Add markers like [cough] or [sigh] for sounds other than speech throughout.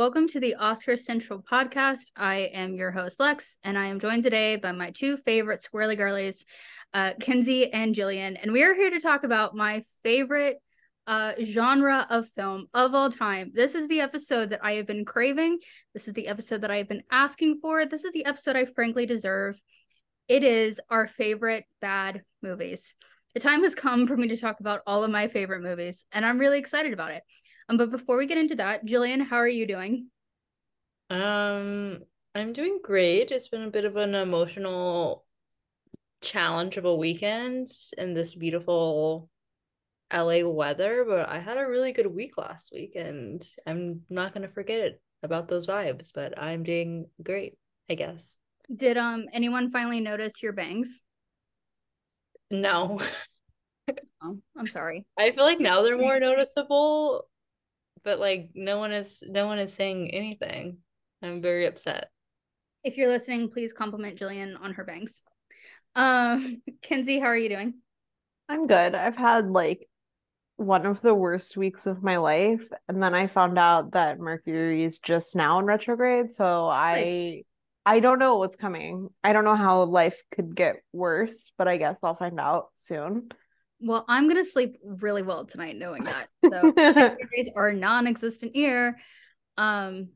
Welcome to the Oscar Central podcast. I am your host, Lex, and I am joined today by my two favorite squirrely girlies, uh, Kenzie and Jillian. And we are here to talk about my favorite uh, genre of film of all time. This is the episode that I have been craving. This is the episode that I have been asking for. This is the episode I frankly deserve. It is our favorite bad movies. The time has come for me to talk about all of my favorite movies, and I'm really excited about it. Um, but before we get into that, Jillian, how are you doing? Um, I'm doing great. It's been a bit of an emotional challenge of a weekend in this beautiful LA weather, but I had a really good week last week and I'm not going to forget it about those vibes, but I'm doing great, I guess. Did um anyone finally notice your bangs? No. [laughs] oh, I'm sorry. I feel like now they're more noticeable but like no one is no one is saying anything. I'm very upset. If you're listening, please compliment Jillian on her bangs. Um, [laughs] Kenzie, how are you doing? I'm good. I've had like one of the worst weeks of my life, and then I found out that Mercury is just now in retrograde. So I, right. I don't know what's coming. I don't know how life could get worse, but I guess I'll find out soon. Well, I'm gonna sleep really well tonight, knowing that. [laughs] So theories are non-existent here. Um,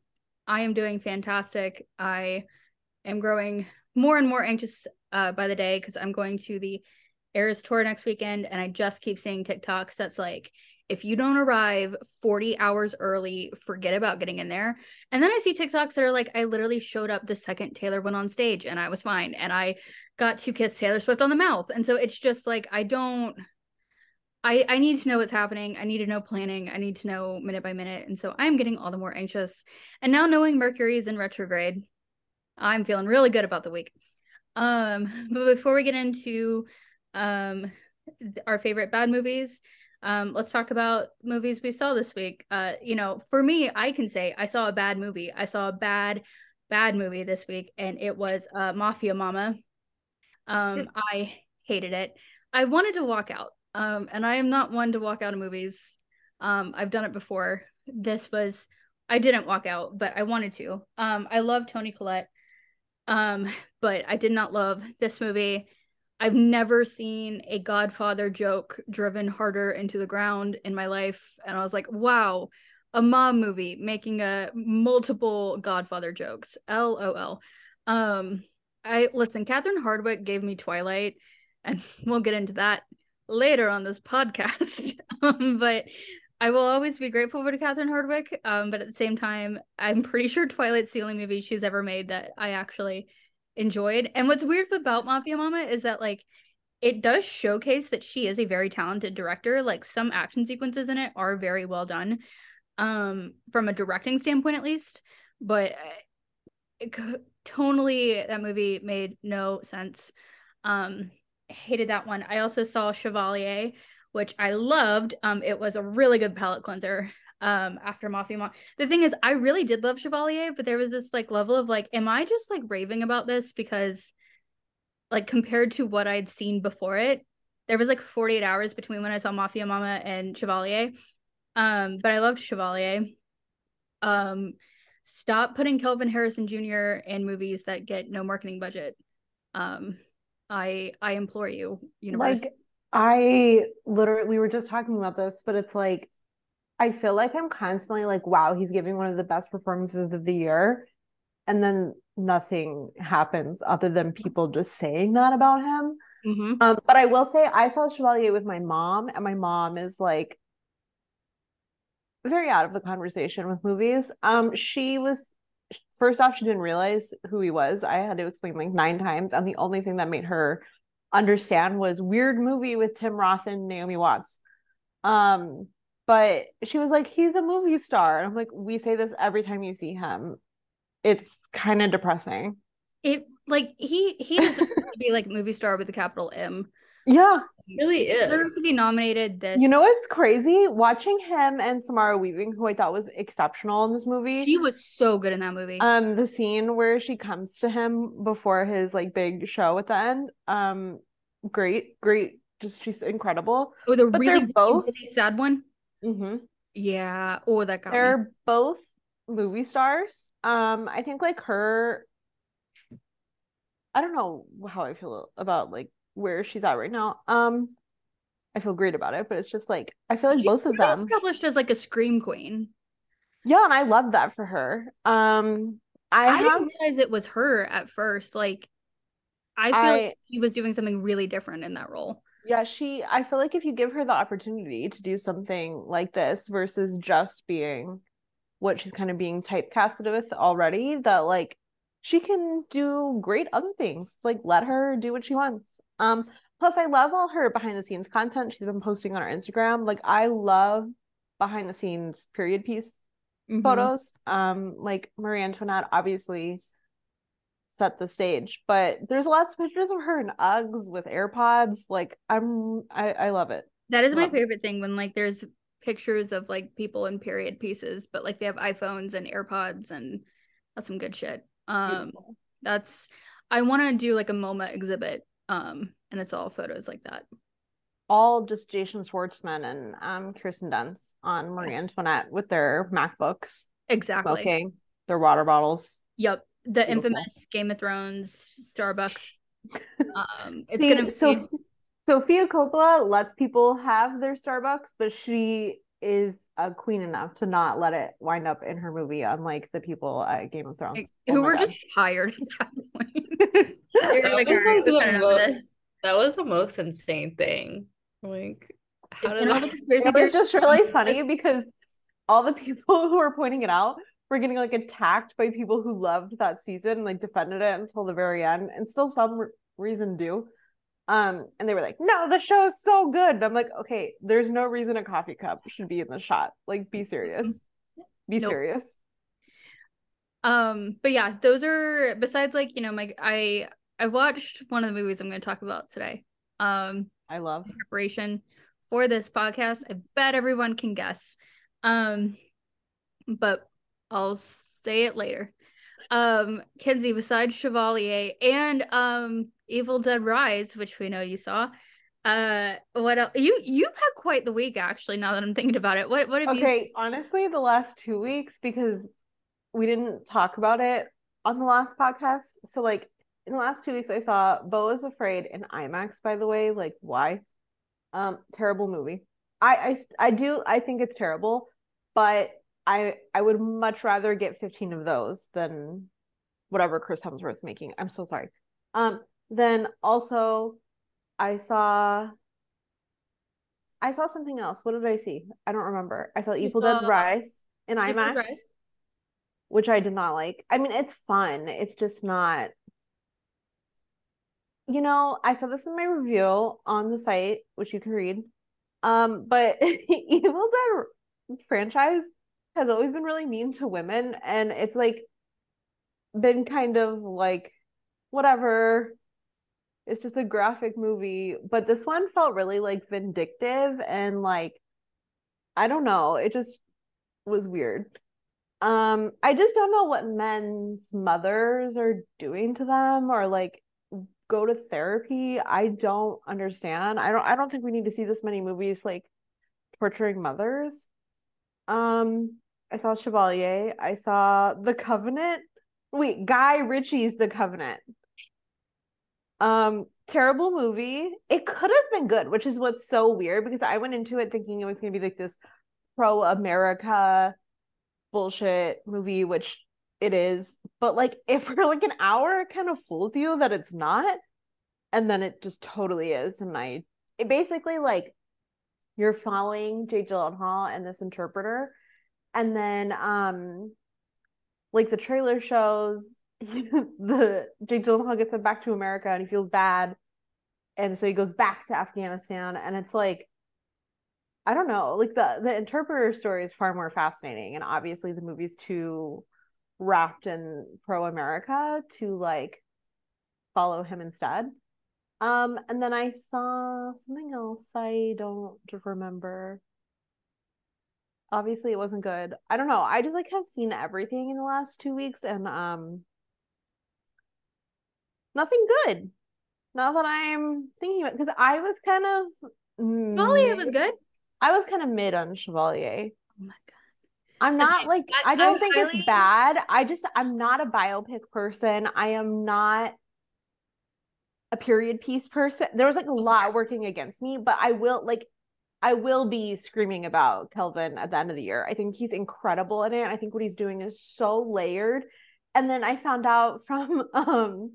I am doing fantastic. I am growing more and more anxious uh, by the day because I'm going to the Eras tour next weekend, and I just keep seeing TikToks that's like, if you don't arrive 40 hours early, forget about getting in there. And then I see TikToks that are like, I literally showed up the second Taylor went on stage and I was fine. And I got to kiss Taylor Swift on the mouth. And so it's just like, I don't I, I need to know what's happening. I need to know planning. I need to know minute by minute. And so I'm getting all the more anxious. And now knowing Mercury is in retrograde, I'm feeling really good about the week. Um, [laughs] but before we get into um our favorite bad movies, um, let's talk about movies we saw this week. Uh, you know, for me, I can say I saw a bad movie. I saw a bad, bad movie this week, and it was uh Mafia Mama. Um, I hated it. I wanted to walk out. Um, and I am not one to walk out of movies. Um, I've done it before. This was I didn't walk out, but I wanted to. Um, I love Toni Collette. Um, but I did not love this movie. I've never seen a Godfather joke driven harder into the ground in my life. And I was like, wow, a mom movie making a multiple Godfather jokes. LOL. Um, I listen, Catherine Hardwicke gave me Twilight, and [laughs] we'll get into that later on this podcast. [laughs] um, but I will always be grateful for Catherine Hardwicke. Um, but at the same time, I'm pretty sure Twilight's the only movie she's ever made that I actually enjoyed. And what's weird about Mafia Mama is that like it does showcase that she is a very talented director. Like some action sequences in it are very well done, um, from a directing standpoint at least. But it, tonally, that movie made no sense. Um, hated that one. I also saw Chevalier, which I loved. Um, it was a really good palate cleanser. Um, after Mafia Mom. The thing is, I really did love Chevalier, but there was this like level of like, am I just like raving about this because, like, compared to what I'd seen before it, there was like 48 hours between when I saw Mafia Mama and Chevalier. Um, but I loved Chevalier. Um, stop putting Kelvin Harrison Jr. in movies that get no marketing budget. Um, I I implore you, universe. Like I literally we were just talking about this, but it's like I feel like I'm constantly like, wow, he's giving one of the best performances of the year. And then nothing happens other than people just saying that about him. Mm-hmm. Um, but I will say I saw Chevalier with my mom, and my mom is like very out of the conversation with movies. Um, she was first off, she didn't realize who he was. I had to explain like nine times. And the only thing that made her understand was weird movie with Tim Roth and Naomi Watts. Um, but she was like, he's a movie star. And I'm like, we say this every time you see him. It's kind of depressing. It like he he to [laughs] be like movie star with a capital M. Yeah, really is. Deserves to be nominated. This. You know what's crazy? Watching him and Samara Weaving, who I thought was exceptional in this movie. She was so good in that movie. Um, the scene where she comes to him before his like big show at the end. Um, great, great. Just she's incredible. Oh, the but really, both really sad one. Mm-hmm. Yeah. Oh, that got They're me. both movie stars. Um, I think like her I don't know how I feel about like where she's at right now. Um I feel great about it, but it's just like I feel like She's both of them. established as like a scream queen. Yeah, and I love that for her. Um I, I, have didn't realize it was her at first. Like, I feel I like she was doing something really different in that role. yeah, she I feel like if you give her the opportunity to do something like this versus just being what she's kind of being typecasted with already, that like she can do great other things. Like let her do what she wants. Um plus I love all her behind the scenes content she's been posting on her Instagram. Like I love behind the scenes period piece Mhm. photos. Um, like Marie Antoinette obviously set the stage, but there's lots of pictures of her in Uggs with AirPods. Like I'm, I, I love it. That is my it. favorite thing when like there's pictures of like people in period pieces, but like they have iPhones and AirPods and that's some good shit. Um, Beautiful. that's I want to do like a MoMA exhibit. Um, and it's all photos like that. All just Jason Schwartzman and um Kirsten Dunst on Marie Antoinette with their MacBooks, Exactly. smoking their water bottles. Yep. The Beautiful. infamous Game of Thrones Starbucks. [laughs] Um, it's See, gonna be so Sofia Coppola lets people have their Starbucks, but she is a queen enough to not let it wind up in her movie, unlike the people at Game of Thrones. like, Oh who were God. just tired at that point. They're [laughs] That like, was, like, we've the had enough mo- of this. That was the most insane thing. Like, how did And all that? the it was just really funny because all the people [laughs] who were pointing it out were getting like attacked by people who loved that season, like defended it until the very end, and still some re- reason do. Um, and they were like, "No, the show is so good." And I'm like, "Okay, there's no reason a coffee cup should be in the shot. Like, be serious, be Nope. serious." Um, but yeah, those are besides like, you know, my I I watched one of the movies I'm gonna talk about today. Um, I love. preparation for this podcast. I bet everyone can guess. Um, but I'll say it later. Um, Kenzie, besides Chevalier and um Evil Dead Rise, which we know you saw, uh what else you you've had quite the week actually, now that I'm thinking about it. What what have you Okay, honestly, the last two weeks because we didn't talk about it on the last podcast. So, like in the last two weeks, I saw Beau is Afraid in IMAX. By the way, like why? Um, terrible movie. I I I do I think it's terrible, but I I would much rather get fifteen of those than whatever Chris Hemsworth's making. I'm so sorry. Um, then also I saw. I saw something else. What did I see? I don't remember. I saw You Evil Dead Rise in IMAX, Rise? which I did not like. I mean, it's fun. It's just not. You know, I saw this in my review on the site, which you can read. Um, but [laughs] Evil Dead franchise has always been really mean to women, and it's like been kind of like whatever. It's just a graphic movie, but this one felt really like vindictive and like I don't know, it just was weird. Um, I just don't know what men's mothers are doing to them or like go to therapy. I don't understand. I don't I don't think we need to see this many movies like torturing mothers. Um, I saw Chevalier, I saw The Covenant. Wait, Guy Ritchie's The Covenant. Um, terrible movie. It could have been good, which is what's so weird because I went into it thinking it was gonna be like this pro America bullshit movie, which it is. But like if for like an hour it kind of fools you that it's not, and then it just totally is. And I it basically like you're following Jay Gyllenhaal and this interpreter, and then um like the trailer shows [laughs] the Jake Gyllenhaal gets sent back to America and he feels bad, and so he goes back to Afghanistan, and it's like, I don't know, like the the interpreter story is far more fascinating, and obviously the movie's too wrapped in pro America to like follow him instead. Um, and then I saw something else I don't remember. Obviously, it wasn't good. I don't know. I just like have seen everything in the last two weeks, and um, nothing good. Now that I'm thinking about, because I was kind of Chevalier was good. I was kind of mid on Chevalier. Oh my god. I'm not Okay, like I- I don't I think highly- it's bad. I just I'm not a biopic person. I am not a period piece person. There was like a lot working against me, but I will like I will be screaming about Kelvin at the end of the year. I think he's incredible in it. I think what he's doing is so layered. And then I found out [laughs] from um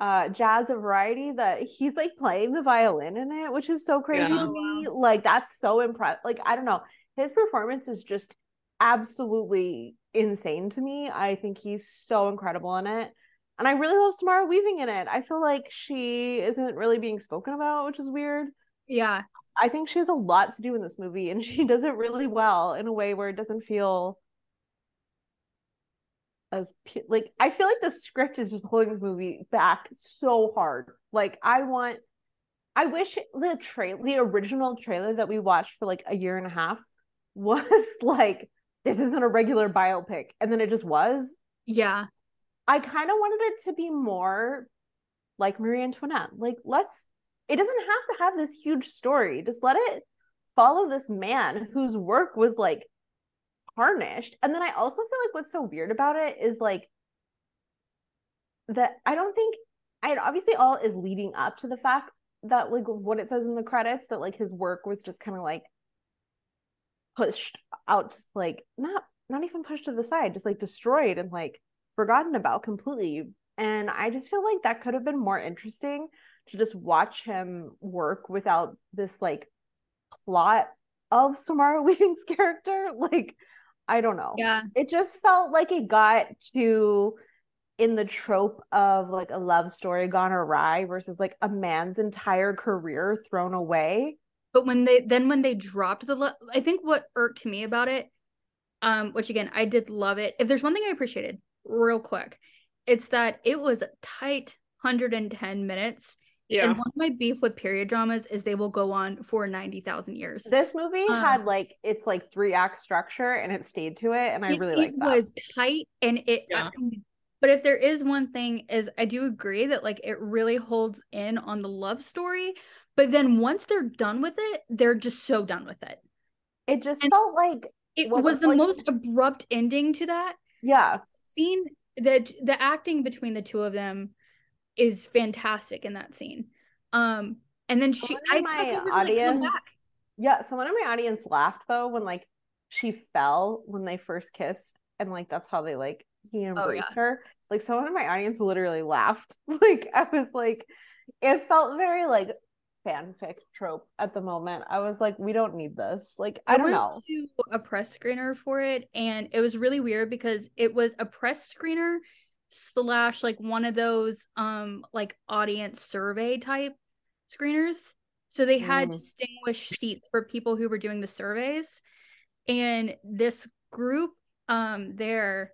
uh Jazz of Variety that he's like playing the violin in it, which is so crazy Yeah. to me. Like that's so impressive. Like I don't know. His performance is just absolutely insane to me. I think he's so incredible in it. And I really love Samara Weaving in it. I feel like she isn't really being spoken about, which is weird. Yeah. I think she has a lot to do in this movie and [laughs] she does it really well in a way where it doesn't feel as like I feel like the script is just holding the movie back so hard. Like I want I wish the trail the original trailer that we watched for like a year and a half [laughs] was like this isn't a regular biopic and then it just was. Yeah. I kind of wanted it to be more like Marie Antoinette. Like, let's, it doesn't have to have this huge story. Just let it follow this man whose work was like tarnished. And then I also feel like what's so weird about it is like that I don't think, I obviously all is leading up to the fact that like what it says in the credits that like his work was just kind of like pushed out, like not, not even pushed to the side, just like destroyed and like forgotten about completely. And I just feel like that could have been more interesting to just watch him work without this like plot of Samara [laughs] Weaving's character. Like, I don't know. Yeah. It just felt like it got to in the trope of like a love story gone awry versus like a man's entire career thrown away. But when they then when they dropped the lo- I think what irked me about it, um, which again I did love it. If there's one thing I appreciated, real quick, it's that it was a tight 110 minutes. Yeah. And one of my beef with period dramas is they will go on for 90,000 years. This movie Um, had like it's like three act structure and it stayed to it, and I It- really it like that. It was tight and it Yeah. but if there is one thing is I do agree that like it really holds in on the love story, but then once they're done with it, they're just so done with it. It just and- felt like It was was, the like- most abrupt ending to that. yeah, scene that the acting between the two of them is fantastic in that scene. Um and then she I my expected her to like, come audience- back. yeah. Someone in my audience laughed though when like she fell when they first kissed, and like that's how they like he embraced her. Like someone in my audience literally laughed. [laughs] Like I was like, it felt very like fanfic trope at the moment. I was like, we don't need this. Like I don't went know. to a press screener for it, and it was really weird because it was a press screener slash like one of those um like audience survey type screeners. So they had Mm. distinguished seats for people who were doing the surveys, and this group um there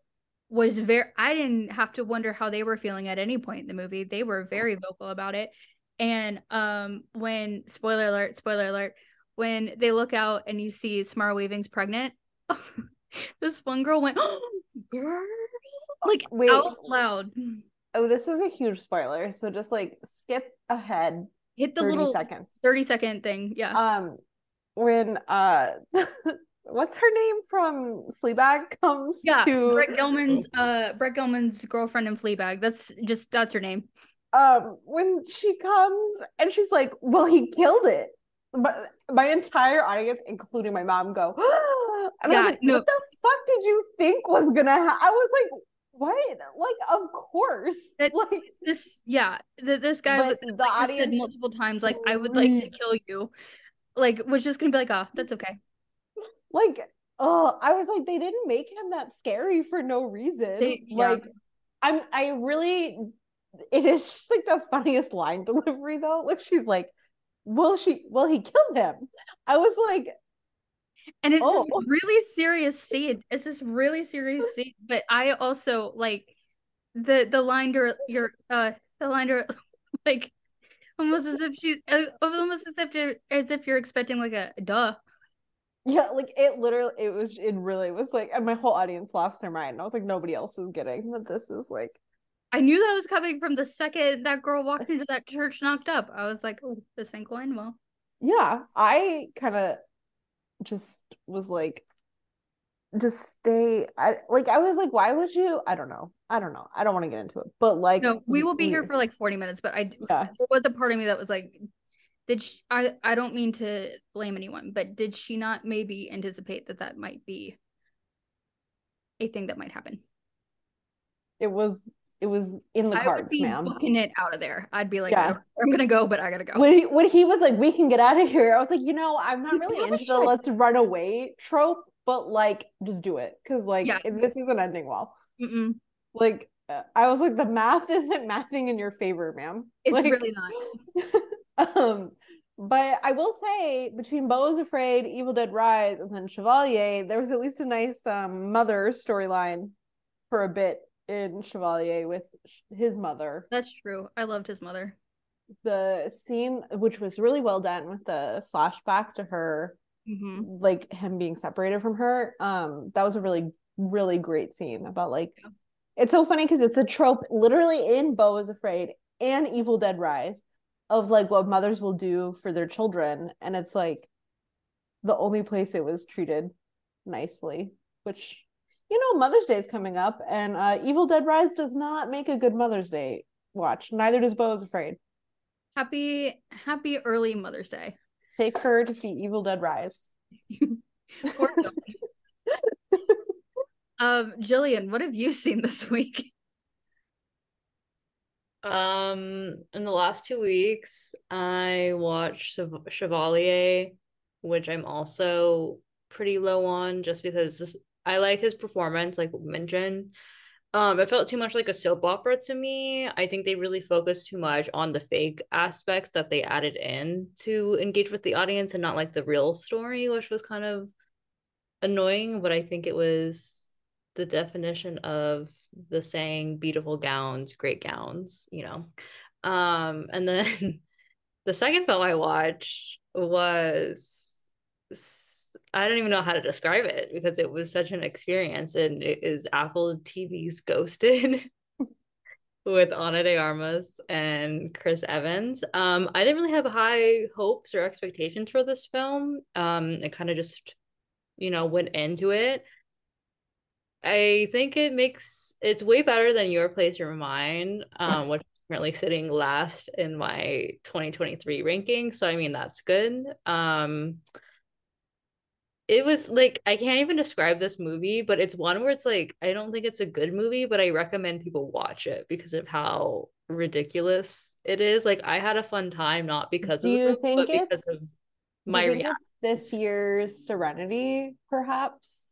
was very I didn't have to wonder how they were feeling at any point in the movie. They were very vocal about it. And um when spoiler alert, spoiler alert, when they look out and you see Samara Weaving's pregnant, [laughs] this one girl went, oh, [gasps] girl, like [laughs] Wait. out loud. Oh, this is a huge spoiler. So just like skip ahead Hit the little seconds. 30 second thing. Yeah. Um when uh [laughs] what's her name from Fleabag comes yeah. to Brett [laughs] Gelman's uh Brett Gelman's girlfriend in Fleabag. That's just that's her name. um when she comes and she's like, Well, he killed it. But my entire audience, including my mom, go, [gasps] and I was like, no. what the fuck did you think was gonna happen? I was like, what? Like, of course. That- like This yeah, the, this guy the like, said audience multiple times like I would like to kill you. Like was just gonna be like, oh, that's okay. [laughs] like oh i was like they didn't make him that scary for no reason They- yeah. like i'm i really it is just like the funniest line delivery though like she's like will she will he kill him i was like And it's Oh. this really serious scene. It's this really serious [laughs] scene. But I also like the the line to your uh the line to [laughs] like almost as if she uh, almost as if you're, as if you're expecting like a duh. yeah like it literally it was it really was like and my whole audience lost their mind i was like nobody else is getting that this is like I knew that was coming from the second that girl walked into that church knocked up. I was like, oh, this ain't going well. yeah i kind of just was like just stay I like I was like why would you I don't know I don't know I don't want to get into it but like no we will be here for like 40 minutes but I yeah. there was a part of me that was like did she, I I don't mean to blame anyone but did she not maybe anticipate that that might be a thing that might happen it was it was in the I cards, ma'am. Booking it out of there. I'd be like, yeah. I'm gonna go, but I gotta go. When he, when he was like, we can get out of here, I was like, you know, I'm not really into the let's run away trope, but like, just do it because like yeah. this isn't ending well. Mm-mm. Like, uh, I was like, the math [laughs] isn't mathing in your favor, ma'am. It's like, really not. [laughs] um, but I will say, between Beau is Afraid, Evil Dead Rise, and then Chevalier, there was at least a nice um mother storyline for a bit in Chevalier with his mother. That's true. I loved his mother. The scene, which was really well done with the flashback to her, mm-hmm. like him being separated from her. Um, that was a really, really great scene about like. Yeah. It's so funny because it's a trope literally in Beau is Afraid and Evil Dead Rise of like what mothers will do for their children. And it's like the only place it was treated nicely, which you know, Mother's Day is coming up, and uh, Evil Dead Rise does not make a good Mother's Day watch. Neither does Beau is Afraid. Happy, happy early Mother's Day. Take her to see Evil Dead Rise. [laughs] [laughs] um, Jillian, what have you seen this week? Um, in the last two weeks, I watched Chevalier, which I'm also pretty low on, just because this I like his performance, like mentioned. Um, it felt too much like a soap opera to me. I think they really focused too much on the fake aspects that they added in to engage with the audience and not like the real story, which was kind of annoying. But I think it was the definition of the saying beautiful gowns, great gowns, you know. Um, and [laughs] then the second film I watched was I don't even know how to describe it because it was such an experience. And it is Apple TV's Ghosted [laughs] with Ana de Armas and Chris Evans. Um, I didn't really have high hopes or expectations for this film. Um, it kind of just, you know, went into it. I think it makes it's way better than Your Place or Mine, um, which is currently sitting last in my 2023 ranking. So I mean that's good. Um it was like I can't even describe this movie, but it's one where it's like I don't think it's a good movie, but I recommend people watch it because of how ridiculous it is. Like I had a fun time, not because Do of you think but because of my reaction. This year's Serenity, perhaps.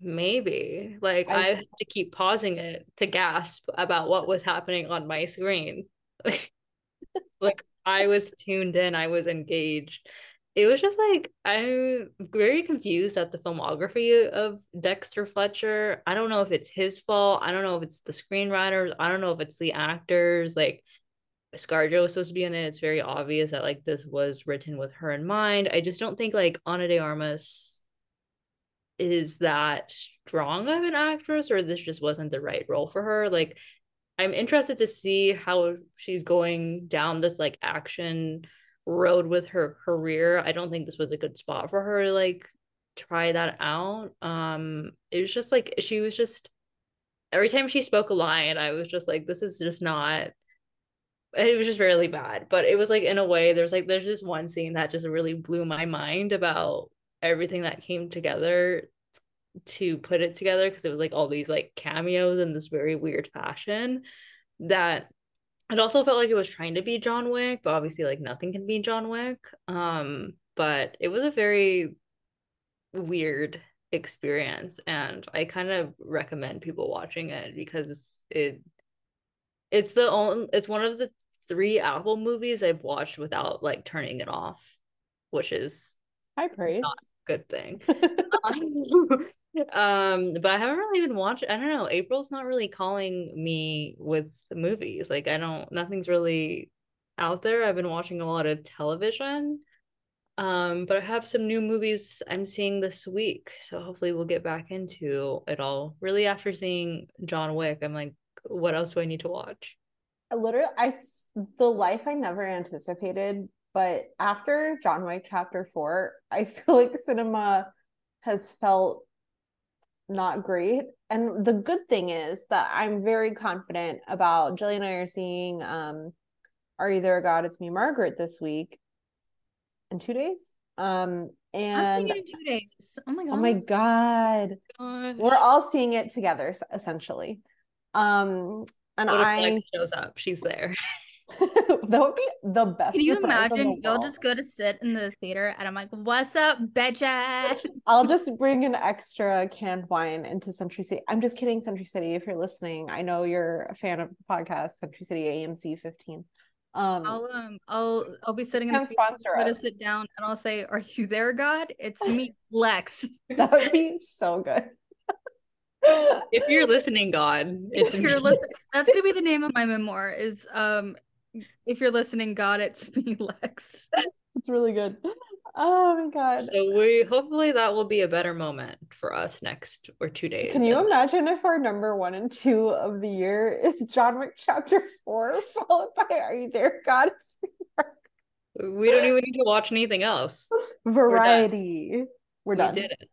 Maybe. Like I, I had to keep pausing it to gasp about what was happening on my screen. [laughs] like I was tuned in, I was engaged it was just like I'm very confused at the filmography of Dexter Fletcher. I don't know if it's his fault. I don't know if it's the screenwriters. I don't know if it's the actors. Like ScarJo was supposed to be in it. It's very obvious that like this was written with her in mind. I just don't think like Ana de Armas is that strong of an actress, or this just wasn't the right role for her. Like I'm interested to see how she's going down this like action road with her career. I don't think this was a good spot for her to like try that out. Um it was just like she was just every time she spoke a line, I was just like, this is just not it was just really bad. But it was like in a way, there's like there's just one scene that just really blew my mind about everything that came together to put it together because it was like all these like cameos in this very weird fashion that it also felt like it was trying to be John Wick, but obviously like nothing can be John Wick. Um, but it was a very weird experience and I kind of recommend people watching it because it it's the only it's one of the three Apple movies I've watched without like turning it off, which is high praise. good thing. [laughs] um [laughs] but i haven't really been watching i don't know april's not really calling me with the movies like i don't nothing's really out there. I've been watching a lot of television. Um but i have some new movies i'm seeing this week so hopefully we'll get back into it all. Really after seeing john wick i'm like what else do i need to watch? I literally i the life i never anticipated but after john wick chapter four i [laughs] feel like cinema has felt not great. And the good thing is that I'm very confident about Jillian and I are seeing um Are You There God? It's Me Margaret this week in two days. Um I'm and seeing it in two days. Oh my god. oh my god. God. We're all seeing it together essentially. Um and What if I Lex shows up? She's there. [laughs] [laughs] that would be the best. Can you surprise in the imagine? You'll just go to sit in the theater and I'm like, what's up, bitches? [laughs] I'll just bring an extra canned wine into Century City. I'm just kidding, Century City. If you're listening, I know you're a fan of the podcast, Century City AMC 15. Um, I'll um I'll I'll be sitting in the Can't theater, to us. sit down and I'll say, Are you there, God? It's me, Lex. [laughs] that would be so good. If you're listening, God, it's if you're listening, that's gonna be the name of my memoir. Is um, if you're listening, God, it's [laughs] me, Lex. it's really good. Oh my god. So we hopefully that will be a better moment for us next or two days. Can you And imagine if our number one and two of the year is John Wick chapter four, [laughs] followed by Are You There, God? It's Me, We don't even need to watch anything else. Variety. We're we done. did it.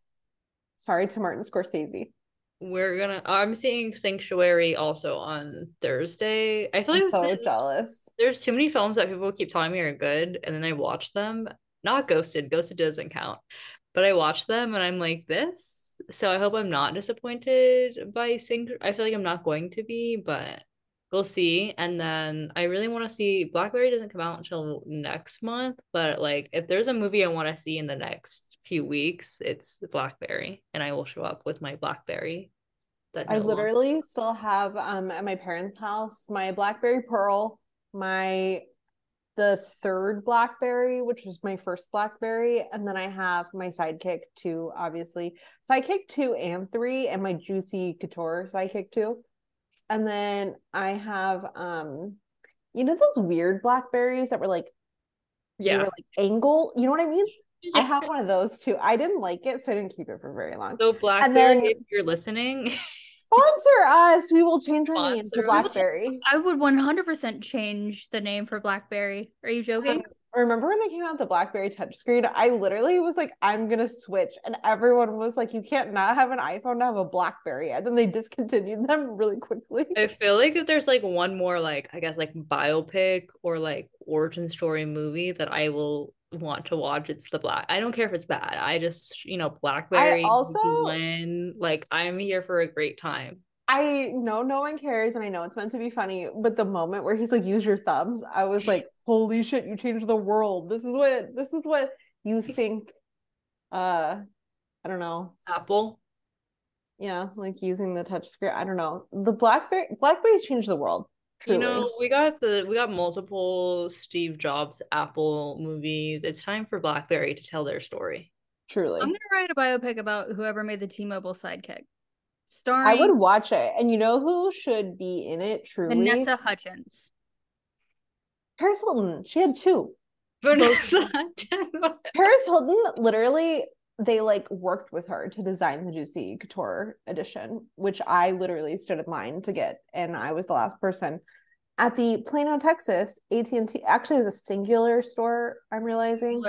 Sorry to Martin Scorsese. We're gonna. I'm seeing Sanctuary also on Thursday. I feel I'm like so there's, jealous. there's too many films that people keep telling me are good, and then I watch them. Not Ghosted. Ghosted doesn't count, but I watch them and I'm like this. So I hope I'm not disappointed by Sanctuary. I feel like I'm not going to be, but we'll see. And then I really want to see Blackberry doesn't come out until next month, but like if there's a movie I want to see in the next few weeks, it's Blackberry, and I will show up with my Blackberry. That I no longer- literally still have um at my parents' house my BlackBerry Pearl, my the third BlackBerry, which was my first BlackBerry, and then I have my Sidekick two, obviously Sidekick two and three, and my Juicy Couture Sidekick two, and then I have um, you know those weird Blackberries that were like yeah. were like angle, you know what I mean? [laughs] I have one of those too. I didn't like it, so I didn't keep it for very long. So Blackberry, then- if you're listening, [laughs] Sponsor us. We will change our name to BlackBerry. I would 100% change the name for Blackberry. Are you joking? Remember when they came out the BlackBerry touchscreen? I literally was like, I'm gonna switch, and everyone was like, you can't not have an iPhone to have a BlackBerry, and then they discontinued them really quickly. I feel like if there's like one more like I guess like biopic or like origin story movie that I will want to watch, it's the Black. I don't care if it's bad. I just you know Blackberry. I also- when like I'm here for a great time. I know no one cares, and I know it's meant to be funny, but the moment where he's like, use your thumbs, I was like, holy shit, you changed the world. This is what this is what you [laughs] think. Uh, I don't know. Apple. Yeah, like using the touch screen I don't know. The BlackBerry BlackBerry's changed the world. Truly. You know, we got the we got multiple Steve Jobs Apple movies. It's time for BlackBerry to tell their story. truly. I'm gonna write a biopic about whoever made the T-Mobile sidekick, Star I would watch it. And you know who should be in it truly? Vanessa Hudgens. Paris Hilton. She had two. Vanessa. Paris Hilton literally they like worked with her to design the Juicy Couture edition, which I literally stood in line to get, and I was the last person at the Plano, Texas AT&T. Actually, it was a Cingular store. I'm realizing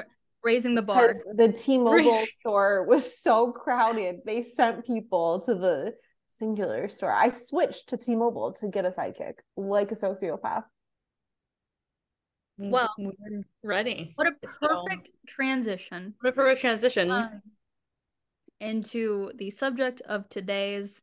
Raising the bar. the T-Mobile store was so crowded, they sent people to the Cingular store. I switched to T-Mobile to get a sidekick, like a sociopath. Well- we're ready. What a So- perfect transition What a perfect transition. um, into the subject of today's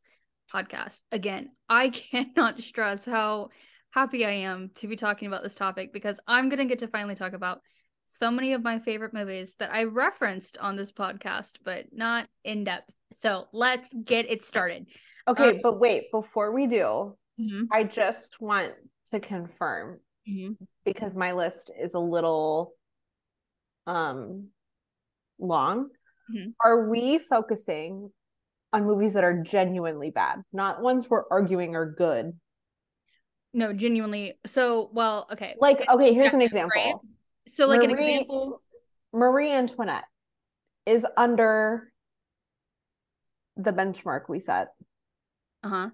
podcast. Again, I [laughs] cannot stress how happy I am to be talking about this topic because I'm going to get to finally talk about so many of my favorite movies that I referenced on this podcast, but not in depth. So let's get it started. Okay, Um, but wait, before we do, Mhm, I just want to confirm mhm. because my list is a little um long. Mhm. Are we focusing on movies that are genuinely bad, not ones we're arguing are good? No, genuinely. So, well, okay. Like, okay, here's an Right. example. So, like an example. Marie Antoinette is under the benchmark we set, Uh huh.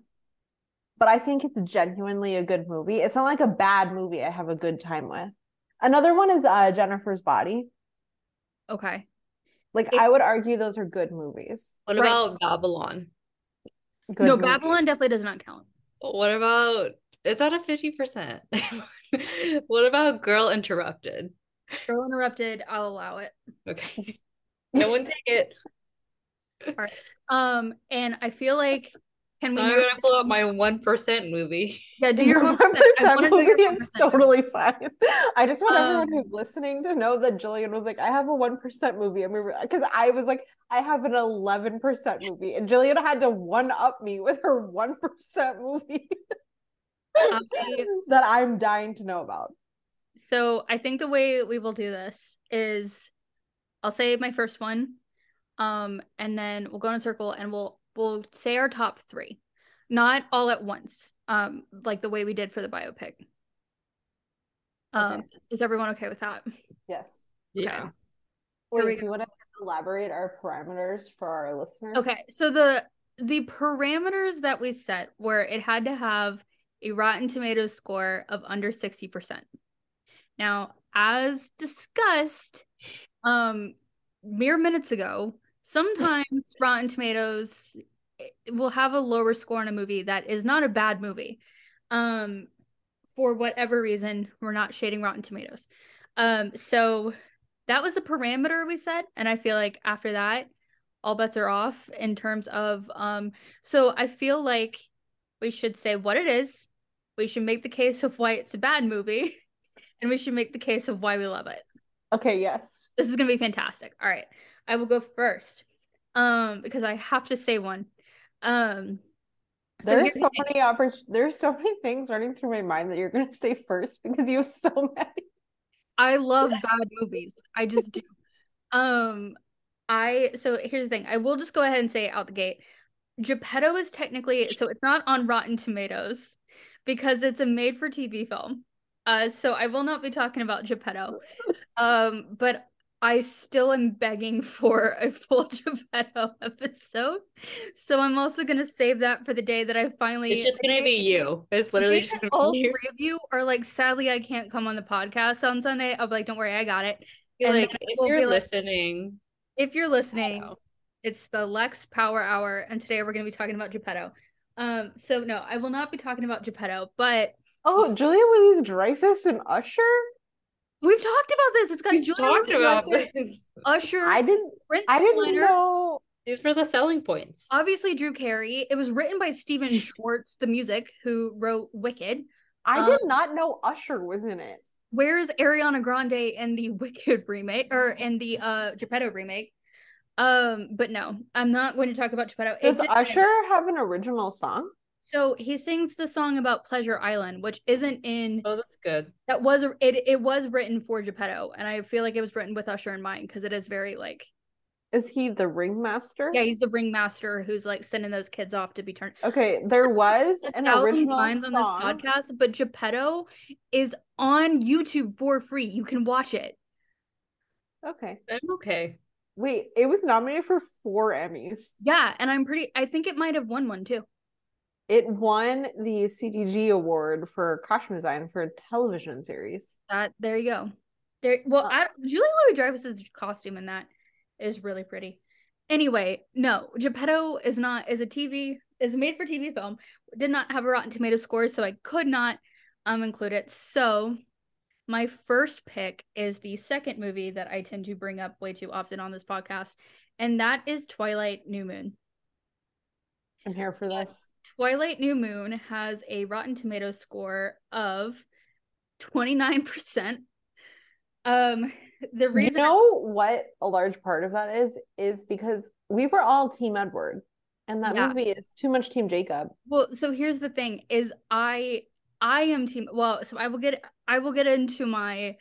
But I think it's genuinely a good movie. It's not like a bad movie I have a good time with. Another one is uh Jennifer's Body. Okay. Like It- I would argue those are good movies. What Right. about Babylon? Good no, movie. Babylon definitely does not count. What about it's at a 50%. [laughs] what about Girl Interrupted? Girl Interrupted, I'll allow it. Okay. No one take it. [laughs] All right. Um, and I feel like can we I'm gonna pull up my one percent movie. Yeah, do [laughs] your one 1%. I percent movie It's totally fine. I just want everyone Um, who's listening to know that Jillian was like, I have a one percent movie, and we were because I was like, I have an eleven percent movie, and Jillian had to one up me with her one percent movie [laughs] that I'm dying to know about. So I think the way we will do this is I'll say my first one. Um, and then we'll go in a circle and we'll we'll say our top three. Not all at once. Um, like the way we did for the biopic. Um, is everyone okay with that? Yes. Yeah. Wait, we do you want to elaborate our parameters for our listeners? Okay, so the the parameters that we set were it had to have a Rotten Tomatoes score of under 60%. Now, as discussed um mere minutes ago, sometimes Rotten Tomatoes eh, will have a lower score on a movie that is not a bad movie. Um for whatever reason, we're not shading Rotten Tomatoes. Um so that was a parameter we set and I feel like after that all bets are off in terms of um so I feel like we should say what it is. We should make the case of why it's a bad movie [laughs] and we should make the case of why we love it. Okay, yes. This is going to be fantastic. All right. I will go first. Um because I have to say one. Um so There's here's so many oppor- there's so many things running through my mind that you're gonna say first because you have so [laughs] many. I love bad movies. I just do. Um, I so here's the thing. I will just go ahead and say it out the gate. Geppetto is technically so it's not on Rotten Tomatoes because it's a made-for-TV film. Uh, so I will not be talking about Geppetto. [laughs] Um, but I still am begging for a full [laughs] Geppetto episode. So I'm also gonna save that for the day that I finally It's just gonna be you. It's literally just gonna all be you. three of you are like, sadly, I can't come on the podcast on Sunday. I'll be like, don't worry, I got it. You're and like if we'll you're be like- listening, If you're listening, it's the Lex Power Hour, and today we're going to be talking about Geppetto. Um, so no, I will not be talking about Geppetto, but Oh, Julia Louise Dreyfus and Usher? We've talked about this. It's got we Julia talked about this. Usher, I didn't Prince I didn't Steiner, know These were the selling points. obviously Drew Carey. It was written by Stephen [laughs] Schwartz, the music, who wrote Wicked. I did Um, not know Usher was in it. Where's Ariana Grande in the [laughs] Wicked remake or in the uh Geppetto remake? Um, but no, I'm not going to talk about Geppetto. Does did- Usher have an original song? So he sings the song about Pleasure Island, which isn't in Oh, that's good. that was it. It was written for Geppetto, and I feel like it was written with Usher in mind because it is very like Is he the ringmaster? yeah, he's the ringmaster who's like sending those kids off to be turned. Okay, there was an thousand original lines on song. this podcast, but Geppetto is on YouTube for free. You can watch it. Okay. I'm okay. Wait, it was nominated for four Emmys. Yeah, and I'm pretty. I think it might have won one too. It won the CDG award for costume design for a television series. That there you go. There. Well, Uh, I, Julia Louis Dreyfus's costume in that is really pretty. Anyway, no, Geppetto is not is a TV is made for TV film. Did not have a Rotten Tomato score, so I could not um include it. So my first pick is the second movie that I tend to bring up way too often on this podcast, and that is Twilight New Moon. I'm here for this. Twilight New Moon has a Rotten Tomato score of 29%. Um the You reason know what a large part of that is? Is because we were all Team Edward, and that Yeah. movie is too much Team Jacob. well so here's the thing is I I am team well so I will get I will get into my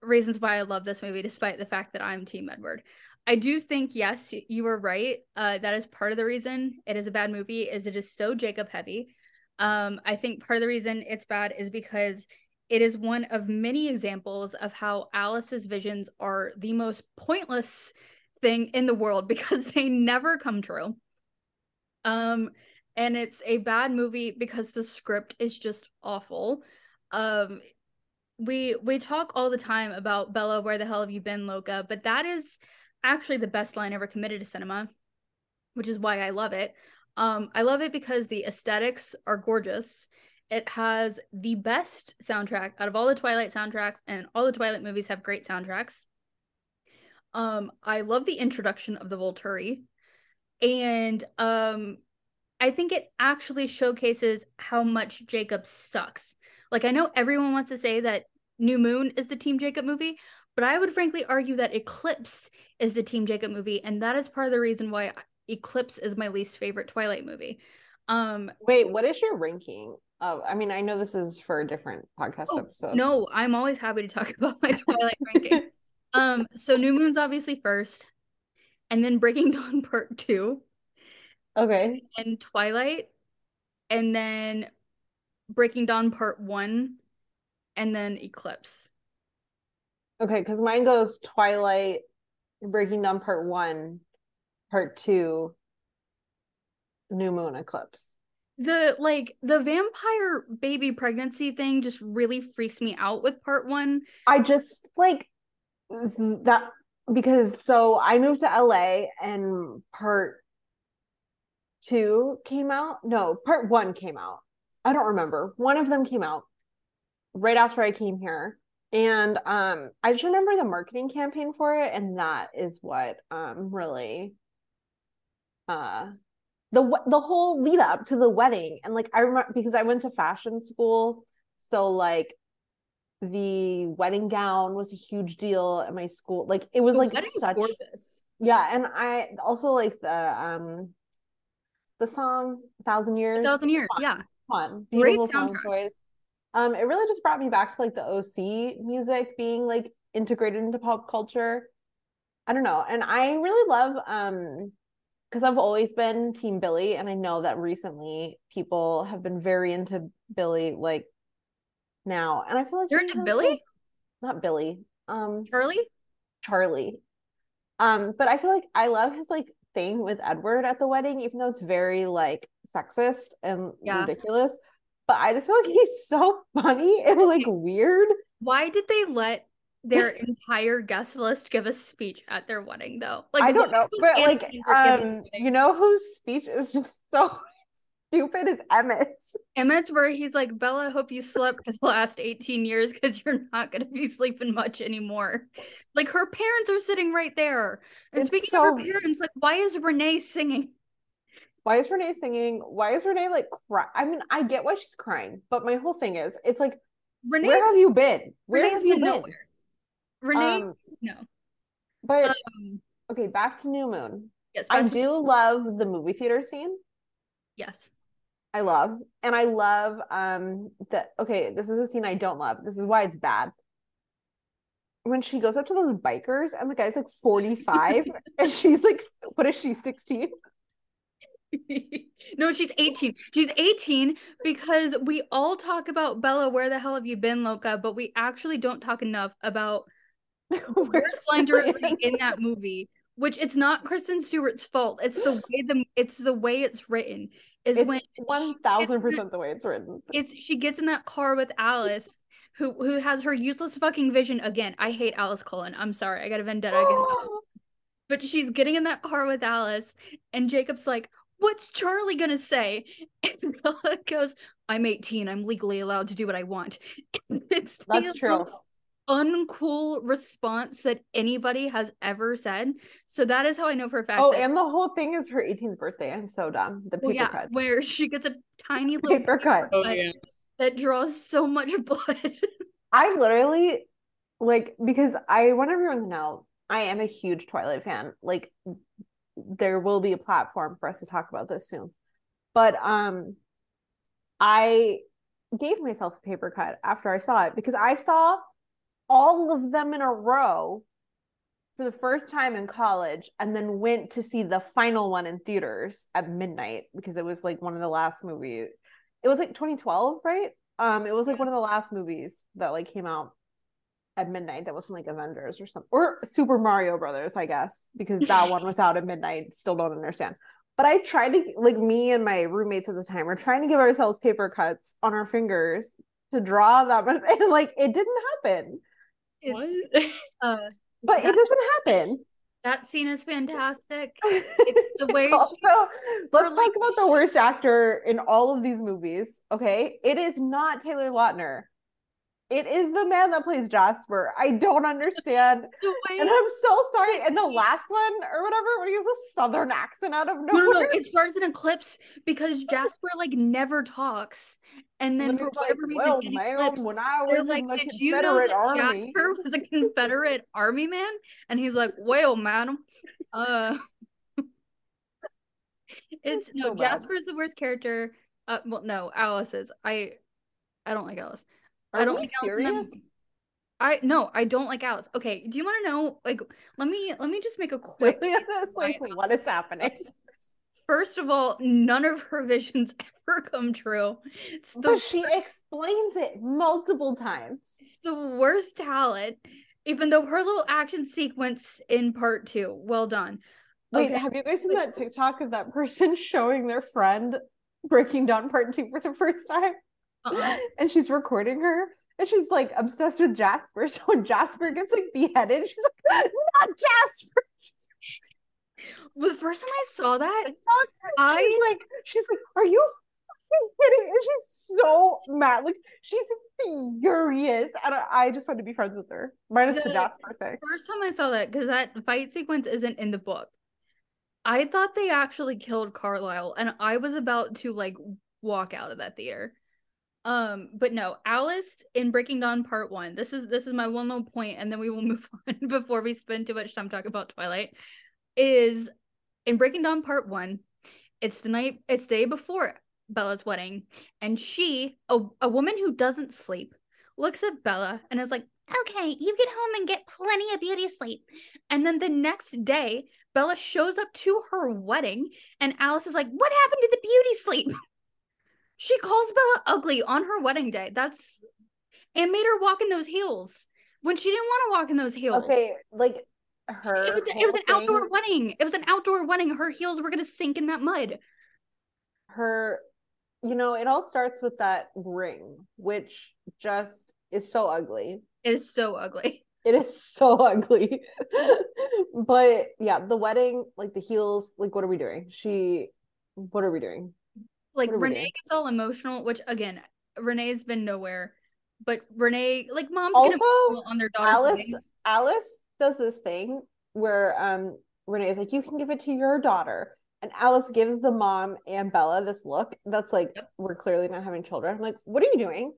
reasons why I love this movie despite the fact that I'm team Edward. I do think yes you were right. Uh that is part of the reason it is a bad movie is it is so Jacob heavy. Um I think part of the reason it's bad is because it is one of many examples of how Alice's visions are the most pointless thing in the world [laughs] because they never come true. Um and it's a bad movie because the script is just awful. Um we we talk all the time about Bella where the hell have you been Loca, but that is actually the best line ever committed to cinema, which is why I love it. Um, I love it because the aesthetics are gorgeous. It has the best soundtrack out of all the Twilight soundtracks, and all the Twilight movies have great soundtracks. Um, I love the introduction of the Volturi, and um, I think it actually showcases how much Jacob sucks. Like, I know everyone wants to say that New Moon is the Team Jacob movie, but I would frankly argue that Eclipse is the Team Jacob movie, and that is part of the reason why Eclipse is my least favorite Twilight movie. Um, Wait, what is your ranking? Of, I mean, I know this is for a different podcast oh, episode. No, I'm always happy to talk [laughs] about my [laughs] Twilight ranking. Um, so New Moon's obviously first, and then Breaking [laughs] Dawn Part Two, Okay. and Twilight, and then Breaking Dawn Part One, and then Eclipse. Okay, because mine goes Twilight, Breaking Dawn Part One, Part Two, New Moon Eclipse. The like the vampire baby pregnancy thing just really freaks me out with Part One. I just like that because so I moved to LA and part two came out. No, part one came out. I don't remember. One of them came out right after I came here. And um I just remember the marketing campaign for it, and that is what um really uh the the whole lead up to the wedding. And like I remember because I went to fashion school, so like the wedding gown was a huge deal at my school. Like it was The like such gorgeous. yeah, and I also like the um the song Thousand Years. A thousand years, Fun. yeah. Fun. Great Beautiful song soundtracks. choice. Um, it really just brought me back to like the OC music being like integrated into pop culture. I don't know. And I really love um because I've always been Team Billy, and I know that recently people have been very into Billy like now. And I feel like You're into Billy? like- not Billy. Um Charlie? Charlie. Um, but I feel like I love his like thing with Edward at the wedding, even though it's very like sexist and Yeah. ridiculous. But I just feel like he's so funny and like weird. Why did they let their entire guest list give a speech at their wedding though? Like I don't know, but like Anthony for giving a um, you know whose speech is just so stupid is Emmett's. Emmett's where he's like, Bella, I hope you slept for the last 18 years because you're not going to be sleeping much anymore. Like her parents are sitting right there. And It's speaking of her so- parents, like, why is Renee singing? Why is Renee singing? Why is Renee like cry? I mean, I get why she's crying, but my whole thing is, it's like, Renee where have you been? Where Renee's have you been been? nowhere. Renee, Um, no. but Um, okay, back to New Moon. yes, I do love the movie theater scene. Yes. I love. And I love um that okay, this is a scene I don't love. This is why it's bad. When she goes up to those bikers and the guy's like 45 [laughs] and she's like what is she 16? [laughs] no, she's 18. She's 18 because we all talk about Bella, where the hell have you been, Loca? But we actually don't talk enough about [laughs] where Slender in that movie, which it's not Kristen Stewart's fault. It's the way the it's the way it's written. Is It's when one thousand percent the way it's written. it's she gets in that car with Alice, who who has her useless fucking vision again. I hate Alice Cullen. I'm sorry, I got a vendetta against Alice. [gasps] But she's getting in that car with Alice, and Jacob's like, "What's Charlie gonna say?" [laughs] And Bella goes, "I'm 18. I'm legally allowed to do what I want." [laughs] it's the That's true. uncool response that anybody has ever said. So that is how I know for a fact. Oh, that, and the whole thing is her 18th birthday. I'm so done. The paper well, yeah, cut. where she gets a tiny [laughs] little Paper cut. Oh yeah. that draws so much blood. I literally like because I want everyone to know I am a huge Twilight fan. Like there will be a platform for us to talk about this soon. But um I gave myself a paper cut after I saw it because I saw all of them in a row for the first time in college and then went to see the final one in theaters at midnight because it was like one of the last movies. It was like 2012, right? Um it was like one of the last movies that like came out at midnight that wasn't like Avengers or something or Super Mario Brothers, I guess, because that [laughs] one was out at midnight. Still don't understand. But I tried to like me and my roommates at the time were trying to give ourselves paper cuts on our fingers to draw that, [laughs] but and like it didn't happen. It's What? uh [laughs] But it doesn't happen. That scene is fantastic. It's the way also, she- let's like- talk about the worst actor in all of these movies. Okay, it is not Taylor Lautner. It is the man that plays Jasper. I don't understand, [laughs] and I'm so sorry. And the last one or whatever, when he has a southern accent out of no, no, no, it starts in eclipse because [laughs] Jasper like never talks, and then and for he's like, whatever reason, "Well, eclipse, when I was like, in the "Did you know that Army." Jasper was a Confederate Army man?" And he's like, "Well, madam, uh." [laughs] It's That's no so. Jasper's the worst character. Uh, well, no, Alice is. I, I don't like Alice. Are I don't like Alice in that serious? I no, I don't like Alice. Okay, do you want to know? Like, let me let me just make a quick. [laughs] It's like, what is happening? First of all, none of her visions [laughs] ever come true. It's the, But she explains it multiple times. the worst talent. Even though her little action sequence in part two, well done. Wait, Okay. have you guys seen that TikTok of that person [laughs] showing their friend breaking down part two for the first time? Uh-uh. [laughs] And she's recording her and she's like obsessed with Jasper. [laughs] So when Jasper gets like beheaded, she's like, not Jasper. [laughs] Well, the first time I saw that, She's I- like, she's like, are you kidding? And she's so mad. Like she's furious. And I, I just want to be friends with her. Minus the The- Jasper thing. first time I saw that, because that fight sequence isn't in the book, I thought they actually killed Carlisle, and I was about to like walk out of that theater. Um, but no, Alice in Breaking Dawn Part One. This is this is my one little point, and then we will [laughs] move on before we spend too much time talking about Twilight. Is in Breaking Dawn Part One. It's the night. It's the day before Bella's wedding, and she, a, a woman who doesn't sleep, looks at Bella and is like, "Okay, you get home and get plenty of beauty sleep." And then the next day, Bella shows up to her wedding, and Alice is like, "What happened to the beauty sleep?" [laughs] She calls Bella ugly on her wedding day. That's and made her walk in those heels when she didn't want to walk in those heels. Okay, like her. It was, it was an outdoor wedding. It was an outdoor wedding. Her heels were gonna sink in that mud. her you know it all starts with that ring which just is so ugly It is so ugly. [laughs] it is so ugly [laughs] but yeah the wedding like the heels like what are we doing she what are we doing Like What are we Renee gets all emotional, which again, Renee's been nowhere. But Renee, like moms Also, on their daughter's alice wedding. alice does this thing where um renee is like you can give it to your daughter and alice gives the mom and bella this look that's like Yep. we're clearly not having children i'm like what are you doing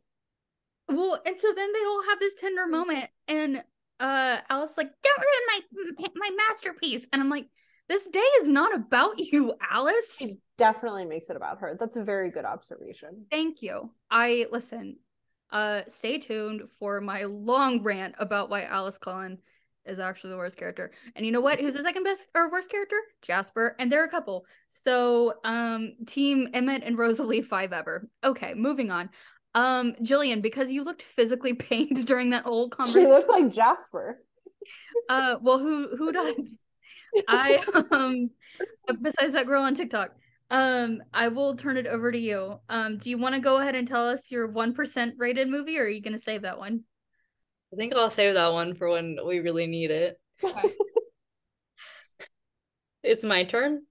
Well, and so then they all have this tender moment, and uh, Alice like, "Don't ruin my my masterpiece," and I'm like, "This day is not about [laughs] you, Alice." it definitely makes it about her that's a very good observation Thank you. I listen. Uh, stay tuned for my long rant about why Alice Cullen is actually the worst character. And you know what? Who's the second best or worst character? Jasper. And they're a couple. So, um, Team Emmett and Rosalie five ever. Okay, moving on. Um, Jillian, because you looked physically pained [laughs] during that whole conversation. she looks like jasper Uh, well, who who does? I [laughs] um, besides that girl on TikTok. Um, I will turn it over to you. Um, do you want to go ahead and tell us your one percent rated movie, or are you gonna save that one? I think I'll save that one for when we really need it. [laughs] It's my turn.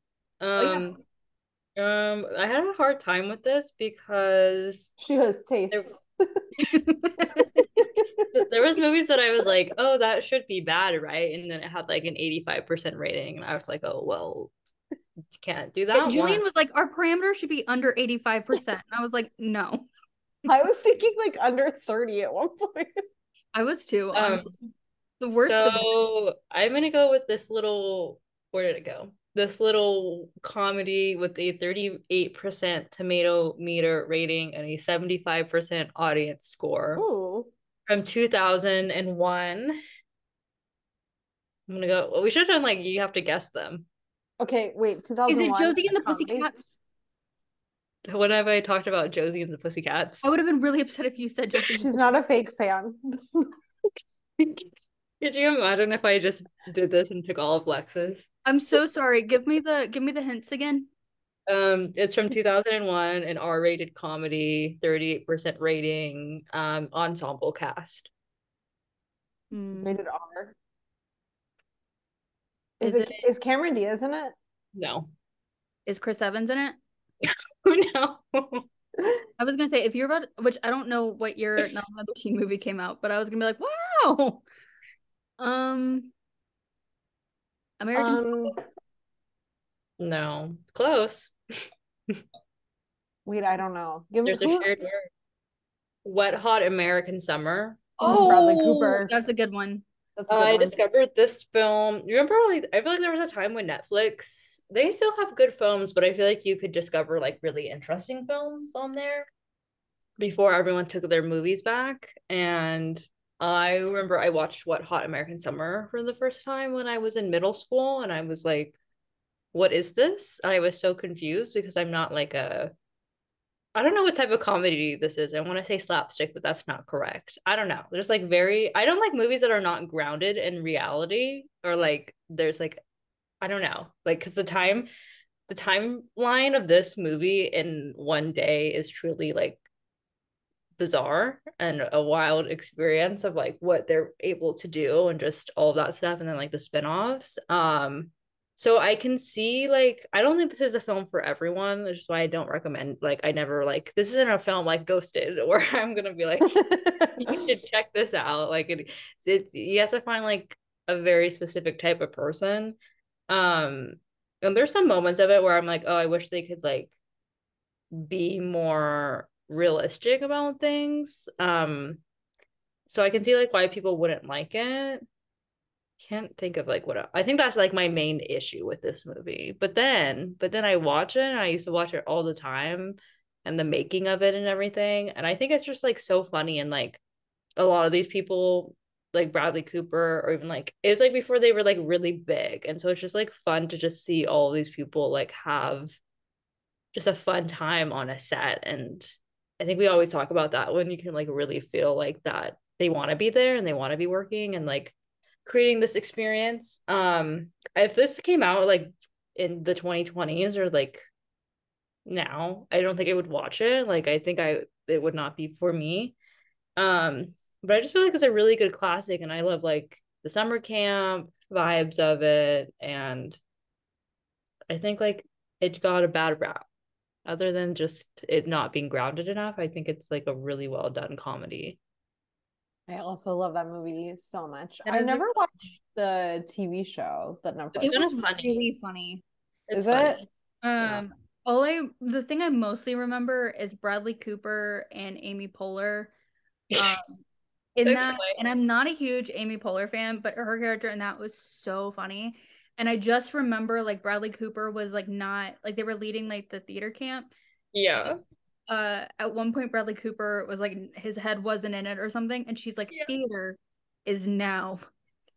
Oh yeah. Um, um, I had a hard time with this because she has taste there, there was movies that I was like, oh, that should be bad, right? And then it had like an 85% rating, and I was like, oh, well, you can't do that. Yeah, Julian one. was like, our parameter should be under eighty five percent. And I was like, no, I was thinking like under 30 at one point. I was too. Um, honestly. the worst. of. So I'm gonna go with this little. Where did it go? This little comedy with a 38% tomato meter rating and a 75% audience score Ooh. from 2001. I'm gonna go. Well, we should have done like you have to guess them. Okay, wait, Is it Josie and the? Pussycats? When have I talked about Josie and the Pussycats? I would have been really upset if you said Josie. She's not a fake fan. [laughs] Could you imagine if I just did this and took all of Lex's? I'm so sorry. Give me the give me the hints again. Um, it's from 2001, an R-rated comedy, 38% rating, um, ensemble cast. Hmm. Rated R. Is, Is it it- is Cameron Diaz in it? No. Is Chris Evans in it? [laughs] no. [laughs] I was gonna say if you're about, which I don't know what year not another teen movie came out, but I was gonna be like, wow. Um, American. Um, No. Close. [laughs] wait, I don't know. Give me There's a who- shared word. Wet Hot American Summer. Oh, Bradley Cooper. That's a good one. That's a good I one. discovered this film. You remember, like, I feel like there was a time when Netflix, they still have good films, but I feel like you could discover like really interesting films on there before everyone took their movies back. And I remember I watched Wet Hot American Summer for the first time when I was in middle school, and I was like, what is this? I was so confused because I'm not like a I don't know what type of comedy this is. I want to say slapstick, but that's not correct. I don't know. There's like very I don't like movies that are not grounded in reality or like there's like I don't know. Like cuz the time the timeline of this movie in one day is truly like bizarre and a wild experience of like what they're able to do and just all of that stuff and then like the spin-offs. Um so I can see like I don't think this is a film for everyone, which is why I don't recommend like I never like this isn't a film like Ghosted [laughs] where I'm gonna be like you should [laughs] check this out. Like it it's you have to find like a very specific type of person. Um and there's some moments of it where I'm like, oh, I wish they could like be more realistic about things. Um so I can see like why people wouldn't like it can't think of like what I, I think that's like my main issue with this movie. But then, but then I watch it and I used to watch it all the time and the making of it and everything. And I think it's just like so funny and like a lot of these people like Bradley Cooper or even like it was like before they were like really big. And so it's just like fun to just see all these people like have just a fun time on a set. And I think we always talk about that when you can like really feel like that they want to be there and they want to be working and like creating this experience. Um, if this came out like in the 2020s or like now, I don't think I would watch it. Like I think I it would not be for me. Um, but I just feel like it's a really good classic and I love like the summer camp vibes of it and I think like it got a bad rap. Other than just it not being grounded enough, I think it's like a really well done comedy. I also love that movie so much. That I is a- never watched the TV show that Netflix. It's It kinda was funny. really funny. It's Is funny. it? Yeah. Um, all I the thing I mostly remember is Bradley Cooper and Amy Poehler. [laughs] Um, in That's that, funny. and I'm not a huge Amy Poehler fan, but her character in that was so funny. And I just remember like Bradley Cooper was like not like they were leading like the theater camp. Yeah. Uh, at one point Bradley Cooper was like his head wasn't in it or something, and she's like, Yeah. theater is now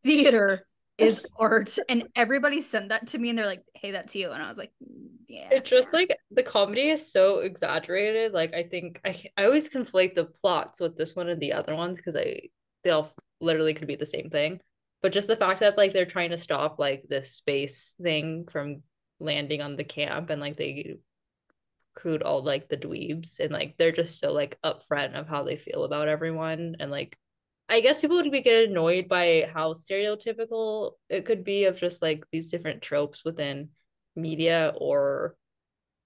theater is [laughs] art, and everybody sent that to me, and they're like, hey, that's you, and I was like, "Mm, yeah. It just like the comedy is so exaggerated. Like I think I I always conflate the plots with this one and the other ones because I they all literally could be the same thing. But just the fact that like they're trying to stop like this space thing from landing on the camp and like they recruit all like the dweebs and like they're just so like upfront of how they feel about everyone and like I guess people would be get annoyed by how stereotypical it could be of just like these different tropes within media or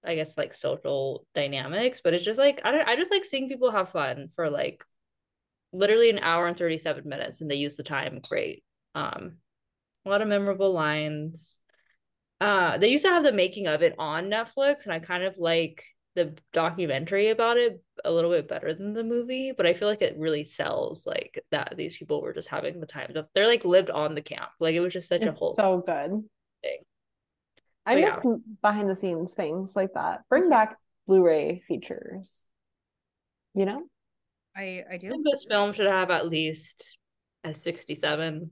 I guess like social dynamics, but it's just like I don't I just like seeing people have fun for like literally an hour and 37 minutes and they use the time great. Um a lot of memorable lines. Uh they used to have the making of it on Netflix and I kind of like the documentary about it a little bit better than the movie, but I feel like it really sells like that these people were just having the time of they're like lived on the camp. Like it was just such a whole so good. thing. I So, yeah. miss behind the scenes things like that. Bring back Blu-ray features. You know? I I I do. think this film should have at least a 67.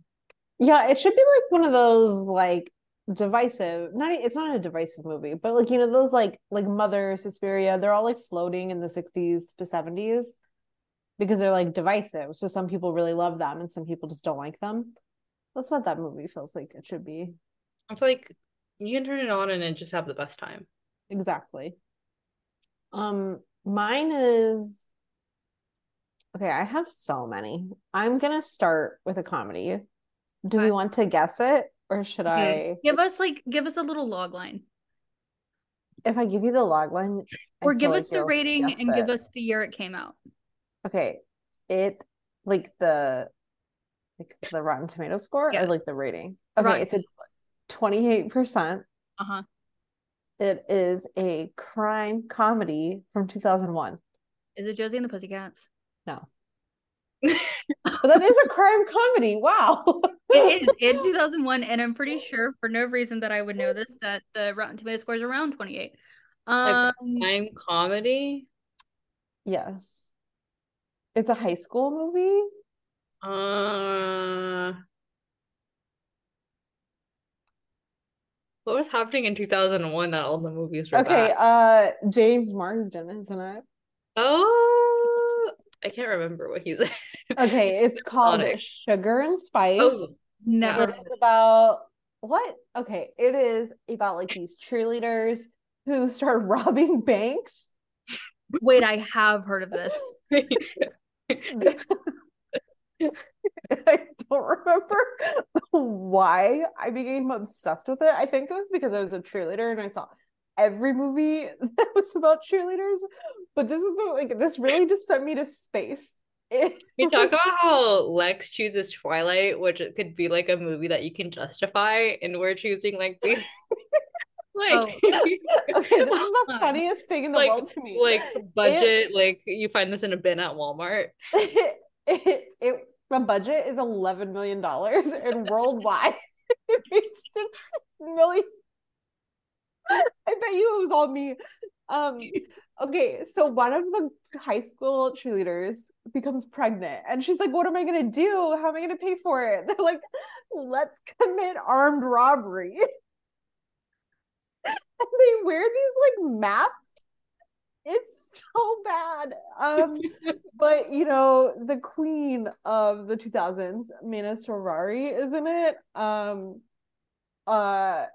Yeah, it should be like one of those like divisive, not it's not a divisive movie, but like you know those like like Mother, Suspiria, they're all like floating in the 60s to 70s because they're like divisive. So some people really love them and some people just don't like them. That's what that movie feels like it should be. It's like you can turn it on and then just have the best time. Exactly. Um, mine is okay, I have so many. I'm gonna start with a comedy. Do we want to guess it? or should Mhm. I? Give us like give us a little log line. If I give you the log line, Or give like us the rating and give us the year it came out. Okay, it like the like the Rotten Tomato score Yeah. or like the rating. Okay, Rotten it's a twenty-eight percent. Uh-huh. It is a crime comedy from two thousand one. Is it Josie and the Pussycats? No, but that is a crime comedy. Wow. [laughs] It is in [laughs] 2001, and I'm pretty sure for no reason that I would know this that the Rotten Tomato score is around 28. Um, Crime comedy. yes, it's a high school movie. Uh, what was happening in 2001 that all the movies were Okay, bad? uh, James Marsden, isn't it? Oh, I can't remember what he's. [laughs] Okay, it's called Iconic. Sugar and Spice. Oh, never. It is about what? Okay, it is about like these cheerleaders who start [laughs] robbing banks. Wait, I have heard of this. [laughs] I don't remember why I became obsessed with it. I think it was because I was a cheerleader and I saw every movie [laughs] that was about cheerleaders. But this is the, like this really just sent me to space. We [laughs] talk about how Lex chooses Twilight, which it could be like a movie that you can justify, and we're choosing like these [laughs] like oh. okay, this is the funniest thing in the like world to me. like budget, like you find this in a bin at Walmart. it, it, it the budget is 11 million dollars and worldwide it made six million i bet you it was all me. Um okay so one of the high school cheerleaders becomes pregnant and she's like what am i gonna do? How am i gonna pay for it? [laughs] They're like let's commit armed robbery. [laughs] And they wear these like masks. It's so bad. Um but you know the queen of the 2000s Mena Suvari isn't it. Um uh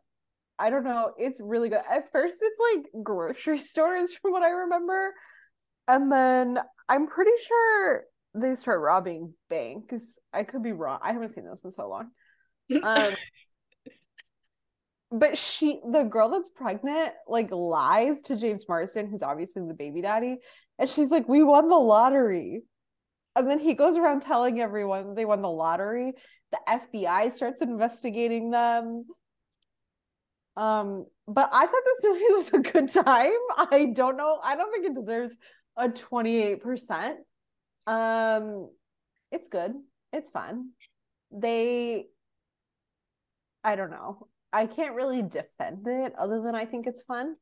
I don't know it's really good. At first it's like grocery [laughs] stores from what I remember. And then I'm pretty sure they start robbing banks. I could be wrong I haven't seen this in so long. Um [laughs] but she the girl that's pregnant like lies to James Marsden who's obviously the baby daddy and she's like we won the lottery. And then he goes around telling everyone they won the lottery. The FBI starts investigating them um but I thought this movie [laughs] was a good time I don't know I don't think it deserves a 28% um it's good it's fun they I don't know I can't really defend it other than I think it's fun.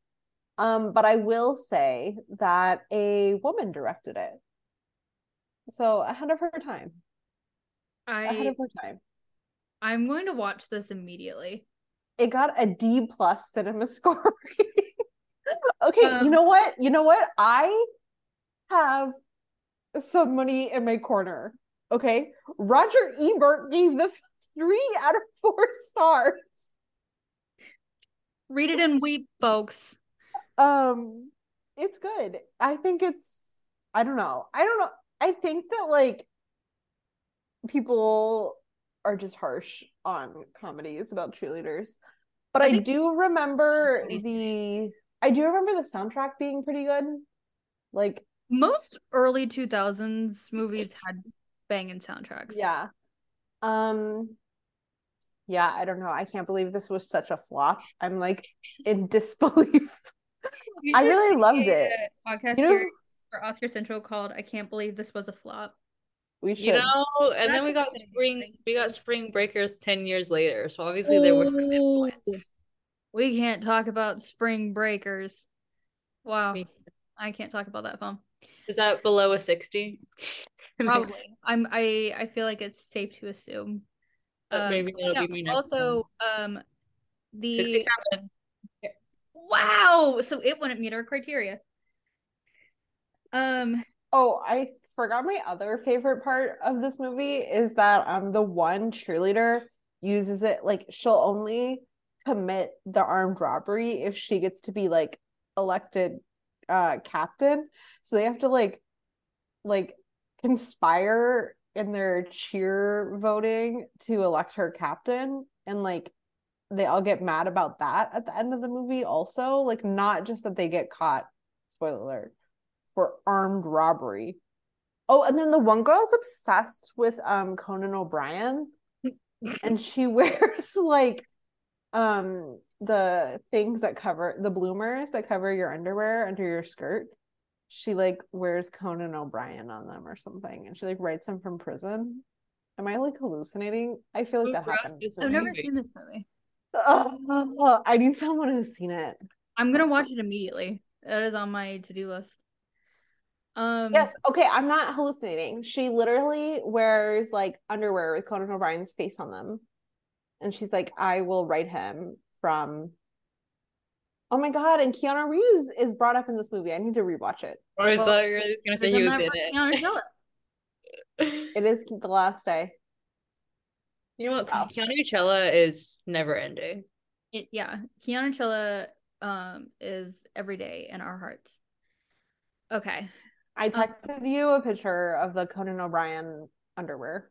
Um, but I will say that a woman directed it. So ahead of her time. I Ahead of her time. I'm going to watch this immediately. It got a D plus cinema [laughs] score. okay, Um, you know what? You know what? I have some money in my corner. Okay. Roger Ebert gave the three out of four [laughs] stars. Read it and weep, folks. um it's good i think it's i don't know i don't know i think that like people are just harsh on comedies about cheerleaders. But I i, do remember the i do remember the soundtrack being pretty good. Like Most early 2000s movies had banging soundtracks. yeah. Um yeah i don't know. I can't believe this was such a flop. I'm like in [laughs] disbelief. I really loved it. Podcast You know- series for Oscar Central called "I Can't Believe This Was a Flop." We should You know, and then we got spring we got spring breakers 10 years later. So obviously there was some influence. We can't talk about Spring Breakers. Wow, I can't talk about that film. Is that below a 60? [laughs] Probably. I'm. I. I feel like it's safe to assume. But Um, maybe that'll yeah, be me next Also, um, the 67. wow. So it wouldn't meet our criteria. Um. Oh, I forgot my other favorite part of this movie is that um the one cheerleader uses it like she'll only commit the armed robbery if she gets to be like elected uh captain. So they have to like like conspire in their cheer voting to elect her captain. And like they all get mad about that at the end of the movie also. Like not just that they get caught spoiler alert for armed robbery oh and then the one girl's obsessed with um conan o'brien and she [laughs] wears like um the things that cover the bloomers that cover your underwear under your skirt she like wears conan o'brien on them or something and she like writes them from prison am i like hallucinating i feel like that wrote happened I've never movie? seen this movie. Oh, I need someone who's seen it. I'm gonna watch it immediately. That is on my to-do list. Um Yes. Okay. I'm not hallucinating. She literally wears like underwear with Conan O'Brien's face on them. And she's like, I will write him from. Oh my God. And Keanu Reeves is brought up in this movie. I need to rewatch it. Or is Well, that you're gonna say there's he a was in Keanu it? [laughs] It is the last day. You know what? Wow. Keanu Chella is never ending. It, yeah, Keanu Chilla um is every day in our hearts. Okay, I texted you a picture of the Conan O'Brien underwear.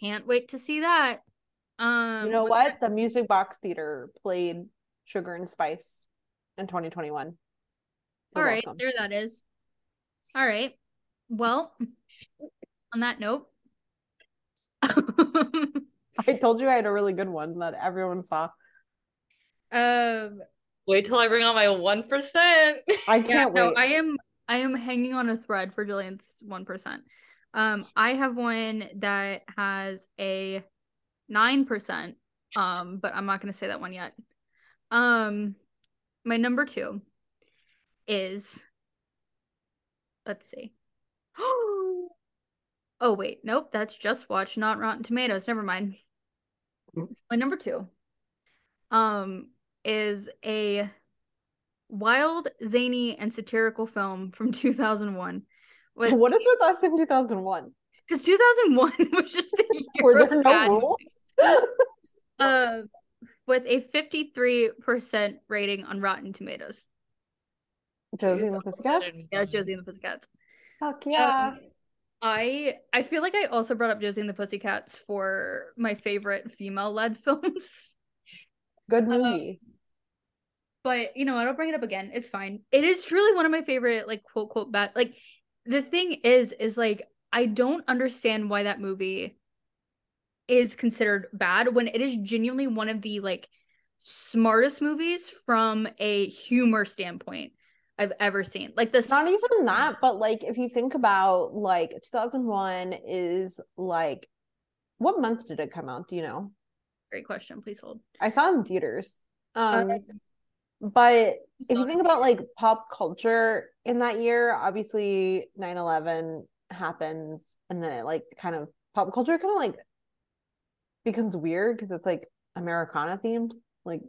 can't wait to see that. Um, You know with what? The Music Box Theater played Sugar and Spice in 2021. All You're right, welcome. there that is. All right. Well, on that note, [laughs] I told you I had a really good one that everyone saw. um, Wait till I bring out my one percent. I can't no, wait. I am I am hanging on a thread for Jillian's one percent. Um, I have one that has a nine percent. Um, but I'm not gonna say that one yet. Um, my number two is let's see. [gasps] Oh wait, nope, that's just watch, not Rotten Tomatoes. Never mind. My number two um is a wild, zany, and satirical film from [laughs] 2001. With What is with us in 2001? because 2001 [laughs] was just a [laughs] year Were of there no bad rules? uh, with a 53% rating on Rotten Tomatoes. Josie and the Pussycats? Yeah, Josie and the Pussycats. Fuck yeah. Um, I I feel like I also brought up Josie and the Pussycats for my favorite female-led films. Good uh, movie. But you know, I don't bring it up again. It's fine. It is truly one of my favorite, like quote quote bad. Like the thing is, is like I don't understand why that movie is considered bad when it is genuinely one of the like smartest movies from a humor standpoint I've ever seen. Like the Not even that, but like if you think about like 2001 is like what month did it come out? Do you know? great question. Please hold. I saw it in theaters. Um Uh, but if you think about like pop culture in that year, obviously 9/11 happens and then it like kind of pop culture kind of like becomes weird because it's like Americana themed. Like,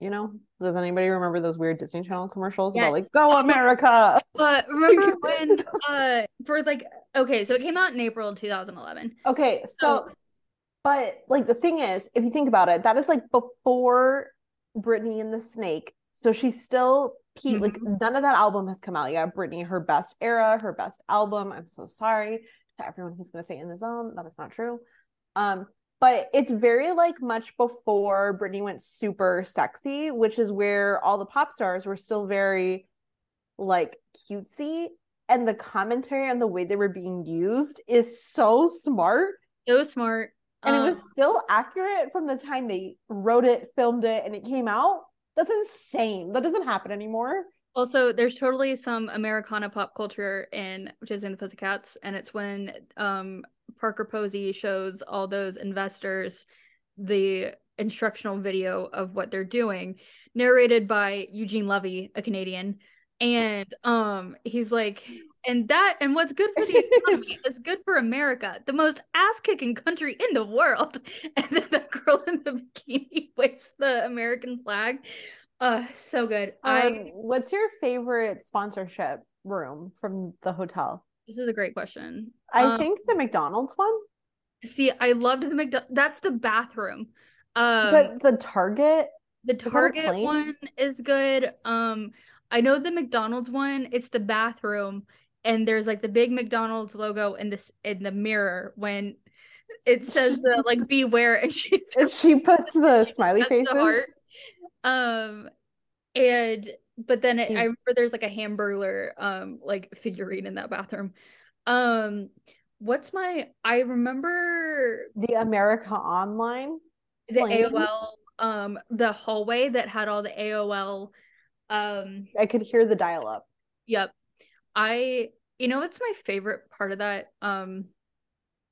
you know, does anybody remember those weird Disney Channel commercials about like go America? [laughs] But remember [laughs] when uh for like okay, so it came out in April 2011. Okay, so So but like the thing is, if you think about it, that is like before Britney and the Snake. So she's still Pete, like none of that album has come out yet. Britney, her best era, her best album. I'm so sorry to everyone who's gonna say in the zone. That is not true. Um, but it's very like much before Britney went super sexy, which is where all the pop stars were still very like cutesy. And the commentary and the way they were being used is so smart so smart. and it was Um, still accurate from the time they wrote it, filmed it, and it came out. That's insane. That doesn't happen anymore. Also, there's totally some Americana pop culture in which is in the Pussycats, and it's when um Parker Posey shows all those investors the instructional video of what they're doing, narrated by Eugene Levy, a Canadian. And um he's like, and that and what's good for the [laughs] economy is good for America, the most ass-kicking country in the world. [laughs] And then the girl in the bikini [laughs] waves the American flag. Uh so good. I Um, what's your favorite sponsorship room from the hotel? This is a great question. I Um, think the McDonald's one, See, I loved the McDonald's. That's the bathroom. Um, but the Target. the Target plane? one is good. Um, I know the McDonald's one. It's the bathroom, and there's like the big McDonald's logo in this in the mirror when it says the [laughs] like beware, and And she [laughs] puts the smiley the faces. heart. Um, and but then it. I remember there's like a Hamburglar um like figurine in that bathroom. Um, what's my? I remember The America Online. the Plane? AOL um the hallway that had all the AOL um I could hear the dial up. Yep. I you know what's my favorite part of that um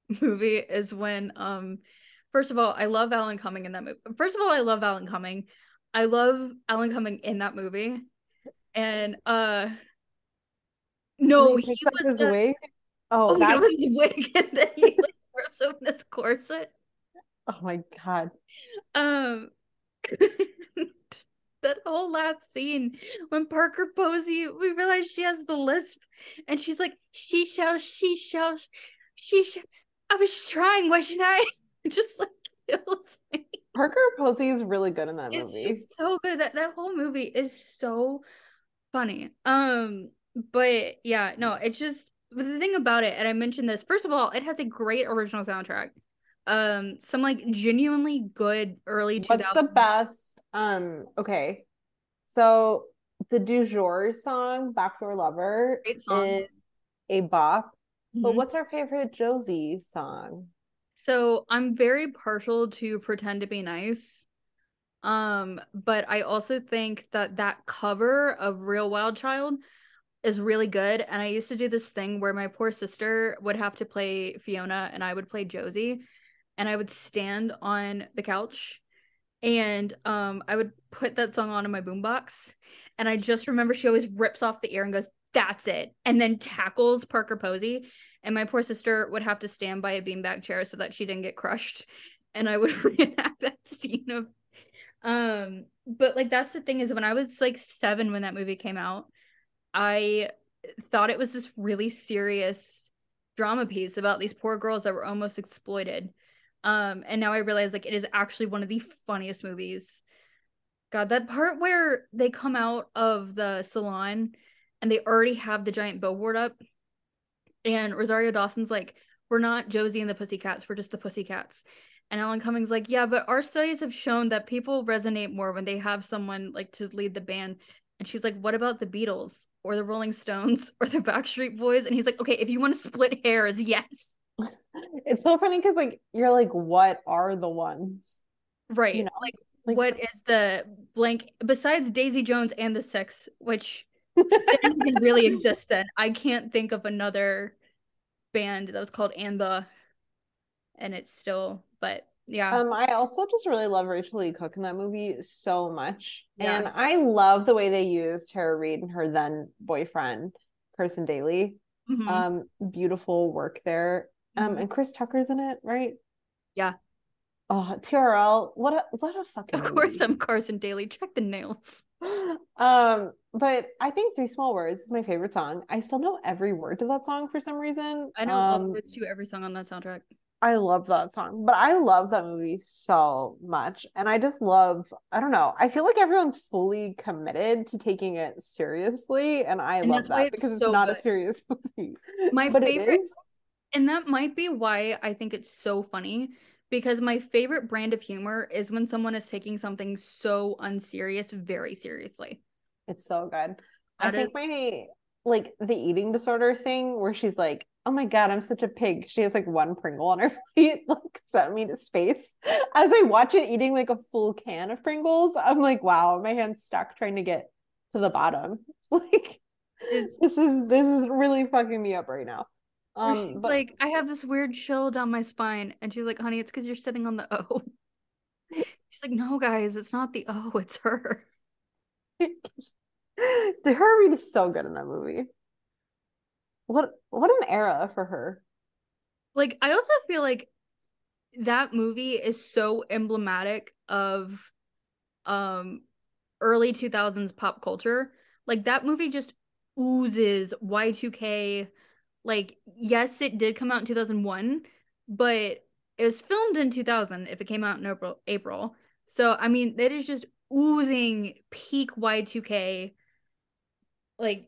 [laughs] movie is when um first of all, I love Alan Cumming in that movie. First of all, I love Alan Cumming. I love Alan Cumming in that movie. And uh no, he he was his the- wig. Oh, Oh, got his wig [laughs] and then he [laughs] like rips open his corset. oh my god. Um, that whole last scene when Parker Posey, we realize she has the lisp, and she's like, "She shall, she shall, she shall." I was trying. Why should I? [laughs] Just like [laughs] kills me. Parker Posey is really good in that It's movie. so good. That that whole movie is so funny. Um, but yeah, no, it's just the thing about it, and I mentioned this. First of all, it has a great original soundtrack. Um, some like genuinely good early two What's the best? Um, okay. So the du jour song, Backdoor Lover, is a bop. But Mhm. what's our favorite Josie song? So I'm very partial to Pretend to Be Nice. Um, but I also think that that cover of Real Wild Child is really good. And I used to do this thing where my poor sister would have to play Fiona and I would play Josie. And I would stand on the couch and um I would put that song on in my boombox. And I just remember she always rips off the ear and goes, That's it. And then tackles Parker Posey. And my poor sister would have to stand by a beanbag chair so that she didn't get crushed. And I would [laughs] reenact that scene of um, but like that's the thing is when I was like seven when that movie came out, I thought it was this really serious drama piece about these poor girls that were almost exploited. Um, and now I realize like it is actually one of the funniest movies. God, that part where they come out of the salon and they already have the giant billboard up, and Rosario Dawson's like, "We're not Josie and the Pussycats, we're just the Pussycats." And Alan Cumming's like, "Yeah, but our studies have shown that people resonate more when they have someone like to lead the band." And she's like, "What about the Beatles or the Rolling Stones or the Backstreet Boys?" And he's like, "Okay, if you want to split hairs, yes." It's so funny because like you're like, what are the ones? Right. You know, like, Like what is the blank besides Daisy Jones and the Six, which [laughs] didn't even really exist then. I can't think of another band that was called and the and it's still but yeah. Um, I also just really love Rachael Leigh Cook in that movie so much. Yeah. And I love the way they used Tara Reid and her then boyfriend, Carson Daly. Mhm. Um, beautiful work there. Um, Mhm. and Chris Tucker's in it, right? Yeah. Oh, TRL, what a what a fucking of course movie. I'm Carson Daly. Check the nails. [laughs] Um, but I think Three Small Words is my favorite song. I still know every word to that song for some reason. I know all the Um, words to every song on that soundtrack. I love that song, but I love that movie so much. And I just love, I don't know, I feel like everyone's fully committed to taking it seriously. And I And love that it's because it's so not a serious [laughs] movie. My favorite-. And that might be why I think it's so funny because my favorite brand of humor is when someone is taking something so unserious very seriously. It's so good. I think is- my like the eating disorder thing where she's like, oh my God, I'm such a pig. She has like one Pringle on her [laughs] feet, like sent me to space. As I watch it eating like a full can of Pringles, I'm like, wow, my hand's stuck trying to get to the bottom. [laughs] Like It's- this is this is really fucking me up right now. Um but like, I have this weird chill down my spine. And she's like, honey, it's because you're sitting on the O. [laughs] She's like, no, guys, it's not the O, it's her. [laughs] Tara Reid is so good in that movie. What what an era for her. Like, I also feel like that movie is so emblematic of um early 2000s pop culture. Like that movie just oozes Y2K. Like, yes, it did come out in 2001, but it was filmed in 2000 if it came out in April. April. So, I mean, it is just oozing peak Y2K like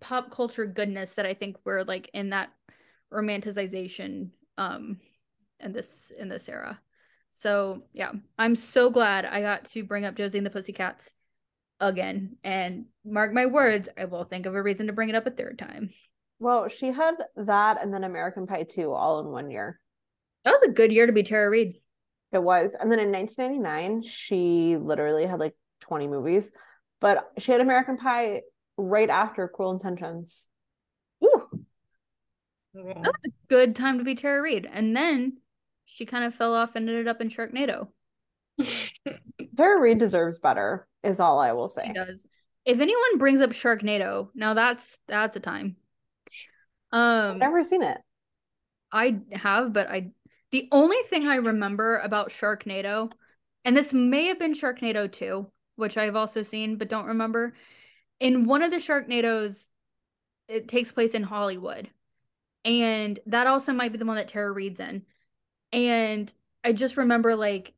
pop culture goodness that I think we're like in that romanticization um in this in this era. So yeah, I'm so glad I got to bring up Josie and the Pussycats again. And mark my words, I will think of a reason to bring it up a third time. Well, she had that and then American Pie 2 all in one year. That was a good year to be Tara Reid. It was. And then in 1999, she literally had like 20 movies, but she had American Pie right after Cruel Intentions. Ooh. That was a good time to be Tara Reid. And then she kind of fell off and ended up in Sharknado. [laughs] Tara Reid deserves better, is all I will say. She does. If anyone brings up Sharknado, now that's that's a time. Um I've never seen it. I have, but I the only thing I remember about Sharknado, and this may have been Sharknado 2, which I've also seen but don't remember. In one of the Sharknados, it takes place in Hollywood. And that also might be the one that Tara Reid's in. And I just remember like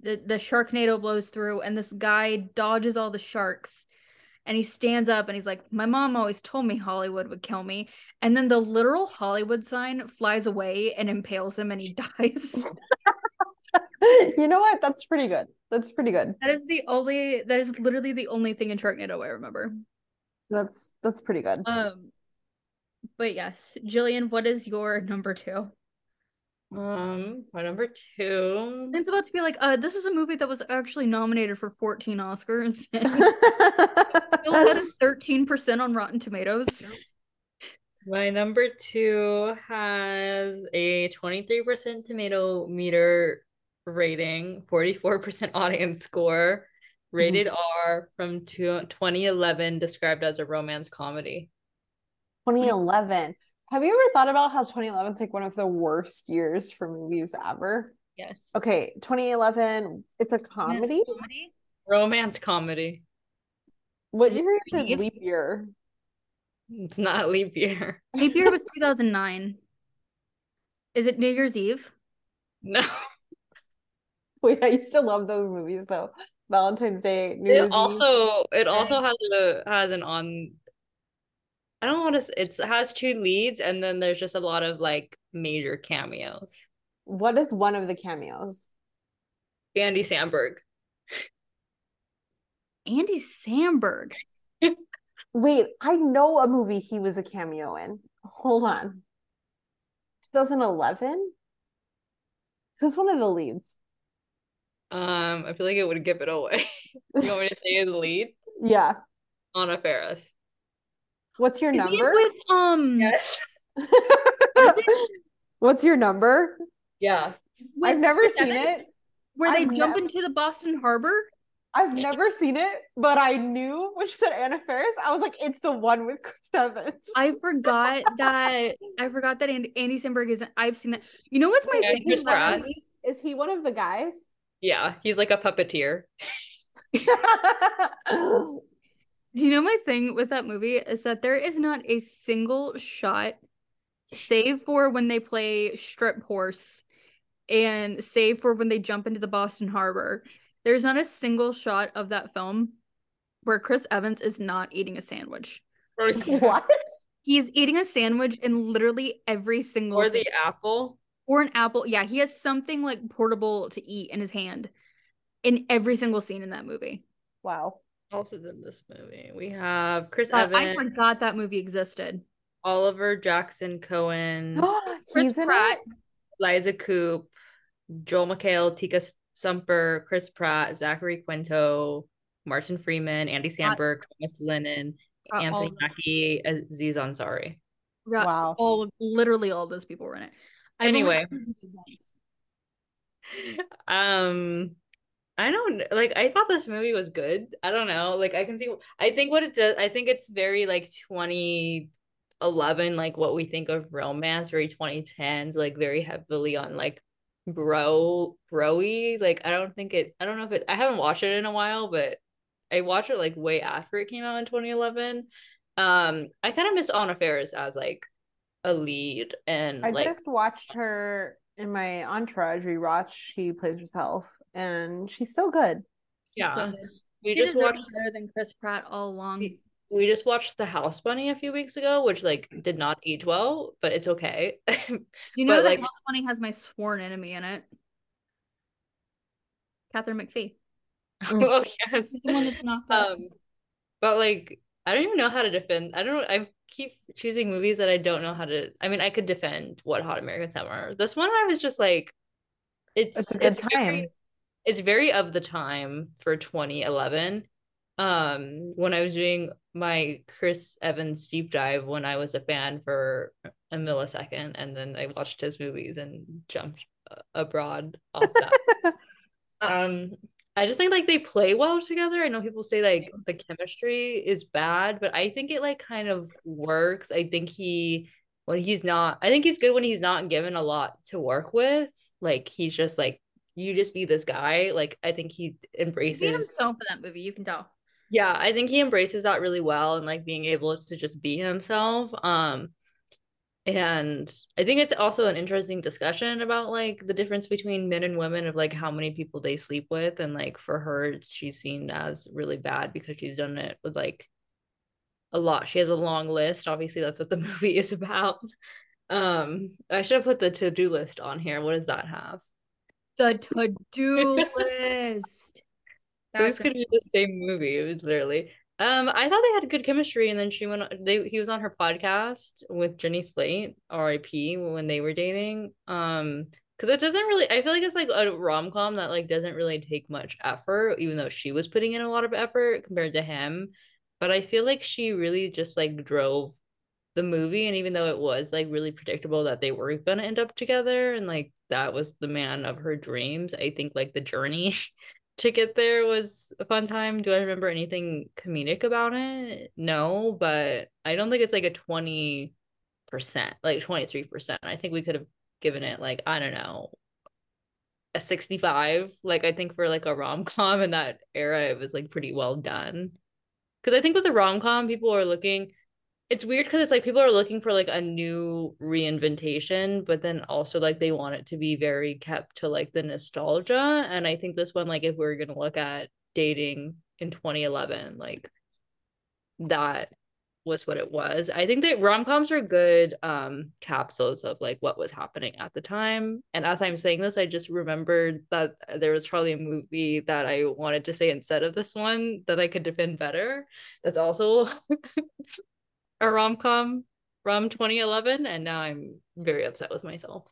the the Sharknado blows through and this guy dodges all the sharks and he stands up and he's like, My mom always told me Hollywood would kill me. And then the literal Hollywood sign flies away and impales him and he [laughs] dies. [laughs] you know what? That's pretty good. That's pretty good. that is the only that is literally the only thing in Sharknado I remember. That's that's pretty good. Um but yes, Jillian, what is your number two? Um, my number two. It's about to be like, uh, this is a movie that was actually nominated for 14 Oscars. [laughs] and Still [laughs] had a 13% on Rotten Tomatoes. My number two has a 23% tomato meter rating, 44% audience score, rated R from two, 2011, described as a romance comedy. 2011. Have you ever thought about how 2011 is like one of the worst years for movies ever? Yes. Okay, 2011, it's a comedy. Comedy? Romance comedy. What it year is it? leap? Leap year. It's not leap year. Leap year was [laughs] 2009. Is it New Year's Eve? No. [laughs] Wait, I used to love those movies though. Valentine's Day, New It Year's Eve. also it also has a has an on I don't want to it has two leads and then there's just a lot of like major cameos. What is one of the cameos? Andy Samberg. Andy Samberg. [laughs] Wait, I know a movie he was a cameo in. Hold on. 2011? Who's one of the leads? Um, I feel like it would give it away. [laughs] you want me to [laughs] say the lead? Yeah. Anna Faris. What's your Is it number? with um Yes. [laughs] What's your number? Yeah. with I've never seen Evans, it. Where they I've jump nev- into the Boston Harbor? I've never seen it, but I knew when she said Anna Faris, I was like, it's the one with Chris Evans. I forgot that I forgot that Andy, Andy Samberg isn't I've seen that. You know what's my Yeah, thing Chris Pratt. movie? Is he one of the guys? Yeah. He's like a puppeteer. [laughs] [laughs] Do you know my thing with that movie is that there is not a single shot, save for when they play strip horse and save for when they jump into the Boston Harbor. There's not a single shot of that film where Chris Evans is not eating a sandwich. [laughs] what? He's eating a sandwich in literally every single Or scene. the apple. or an apple. Yeah, he has something like portable to eat in his hand in every single scene in that movie. Wow. Who else is in this movie? We have Chris God, I forgot that movie existed. Oliver Jackson Cohen, [gasps] Chris He's Pratt. it? Eliza Coupe, Joel McHale, Tika Sumpter, Chris Pratt, Zachary Quinto, Martin Freeman, Andy Samberg, Thomas Lennon, Uh, Anthony of them. Mackie, Aziz Ansari. Wow. all of, literally all those people were in it. I've Anyway. seen it once. [laughs] um i don't like i thought this movie was good i don't know like i can see i think what it does i think it's very like 2011 like what we think of romance very 2010s like very heavily on like bro broy like i don't think it i don't know if it i haven't watched it in a while but i watched it like way after it came out in 2011 um i kind of miss Anna Faris as like a lead and I like just watched her in my Entourage rewatch. She plays herself, and she's so good. yeah So good. we She just watched better than Chris Pratt all along. We- we just watched the house bunny a few weeks ago which like did not age well but it's okay [laughs] you know but, that like- House Bunny has my sworn enemy in it. Katharine McPhee. [laughs] oh yes. She's the one that's not. up. Um, but like I don't even know how to defend. I don't know. I keep choosing movies that I don't know how to. I mean, I could defend Wet Hot American Summer. This one, I was just like, it's It's a good very- time. It's very of the time for 2011. Um, when I was doing my Chris Evans deep dive when I was a fan for a millisecond, and then I watched his movies and jumped uh, abroad off that. [laughs] um, I just think like they play well together. I know people say like the chemistry is bad, but I think it like kind of works. I think he when he's not, I think he's good when he's not given a lot to work with. Like he's just like you just be this guy. Like I think he He embraces beat himself in that movie. You can tell. yeah, I think he embraces that really well and like being able to just be himself. Um and I think it's also an interesting discussion about like the difference between men and women of like how many people they sleep with and like for her she's seen as really bad because she's done it with like a lot. She has a long list. Obviously that's what the [laughs] movie is about. Um I should have put the to-do list on here. What does that have? The to-do list. [laughs] this That's could be the same movie, it was literally. Um, I thought they had good chemistry, and then she went. They he was on her podcast with Jenny Slate, R.I.P. when they were dating. Um, because it doesn't really. I feel like it's like a rom com that like doesn't really take much effort, even though she was putting in a lot of effort compared to him. But I feel like she really just like drove the movie, and even though it was like really predictable that they were gonna end up together, and like that was the man of her dreams, I think like the journey [laughs] to get there was a fun time. Do I remember anything comedic about it? No, but I don't think it's like a 20%, like 23%. I think we could have given it like, I don't know, a 65. Like I think for like a rom-com in that era, it was like pretty well done. Because I think with a rom-com, people are looking it's weird because it's like people are looking for like a new reinventation, but then also like they want it to be very kept to like the nostalgia. And I think this one, like if we are gonna look at dating in 2011, like that was what it was. I think that rom-coms are good um capsules of like what was happening at the time. And as I'm saying this, I just remembered that there was probably a movie that I wanted to say instead of this one that I could defend better. That's also [laughs] a rom com from 2011, and now I'm very upset with myself.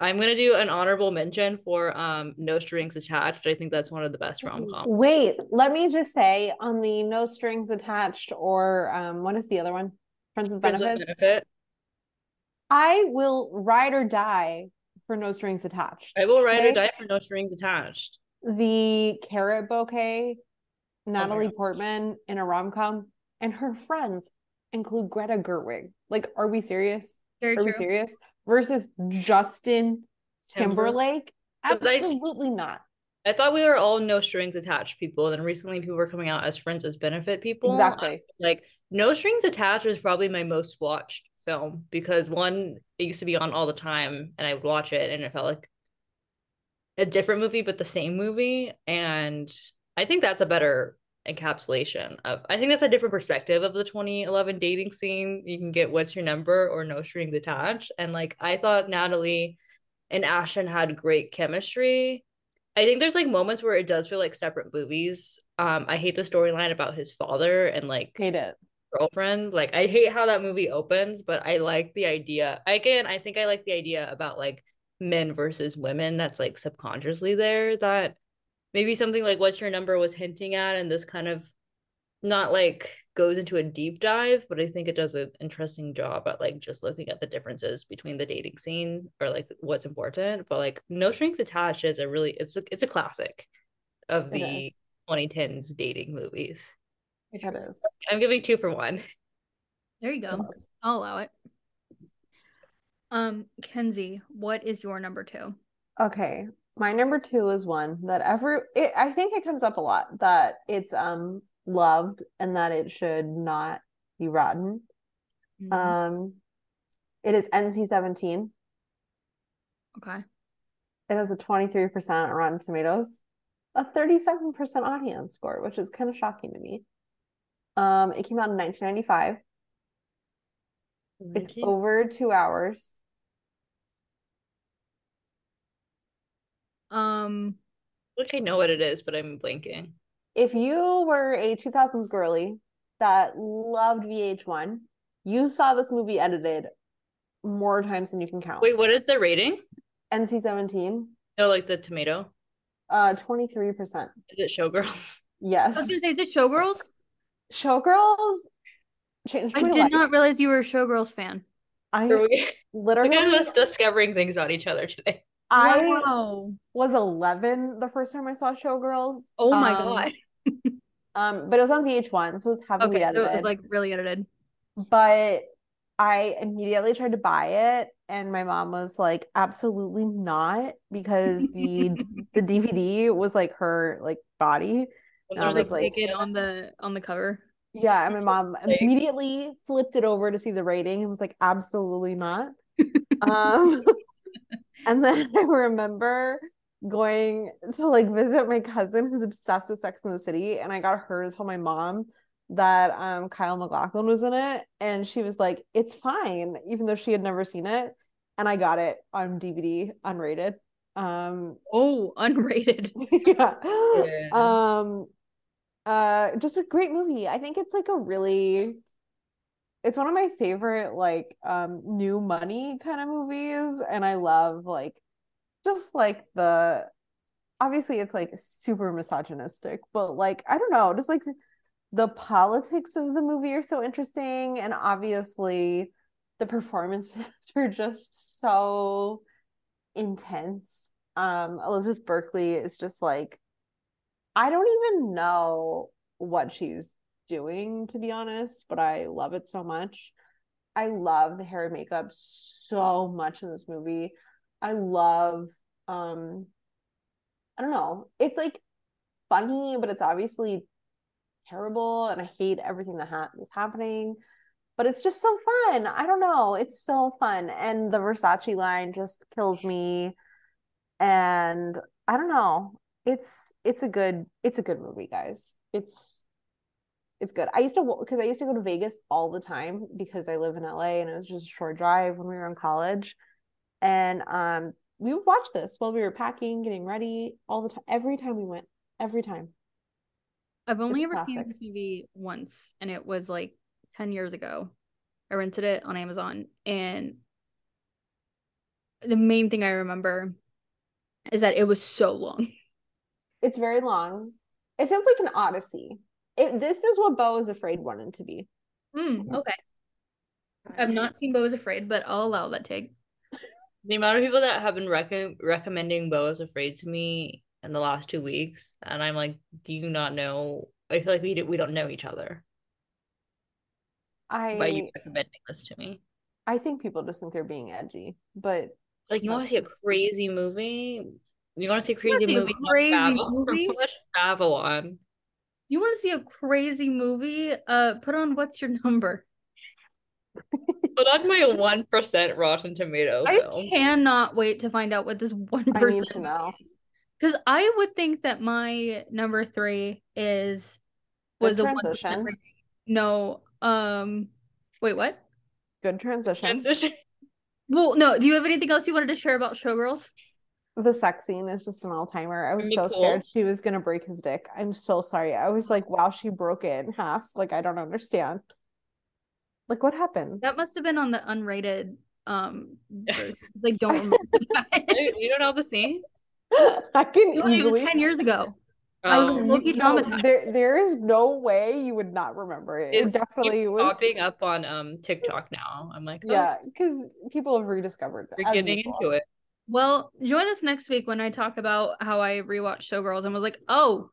I'm gonna do an honorable mention for um No Strings Attached. I think that's one of the best rom coms. Wait, let me just say on the no strings attached or um what is the other one? Friends with benefits. Benefit. I will ride or die for no strings attached. I will ride Okay. or die for No Strings Attached. The carrot bouquet, Natalie God. Portman in a rom com, and her friends include Greta Gerwig. Like, are we serious? very Are we serious? Versus Justin Timberlake. Timberlake? 'Cause I- Absolutely not. I thought we were all No Strings Attached people, and then recently people were coming out as friends as benefit people. Exactly. like No Strings Attached is probably my most watched film because one, it used to be on all the time and I would watch it and it felt like a different movie but the same movie. And I think that's a better encapsulation of I think that's a different perspective of the 2011 dating scene. You can get what's your number or no strings attached. And like I thought Natalie and Ashton had great chemistry. I think there's like moments where it does feel like separate movies. Um, I hate the storyline about his father and like Hate it. girlfriend. Like I hate how that movie opens, but I like the idea. Again, I think I like the idea about like men versus women that's like subconsciously there that maybe something like what's your number was hinting at and this kind of not like goes into a deep dive, but I think it does an interesting job at like just looking at the differences between the dating scene or like what's important. But like No Strings Attached is a really it's a it's a classic of the is. 2010s dating movies. It is. I'm giving two for one. There you go. I'll allow it. Um, Kenzie, what is your number two? Okay. My number two is one that every it, I think it comes up a lot that it's um loved and that it should not be rotten. Mm-hmm. Um it is NC-17. okay. It has a 23% on Rotten Tomatoes, a 37% audience score, which is kind of shocking to me. Um, it came out in 1995. It's over two hours. Um, Like I know what it is, but I'm blanking. If you were a 2000s girly that loved VH1, you saw this movie edited more times than you can count. Wait, what is the rating? NC-17, No, like the tomato. uh, 23%. Is it Showgirls? [laughs] Yes. I was gonna say, is it Showgirls? Showgirls changed I did life. not realize you were a Showgirls fan. I Are we literally [laughs] look at us discovering things about each other today. I wow. was 11 the first time I saw Showgirls. Oh my Um, god. [laughs] Um, but it was on VH1, so it was heavily edited. Okay, so it was like really edited. but I immediately tried to buy it, and my mom was like, "Absolutely not," because [laughs] the the DVD was like her like body. When I I was was like, like- naked on the on the cover. Yeah, and my mom immediately flipped it over to see the rating and was like, "Absolutely not." [laughs] um, and then [laughs] I remember going to like visit my cousin who's obsessed with Sex in the City, and I got her to tell my mom that um Kyle MacLachlan was in it, and she was like, "It's fine," even though she had never seen it, and I got it on DVD unrated. Um, Oh, unrated. [laughs] yeah. Yeah. Um, uh, just a great movie. I think it's like a really, it's one of my favorite like um new money kind of movies, and I love like just like the obviously it's like super misogynistic, but like I don't know, just like the politics of the movie are so interesting, and obviously the performances [laughs] are just so intense. Um, Elizabeth Berkley is just like I don't even know what she's doing, to be honest, but I love it so much. I love the hair and makeup so much in this movie. I love um I don't know. It's like funny, but it's obviously terrible and I hate everything that ha- is happening. But it's just so fun. I don't know. It's so fun. And the Versace line just kills me. And I don't know. It's it's a good it's a good movie, guys. It's it's good. I used to because I used to go to Vegas all the time because I live in LA and it was just a short drive when we were in college. And um we would watch this while we were packing, getting ready all the time. Every time we went, every time. I've only It's ever seen classic. this movie once, and it was like 10 years ago. I rented it on Amazon, and the main thing I remember is that it was so long. It's very long. It feels like an odyssey. It, this is what Beau is afraid wanted to be. Hmm, okay. I've not seen Beau is Afraid, but I'll allow that take. [laughs] The amount of people that have been rec- recommending Beau is Afraid to me in the last two weeks, and I'm like, do you not know? I feel like we do, we don't know each other I by you recommending this to me. I think people just think they're being edgy, but Like, you want to see a crazy movie? You want to see a crazy see movie? from crazy Babylon- [laughs] movie? From Babylon. You want to see a crazy movie? Uh, put on What's Your Number? But on my one percent Rotten Tomato I film. cannot wait to find out what this one I need to know. Because I would think that my number three is was Good a one transition. No, um, wait, what? Good transition. Transition. Well, no. Do you have anything else you wanted to share about Showgirls? The sex scene is just an all timer. I was Really so cool. scared she was gonna break his dick. I'm so sorry. I was like, wow, she broke it in half. Like, I don't understand. Like, what happened? That must have been on the unrated. Um. [laughs] Like, don't remember that. you [laughs] you don't know the scene? [laughs] I can it was ten years ago. I was Oh. like, low-key No, traumatized. there, there is no way you would not remember it. It It's definitely keeps was. popping up on um TikTok now. I'm like, oh, Yeah, because people have rediscovered. we're getting usual. into it. Well, join us next week when I talk about how I rewatched Showgirls and was like, oh,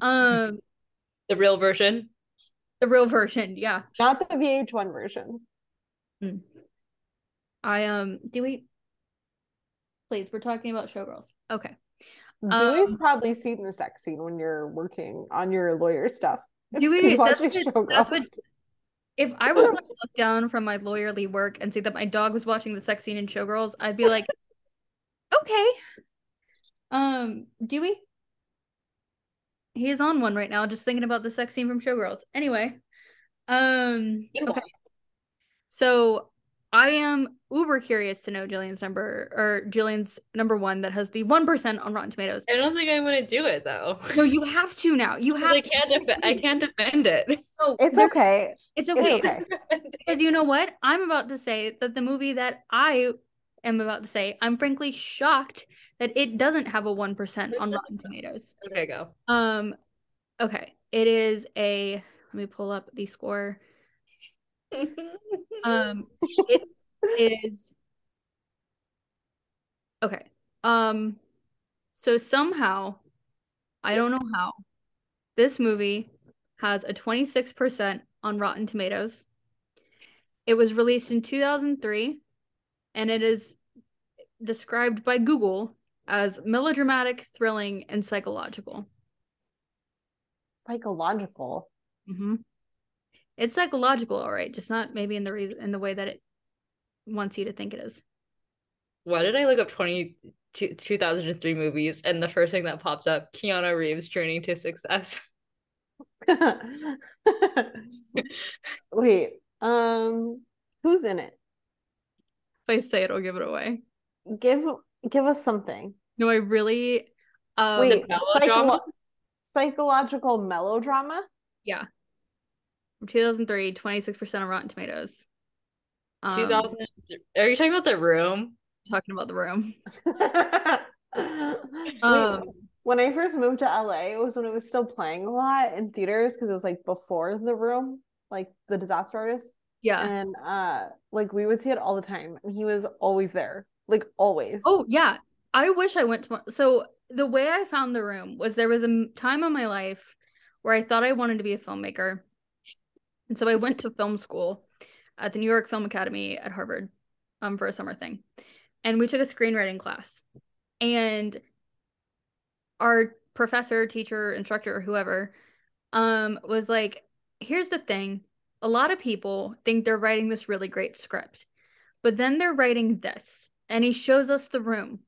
um, The real version. the real version. Yeah, Not the VH1 version. I um, do we? Please, we're talking about Showgirls. Okay. Dewey's Um, probably seen the sex scene when you're working on your lawyer stuff. Dewey, that's watching what- that's what- Showgirls. If I were to like look down from my lawyerly work and see that my dog was watching the sex scene in Showgirls, I'd be like, okay. Um, Dewey, he is on one right now, just thinking about the sex scene from Showgirls. Anyway, um, okay. So I am uber curious to know Jillian's number or Jillian's number one that has the one percent on Rotten Tomatoes. I don't think I'm gonna do it though. No, you have to now. You have. I can't. Def- I can't defend it. So It's okay. It's okay. It's okay. Because you know what? I'm about to say that the movie that I am about to say, I'm frankly shocked that it doesn't have a 1% on Rotten Tomatoes. okay, go. Um okay, it is a let me pull up the score. [laughs] Um it is Okay. Um so somehow I don't know how this movie has a 26% on Rotten Tomatoes. It was released in 2003 and it is described by Google as melodramatic, thrilling, and psychological. Psychological. hmm It's psychological, all right, just not maybe in the reason in the way that it wants you to think it is. Why did I look up 20, two- 2003 movies and the first thing that pops up, Keanu Reeves Journey to Success? [laughs] [laughs] Wait. Um, who's in it? If I say it, I'll give it away. Give give us something. No, I really. Um, Wait, melodrama? psycholo- psychological melodrama? Yeah. From 2003, 26% on Rotten Tomatoes. Um, 2000. Are you talking about The Room? talking about the room. [laughs] Wait, Um, when I first moved to LA, it was when it was still playing a lot in theaters because it was like before The Room, like The Disaster Artist. Yeah. And uh like we would see it all the time and he was always there. Like always. Oh, yeah. I wish I went to one. So the way I found the room was there was a time in my life where I thought I wanted to be a filmmaker. And so I went to film school at the New York Film Academy at Harvard um, for a summer thing. And we took a screenwriting class. And our professor, teacher, instructor, or whoever um, was like, here's the thing. A lot of people think they're writing this really great script, but then they're writing this. And he shows us the room.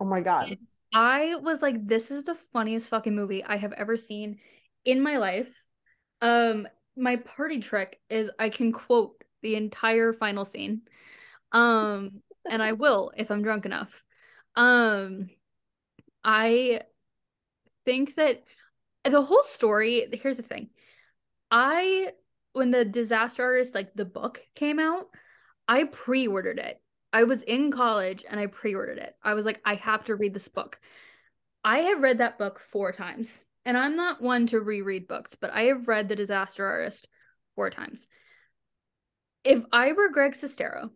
Oh my god. I was like, this is the funniest fucking movie I have ever seen in my life. Um, my party trick is I can quote the entire final scene. Um, and I will if I'm drunk enough. Um, I think that the whole story, here's the thing. I when the disaster artist like the book came out, I pre-ordered it. I was in college and I pre-ordered it. I was like, I have to read this book. I have read that book four times. And I'm not one to reread books, but I have read The Disaster Artist four times. If I were Greg Sestero,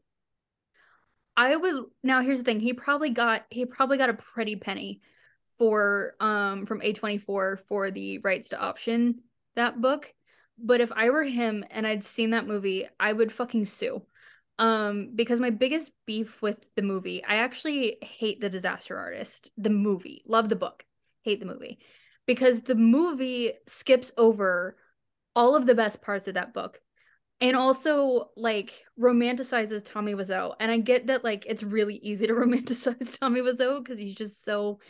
I would now here's the thing. He probably got he probably got a pretty penny for um from A24 for the rights to option that book. But if I were him and I'd seen that movie, I would fucking sue. Um, because my biggest beef with the movie, I actually hate The Disaster Artist, the movie. Love the book, hate the movie. Because the movie skips over all of the best parts of that book and also like romanticizes Tommy Wiseau. And I get that like it's really easy to [laughs] romanticize Tommy Wiseau because he's just so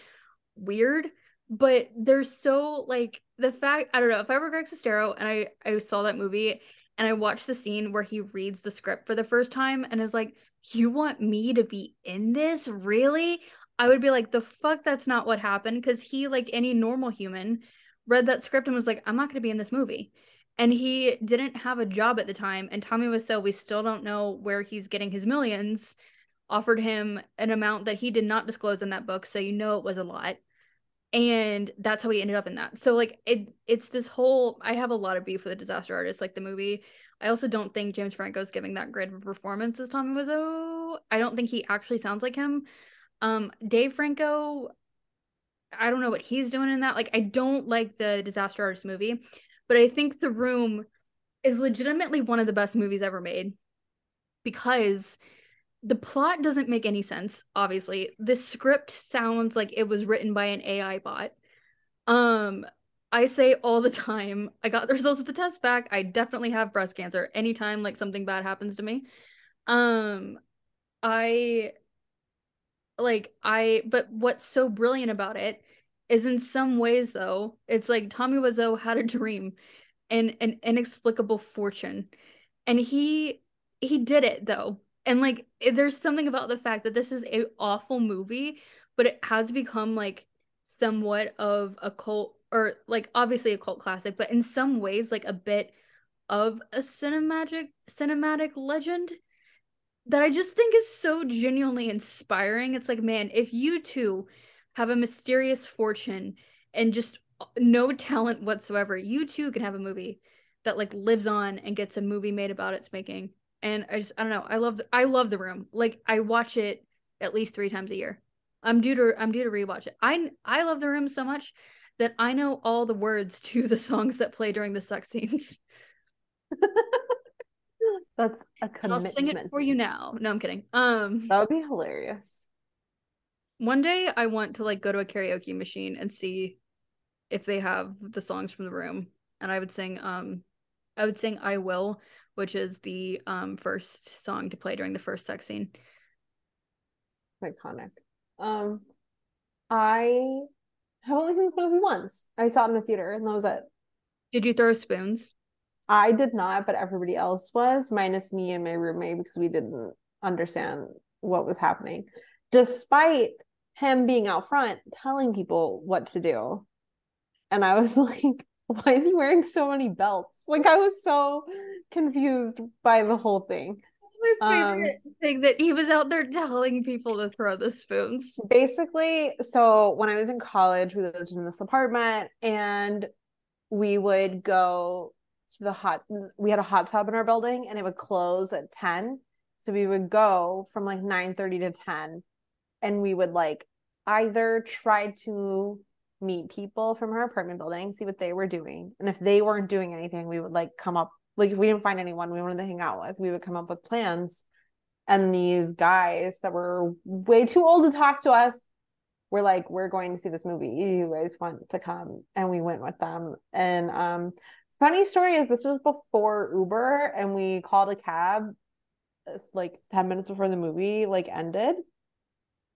weird. But there's so like the fact I don't know if I were Greg Sestero and I I saw that movie and I watched the scene where he reads the script for the first time and is like, "You want me to be in this? Really?" I would be like, "The fuck that's not what happened" because he like any normal human read that script and was like, "I'm not going to be in this movie." And he didn't have a job at the time and Tommy Wiseau, we still don't know where he's getting his millions, offered him an amount that he did not disclose in that book, so you know it was a lot and that's how we ended up in that. So like it it's this whole i have a lot of beef with the disaster artist like the movie. I also don't think james franco's giving that great of performance as tommy wiseau. I don't think he actually sounds like him. Um dave franco i don't know what he's doing in that. Like i don't like the disaster artist movie but i think the room is legitimately one of the best movies ever made because the plot doesn't make any sense obviously. The script sounds like it was written by an ai bot. Um i say all the time i got the [laughs] results of the test back. I definitely have breast cancer anytime like something bad happens to me. Um i like i but what's so brilliant about it is in some ways though it's like tommy wiseau had a dream and an inexplicable fortune. And he he did it though And like there's something about the fact that this is a awful movie, but it has become like somewhat of a cult or like obviously a cult classic, but in some ways like a bit of a cinematic cinematic legend that I just think is so genuinely inspiring. It's like, man, if you two have a mysterious fortune and just no talent whatsoever, you too can have a movie that like lives on and gets a movie made about its making. And I just I don't know. I love the, I love the room. Like I watch it at least 3 times a year. I'm due to I'm due to rewatch it. I I love the room so much that I know all the words [laughs] to the songs that play during the sex scenes. [laughs] That's a And I'll sing it for you now. No, I'm kidding. Um That would be hilarious. One day I want to like go to a karaoke machine and see if they have the songs from the room. And I would sing um I would sing I Will, which is the um first song to play during the first sex scene. Iconic. Um, I have only seen this movie once. I saw it in the theater, and that was it. Did you throw spoons? I did not, but everybody else was, minus me and my roommate, because we didn't understand what was happening, despite him being out front telling people what to do. And I was [laughs] like, why is he wearing so many belts? Like, I was so confused by the whole thing. That's my Um, favorite thing that he was out there telling people to throw the spoons. basically so when i was in college we lived in this apartment and we would go to the hot we had a hot tub in our building and it would close at 10 so we would go from like 9 30 to 10 and we would like either try to meet people from our apartment building see what they were doing and if they weren't doing anything we would like come up like if we didn't find anyone we wanted to hang out with we would come up with plans. And these guys that were way too old to talk to us were like we're going to see this movie. You guys want to come? And we went with them. And um funny story is this was before uber and we called a cab uh, like 10 minutes before the movie like ended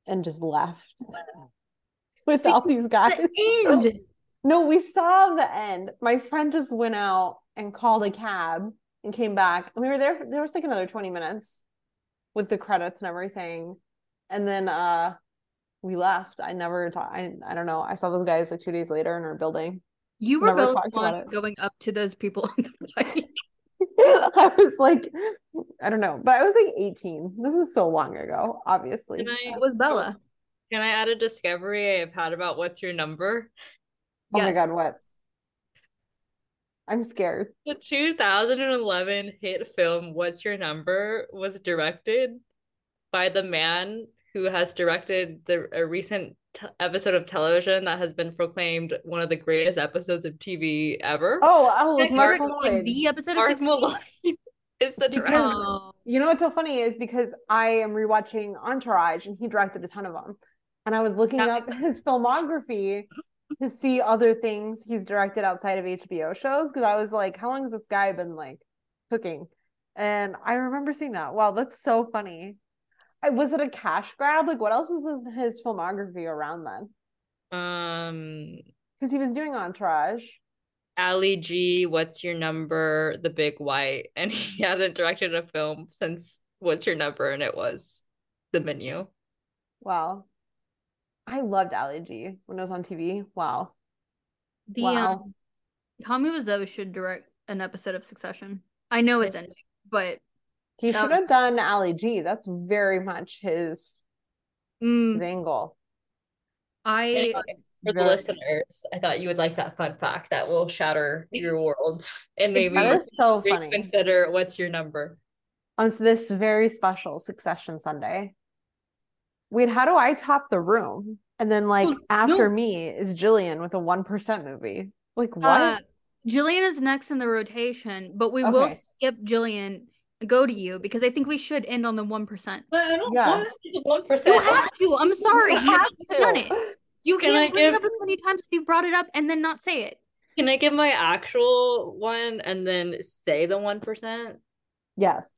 and just left [laughs] without these guys. The end. [laughs] no, we saw the end. My friend just went out and called a cab and came back. And we were there, there was like another 20 minutes with the credits and everything. And then uh we left. I never talked. I, I don't know. I saw those guys like two days later in our building. You were Never both one going up to those people on the [laughs] bike. I was like, I don't know, but I was like 18. This is so long ago, obviously. Can I It was Bella. can I add a discovery I've had about what's your number? Oh my God, what? I'm scared. The 2011 hit film What's Your Number was directed by the man who has directed the a recent t- episode of television that has been proclaimed one of the greatest episodes of TV ever. Oh, oh, it was Yeah, Mark you were, the episode of Mark 16. Mylod [laughs] is the director. You know what's so funny is because I am rewatching Entourage and he directed a ton of them. And I was looking That up his filmography to see other things he's directed outside of HBO shows because I was like, how long has this guy been like cooking? And I remember seeing that. Wow, that's so funny. I, was it a cash grab? Like, what else is in his filmography around then? Um, Because he was doing Entourage. Ali G, What's Your Number, The Big White, and [laughs] he hasn't directed a film since What's Your Number, and it was The Menu. Wow. I loved Ali G when it was on TV. Wow. The Wow. um, Tommy Wiseau should direct an episode of Succession. I know it's ending, but He should was- have done Ali G. That's very much his, mm, his angle. I Anyway, for the Very- listeners, I thought you would like that fun fact that will shatter your world [laughs] and maybe That is so funny. reconsider what's your number. On this very special Succession Sunday. Wait, how do I top the room? And then like Oh, after no. me is Jillian with a 1% movie. Like what? uh Jillian is next in the rotation, but we will skip Jillian and go to you because I think we should end on the one percent. But I don't yeah. want to see the 1%. You have to. I'm sorry. You You have have done it. to. You Can can't I bring it give- up as many times as you brought it up and then not say it. Can I give my actual one and then say the one percent? Yes.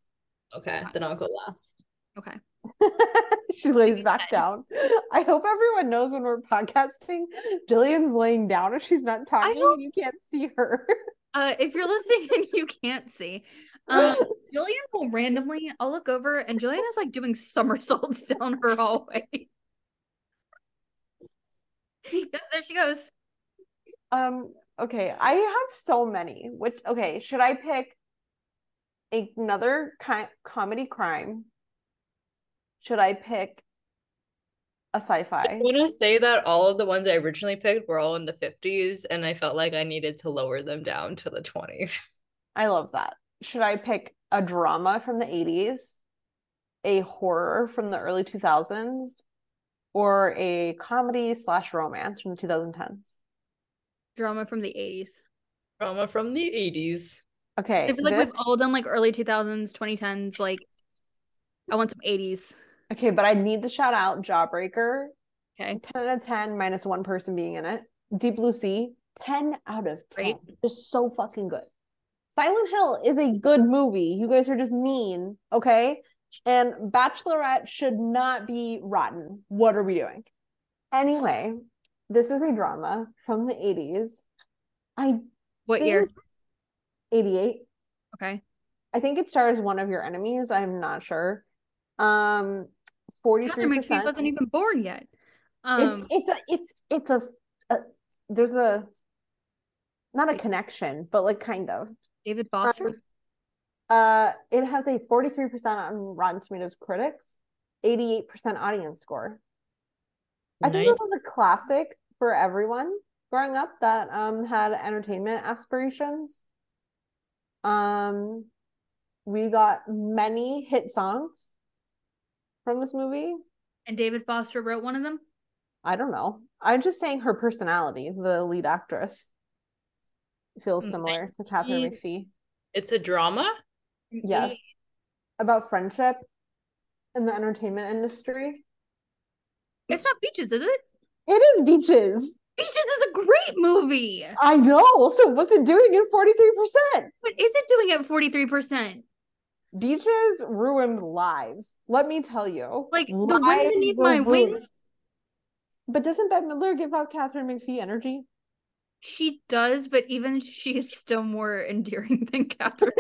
Okay, then I'll go last. Okay. [laughs] [laughs] she lays back down. I hope everyone knows when we're podcasting, Jillian's laying down if she's not talking and you can't see her. Uh, if you're listening and you can't see, [laughs] Um, Jillian will randomly, I'll look over and Jillian is like doing somersaults [laughs] down her hallway. There she goes. Um, okay, I have so many. Which okay, should I pick another kind comedy crime? Should I pick a sci-fi? I want to say that all of the ones I originally picked were all in the 50s, and I felt like I needed to lower them down to the 20s. [laughs] I love that. Should I pick a drama from the 80s, a horror from the early 2000s, or a comedy slash romance from the 2010s? Drama from the 80s. Drama from the 80s. Okay, I feel like this- we've all done like early 2000s, 2010s. Like, I want some 80s. Okay, but I need to shout out Jawbreaker. Okay. 10 out of 10 minus one person being in it. Deep Blue Sea, 10 out of 10. Right. Just so fucking good. Silent Hill is a good movie. You guys are just mean, okay? And Bachelorette should not be rotten. What are we doing? Anyway, this is a drama from the 80s. I What year? 88. Okay. I think it stars one of your enemies. I'm not sure. Um, 43%. McPhee wasn't even born yet. Um, it's it's a it's it's a, a there's a not a Wait. connection but like kind of David Foster. uh it has a 43% on rotten tomatoes critics 88% audience score i think this was a classic for everyone growing up that um had entertainment aspirations um we got many hit songs from this movie and David Foster wrote one of them. I don't know. I'm just saying her personality, the lead actress, feels Mm, similar to Katharine she- McPhee. It's a drama? Yes. About friendship in the entertainment industry. It's not Beaches, is it? It is Beaches. Beaches is a great movie. I know. So what's it doing at 43%? What is it doing at 43%? Beaches ruined lives. Let me tell you. Like, the wind beneath my wings. But doesn't Bette Midler give out Katharine McPhee energy? She does, but even she is still more endearing [laughs] than Katharine.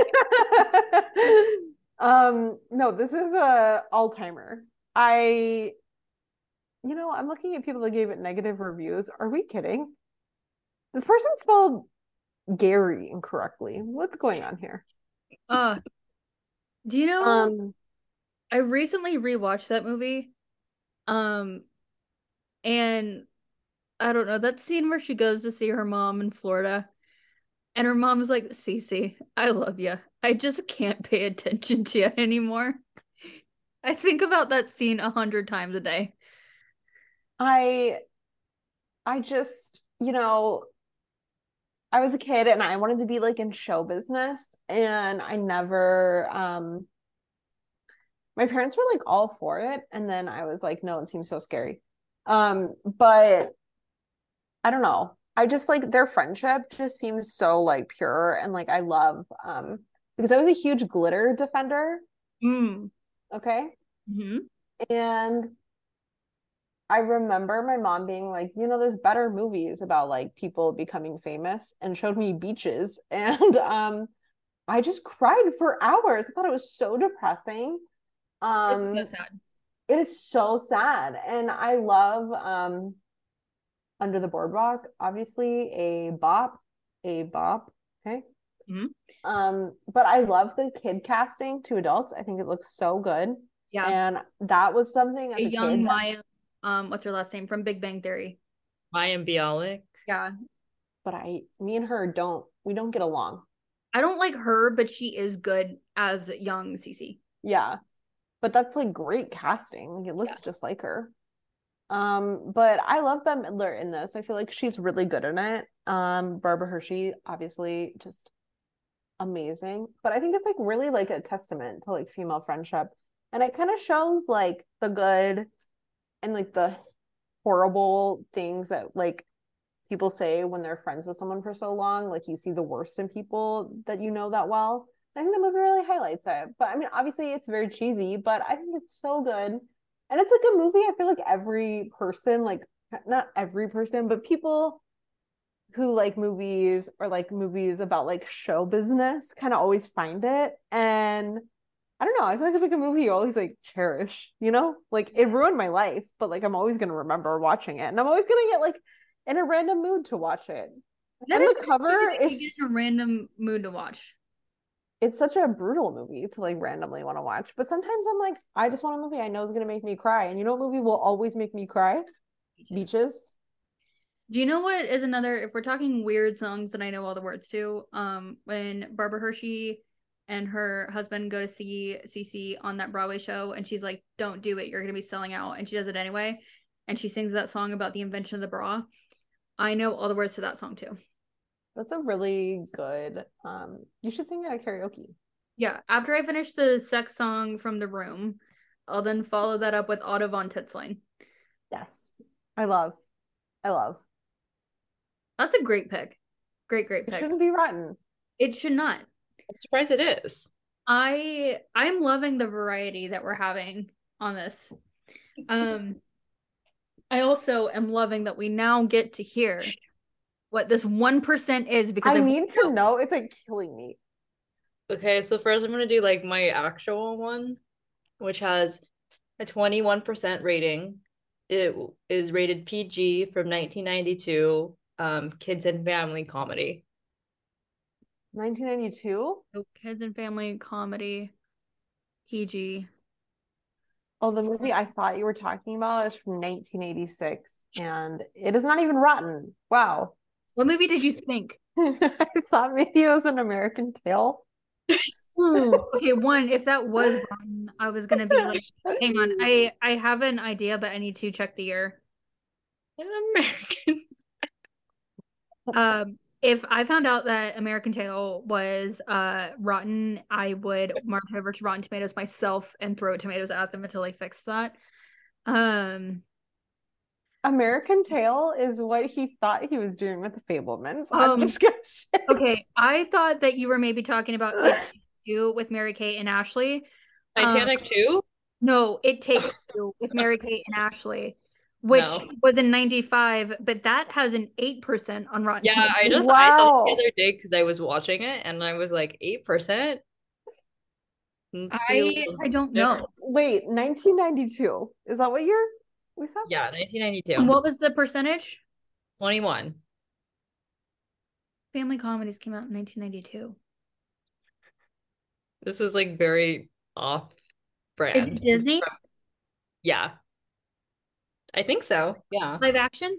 [laughs] um, no, this is a all-timer. I you know, I'm looking at people that gave it negative reviews. Are we kidding? This person spelled Gary incorrectly. What's going on here? Uh, do you know? Um, I recently rewatched that movie. Um, and I don't know that scene where she goes to see her mom in Florida, and her mom's like, "Cece, I love you. I just can't pay attention to you anymore." I think about that scene a hundred times a day. I I just, you know, I was a kid and I wanted to be like in show business and I never um my parents were like all for it and then I was like no it seems so scary. Um but I don't know. I just like their friendship just seems so like pure and like I love um because I was a huge glitter defender, Mm. okay? hmm And I remember my mom being like, you know, there's better movies about like people becoming famous and showed me beaches. [laughs] And um I just cried for hours. I thought it was so depressing. Um It's so sad. it is so sad. And I love um Under the Boardwalk, obviously a bop, a bop. Okay. Mhm. Um, but I love the kid casting to adults. I think it looks so good. Yeah, And that was something as a a young kid Maya. Um, what's her last name from Big Bang Theory? Mayim Bialik. Yeah, but I, me and her don't, we don't get along. I don't like her, but she is good as young Cece. Yeah. But that's like great casting. Like it looks just like her. Um, but I love Bette Midler in this. I feel like she's really good in it. Um, Barbara Hershey, obviously, just amazing. But I think it's like really like a testament to like female friendship. And it kind of shows like the good and like the horrible things that like people say when they're friends with someone for so long. Like you see the worst in people that you know that well. I think the movie really highlights it. But I mean, obviously, it's very cheesy, but I think it's so good. And it's like a movie I feel like every person, like not every person, but people who like movies or like movies about like show business kind of always find it and I don't know. I feel like it's like a movie you always like cherish, you know? Like it ruined my life, but like I'm always gonna remember watching it. And I'm always gonna get like in a random mood to watch it. That and is the cover something that you is a random mood to watch. it's such a brutal movie to like randomly want to watch. But sometimes I'm like, I just want a movie I know is gonna make me cry. And you know what movie will always make me cry? Beaches. Do you know what is another? If we're talking weird songs that I know all the words to, um, when Barbara Hershey and her husband go to see Cece on that Broadway show, and she's like, "Don't do it. You're gonna be selling out," and she does it anyway, and she sings that song about the invention of the bra. I know all the words to that song too. That's a really good um you should sing it at karaoke. Yeah. After I finish the sex song from The Room, I'll then follow that up with Otto von Titzling. Yes. I love. I love. That's a great pick. Great, great Pick. It shouldn't be rotten. It should not. I'm surprised it is. I I'm loving the variety that we're having on this. Um I also am loving that we now get to hear what this 1% is because I I need to know. It's like killing me. Okay, so first I'm gonna do like my actual one, which has a 21% rating. It is rated PG from 1992, um, kids and family comedy. 1992. So kids and family comedy PG. Oh, the movie I thought you were talking about is from 1986, and it is not even rotten. Wow. What movie did you think? [laughs] I thought maybe it was an American Tail. okay, one, if that was wrong, I was gonna be like, hang on, I I have an idea, but I need to check the year. An American. [laughs] Um, if I found out that American Tail was uh rotten, I would march over to Rotten Tomatoes myself and throw tomatoes at them until they fixed that. Um, American Tail is what he thought he was doing with the Fabelmans. I'm Um, just gonna say. okay, I thought that you were maybe talking about [laughs] It Two with Mary Kate and Ashley. Um, Titanic 2? No, It Takes Two with Mary Kate and Ashley, which No. was in '95, but that has an eight percent on Rotten. Yeah, I Tomatoes. just I saw it the other day because I was watching it and I was like, 8%? Let's be a I little I don't different. know. Wait, 1992. Is that what year we saw? Yeah, 1992. And what was the percentage? 21. Family comedies came out in 1992. This is like very off Is brand. it Disney Yeah. I think so. Yeah. live action?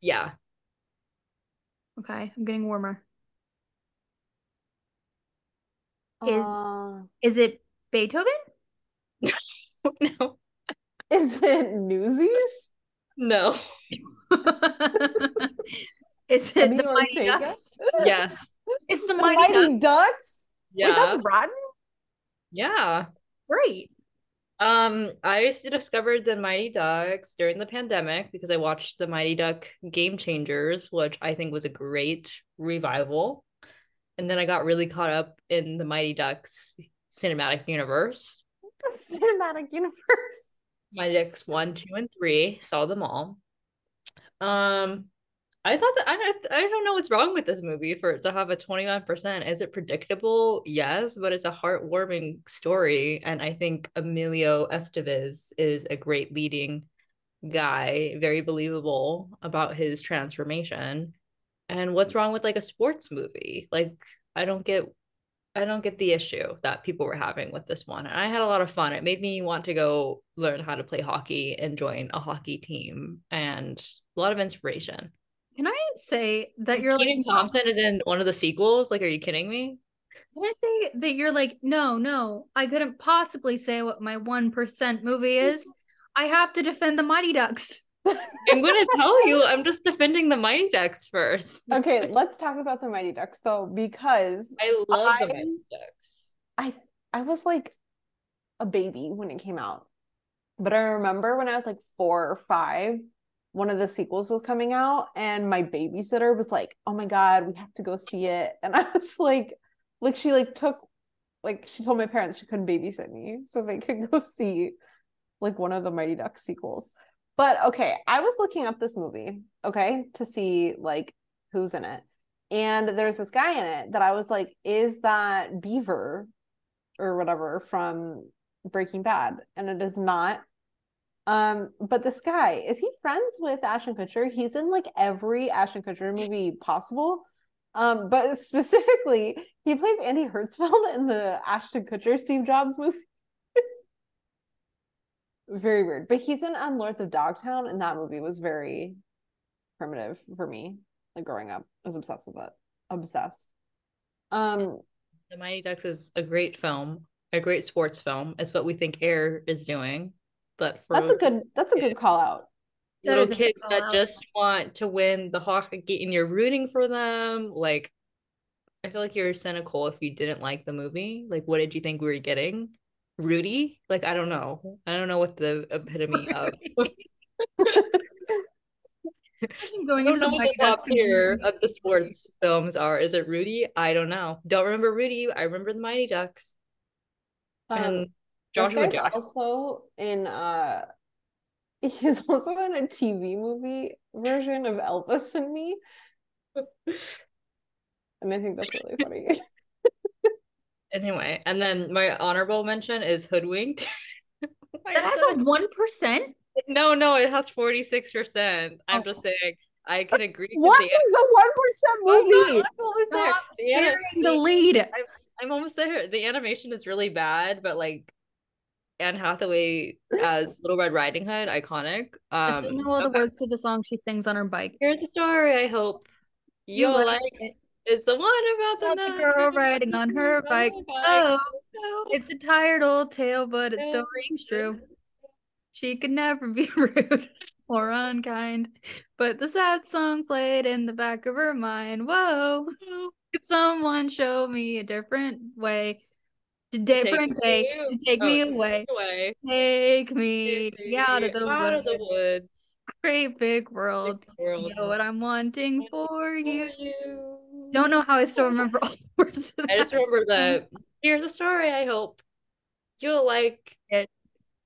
Yeah. Okay, I'm getting warmer. Is- Uh, Is it Beethoven? [laughs] no. is it Newsies? No. [laughs] Is it Kenny the Mighty Ducks? Yes. It's the The Mighty, Mighty Ducks. Ducks? Wait, Yeah. that's rotten? Yeah. Great. Um, I discovered the Mighty Ducks during the pandemic because I watched the Mighty Duck Game Changers, which I think was a great revival. And then I got really caught up in the Mighty Ducks cinematic universe. The [laughs] cinematic universe. Mighty Ducks one, two, and three. Saw them all. Um, I thought that I don't, I don't know what's wrong with this movie for it to have a 21%. Is it predictable? Yes, but it's a heartwarming story. And I think Emilio Estevez is a great leading guy, very believable about his transformation. And what's wrong with like a sports movie? Like, I don't get I don't get the issue that people were having with this one. And I had a lot of fun. It made me want to go learn how to play hockey and join a hockey team and a lot of inspiration. Can I say that you're Kenan like Thompson is in one of the sequels. Like, are you kidding me? Can I say that you're like, no, no, I couldn't possibly say what my 1% movie [laughs] is. I have to defend the Mighty Ducks. [laughs] I'm going to tell you, I'm just defending the Mighty Ducks first. Okay, [laughs] let's talk about the Mighty Ducks though, because I love the Mighty Ducks. I I was like a baby when it came out. But I remember when I was like four or five, one of the sequels was coming out, and my babysitter was like, Oh my God, we have to go see it. And [laughs] I was like, like she like took like she told my parents she couldn't babysit me so they could [laughs] go see like one of the Mighty Ducks sequels. But okay, I was looking up this movie, okay, to see like who's in it. And there's this guy in it that I was like, is that Beaver or whatever from Breaking Bad? And it is not. Um, but this guy, is he friends with Ashton Kutcher? He's in like every Ashton Kutcher movie possible. Um, but [laughs] specifically, he plays Andy Hertzfeld in the Ashton Kutcher Steve Jobs movie. [laughs] very weird. But he's in um, Lords of Dogtown, and that movie was very primitive for me. Like growing up, I was obsessed with it. Obsessed. Um, The Mighty Ducks is a great film, a great sports film. It's what we think Air is doing, but for that's a good. That's a good call out. That little is a good kids that out. just want to win the hockey and you're rooting for them. Like, I feel like you're cynical if you didn't like the movie. Like, what did you think we were getting? Rudy? Like, I don't know. I don't know what the epitome [laughs] of. [laughs] I'm going I into don't know what the top Ducks tier of the sports films are. Is it Rudy? I don't know. Don't remember Rudy. I remember the Mighty Ducks Um, and this Joshua guy's Jackson. also in. uh [laughs] He's also in a TV movie version of Elvis and Me, and I think that's really funny. [laughs] Anyway, and then my honorable mention is Hoodwinked. [laughs] Why That is has a one percent. No, no, it has 46%. I'm Oh. just saying I can agree with What the is the one percent Oh, no, movie? I'm almost there. Stop The ani- Carrying the lead. I'm almost there. The animation is really bad, but like Anne Hathaway as Little Red Riding Hood, iconic. Um, still know all the okay. words to the song she sings on her bike. Here's the story. I hope you'll like. it. It's the one about the, About the girl riding on her bike. Oh, it's a tired old tale, but it still rings true. She could never be [laughs] rude or unkind. But the sad song played in the back of her mind. Whoa, could someone show me a different way? A different me day to take me away. away. Take me out of the out of the woods. woods. Great big world. Big world. You know what I'm wanting for you. you. Don't know how I still remember [laughs] all the words. Of I just remember the [laughs] here's the story. I hope you'll like It.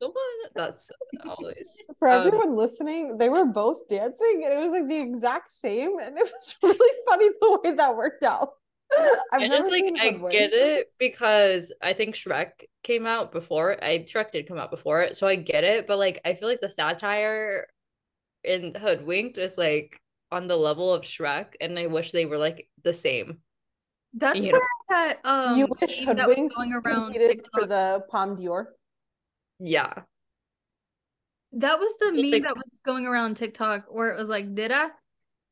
the one. That's always [laughs] For Um, everyone listening, they were both dancing, and it was like the exact same, and it was really funny the way that worked out. [laughs] I've just like I Hoodwinked. get it because I think Shrek came out before. I Shrek did come out before it, so I get it. But like I feel like the satire in Hoodwinked is like on the level of Shrek, and I wish they were like the same. That's you where know. that um you wish meme that was going around TikTok. for the Palme d'Or. Yeah, That was the meme like- that was going around TikTok where it was like, did I?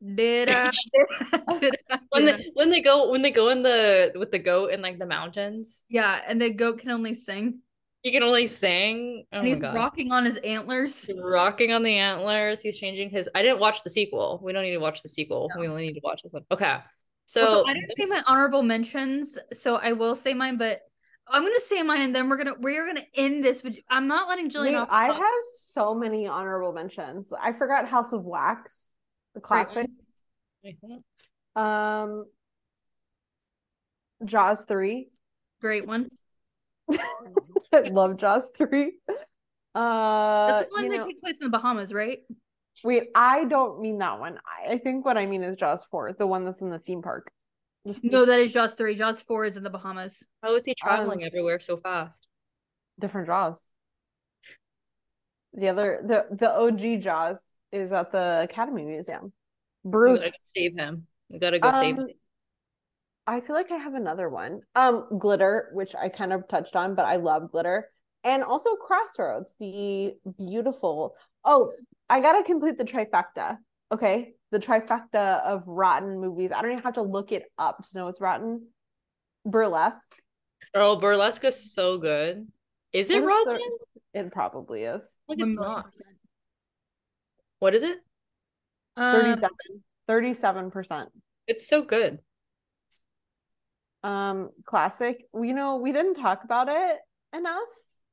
Did I? Did I? Did I? when [laughs] they when they go when they go in the with the goat in like the mountains, Yeah, and the goat can only sing. he can only sing. Oh and my he's god. rocking on his antlers. He's rocking on the antlers. He's changing his. I didn't watch the sequel. We don't need to watch the sequel. No. We only need to watch this one. Okay. So Also, I didn't say my honorable mentions, so I will say mine, but I'm gonna say mine and then we're gonna we're gonna end this, but I'm not letting Jillian Wait, off. I have so many honorable mentions. I forgot House of Wax, the classic. Um, Jaws three. Great one. [laughs] I love Jaws three. Uh, That's the one that know- takes place in the Bahamas, right? wait, I don't mean that one. I, I think what I mean is Jaws four, the one that's in the theme park. The theme- No, that is Jaws three. Jaws four is in the Bahamas. How is he traveling Um, everywhere so fast? different Jaws. The other, the the OG Jaws is at the Academy Museum. We gotta go Bruce. save him. We gotta go save Um, him. I feel like I have another one. Um, Glitter, which I kind of touched on, but I love Glitter. And also Crossroads, the beautiful. Oh, I gotta complete the trifecta. Okay. The trifecta of rotten movies. I don't even have to look it up to know it's rotten. Burlesque. Oh, burlesque is so good. Is it What is the- rotten? It probably is. Like One it's not. What is it? Um, 37. 37%. It's so good. Um, classic. You know, we didn't talk about it enough.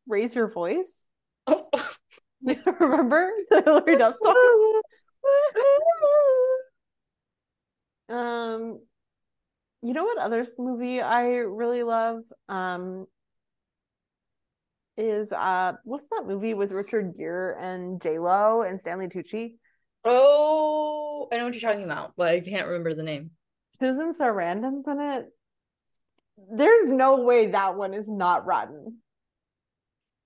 Raise your voice. Oh, [laughs] Remember [laughs] the Hilary Duff song? [laughs] um, you know what other movie I really love? Um, is uh, what's that movie with Richard Gere and J Lo and Stanley Tucci? oh, I know what you're talking about, but I can't remember the name. Susan Sarandon's in it. There's no way that one is not rotten.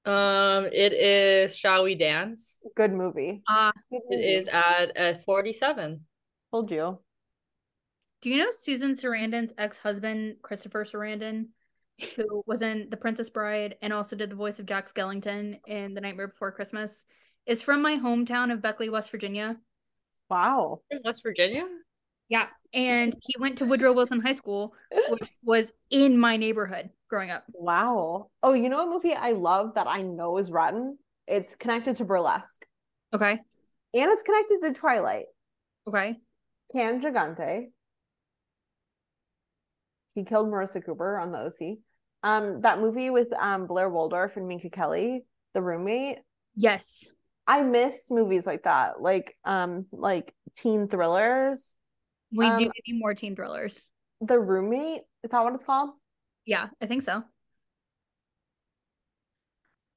Um, it is Shall We Dance? Good movie. Uh, Good It movie. is at uh, 47. Told you. do you know Susan Sarandon's ex-husband, Christopher Sarandon, who was in The Princess Bride and also did the voice of Jack Skellington in The Nightmare Before Christmas, is from my hometown of Beckley, West Virginia. Wow. In West Virginia? Yeah. And he went to Woodrow Wilson High School, which [laughs] was in my neighborhood growing up. Wow. Oh, you know what movie I love that I know is rotten? It's connected to Burlesque. Okay. And it's connected to Twilight. Okay. Cam Gigandet. He killed Marissa Cooper on the OC. Um, that movie with um Blair Waldorf and Minka Kelly, the roommate. Yes. I miss movies like that, like um, like teen thrillers. We do Um, need more teen thrillers. The roommate, is that what it's called? Yeah, I think so.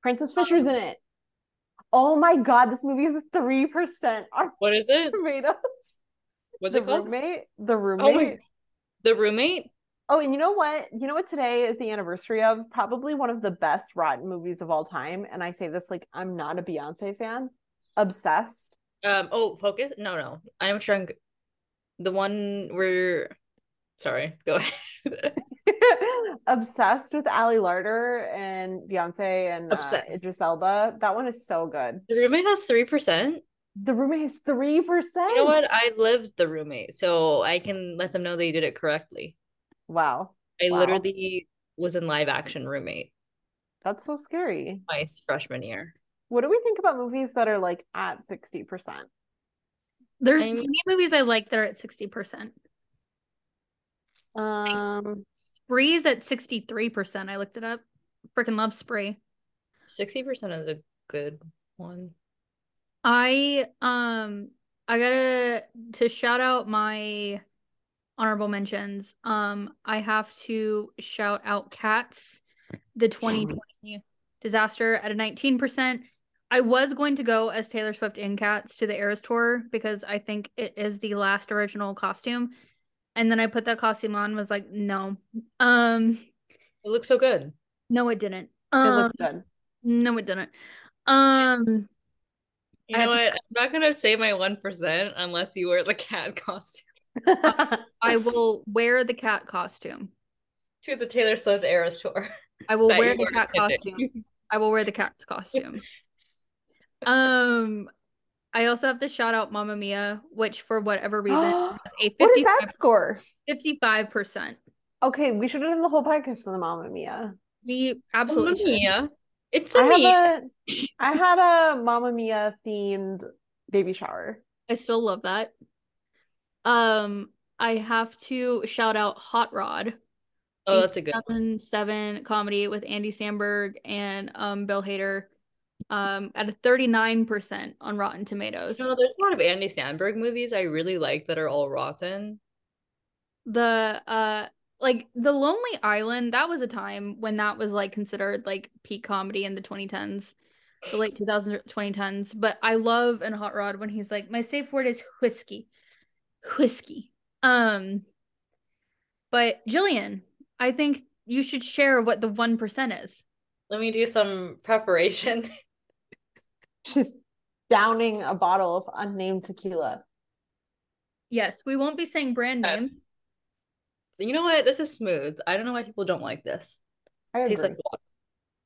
Frances Fisher's in it. Oh my god, this movie is three percent What is it? [laughs] tomatoes. What's the it called? roommate, the Oh roommate. my, the roommate? Oh, and you know what? You know what today is the anniversary of? Probably one of the best rotten movies of all time. And I say this like I'm not a Beyonce fan. Obsessed. Um, oh, focus? No, no. I'm trying. The one where. Sorry, go ahead. [laughs] Obsessed with Ali Larter and Beyonce and uh. Idris Elba. That one is so good. the roommate has 3%. The roommate is three percent. You know what? I lived the roommate, so I can let them know they did it correctly. Wow, I Wow. literally was in live action roommate that's so scary. my freshman year. What do we think about movies that are like at sixty percent? There's I'm- movies I like that are at 60%. Um, Spree's at 63%. I looked it up. Freaking love Spree. 60% is a good one. I um I gotta to shout out my honorable mentions. Um I have to shout out Cats, the 2020 disaster at a 19%. I was going to go as Taylor Swift in Cats to the Eras tour because I think it is the last original costume. And then I put that costume on was like, no. Um It looks so good. no it didn't. it Um looked good. no it didn't. Um You know what? I'm not gonna say my 1% unless you wear the cat [laughs] costume [laughs] I will wear the cat costume. to the Taylor Swift Eras tour. [laughs] [laughs] I will wear the cat costume. I will wear the cat costume. Um, I also have to shout out Mamma Mia, which for whatever [gasps] reason a is that score? 55 percent. Okay, we should have done the whole podcast for the Mamma Mia. We absolutely should. Mia. It's a I have a I had a Mamma Mia themed baby shower. I still love that. Um, I have to shout out Hot Rod. Oh, that's a good seven 2007 comedy with Andy Samberg and um Bill Hader. Um, at a 39% on Rotten Tomatoes. You know, there's a lot of Andy Samberg movies I really like that are all rotten. the uh like the lonely island that was a time when that was like considered like peak comedy in the 2010s the late [laughs] 2000 2010s but i love in hot rod when he's like my safe word is whiskey whiskey um but jillian i think you should share what the 1% is Let me do some preparation. [laughs] She's downing a bottle of unnamed tequila. yes we won't be saying brand Uh, name You know what? This is smooth. I don't know why people don't like this. I It tastes agree. like water.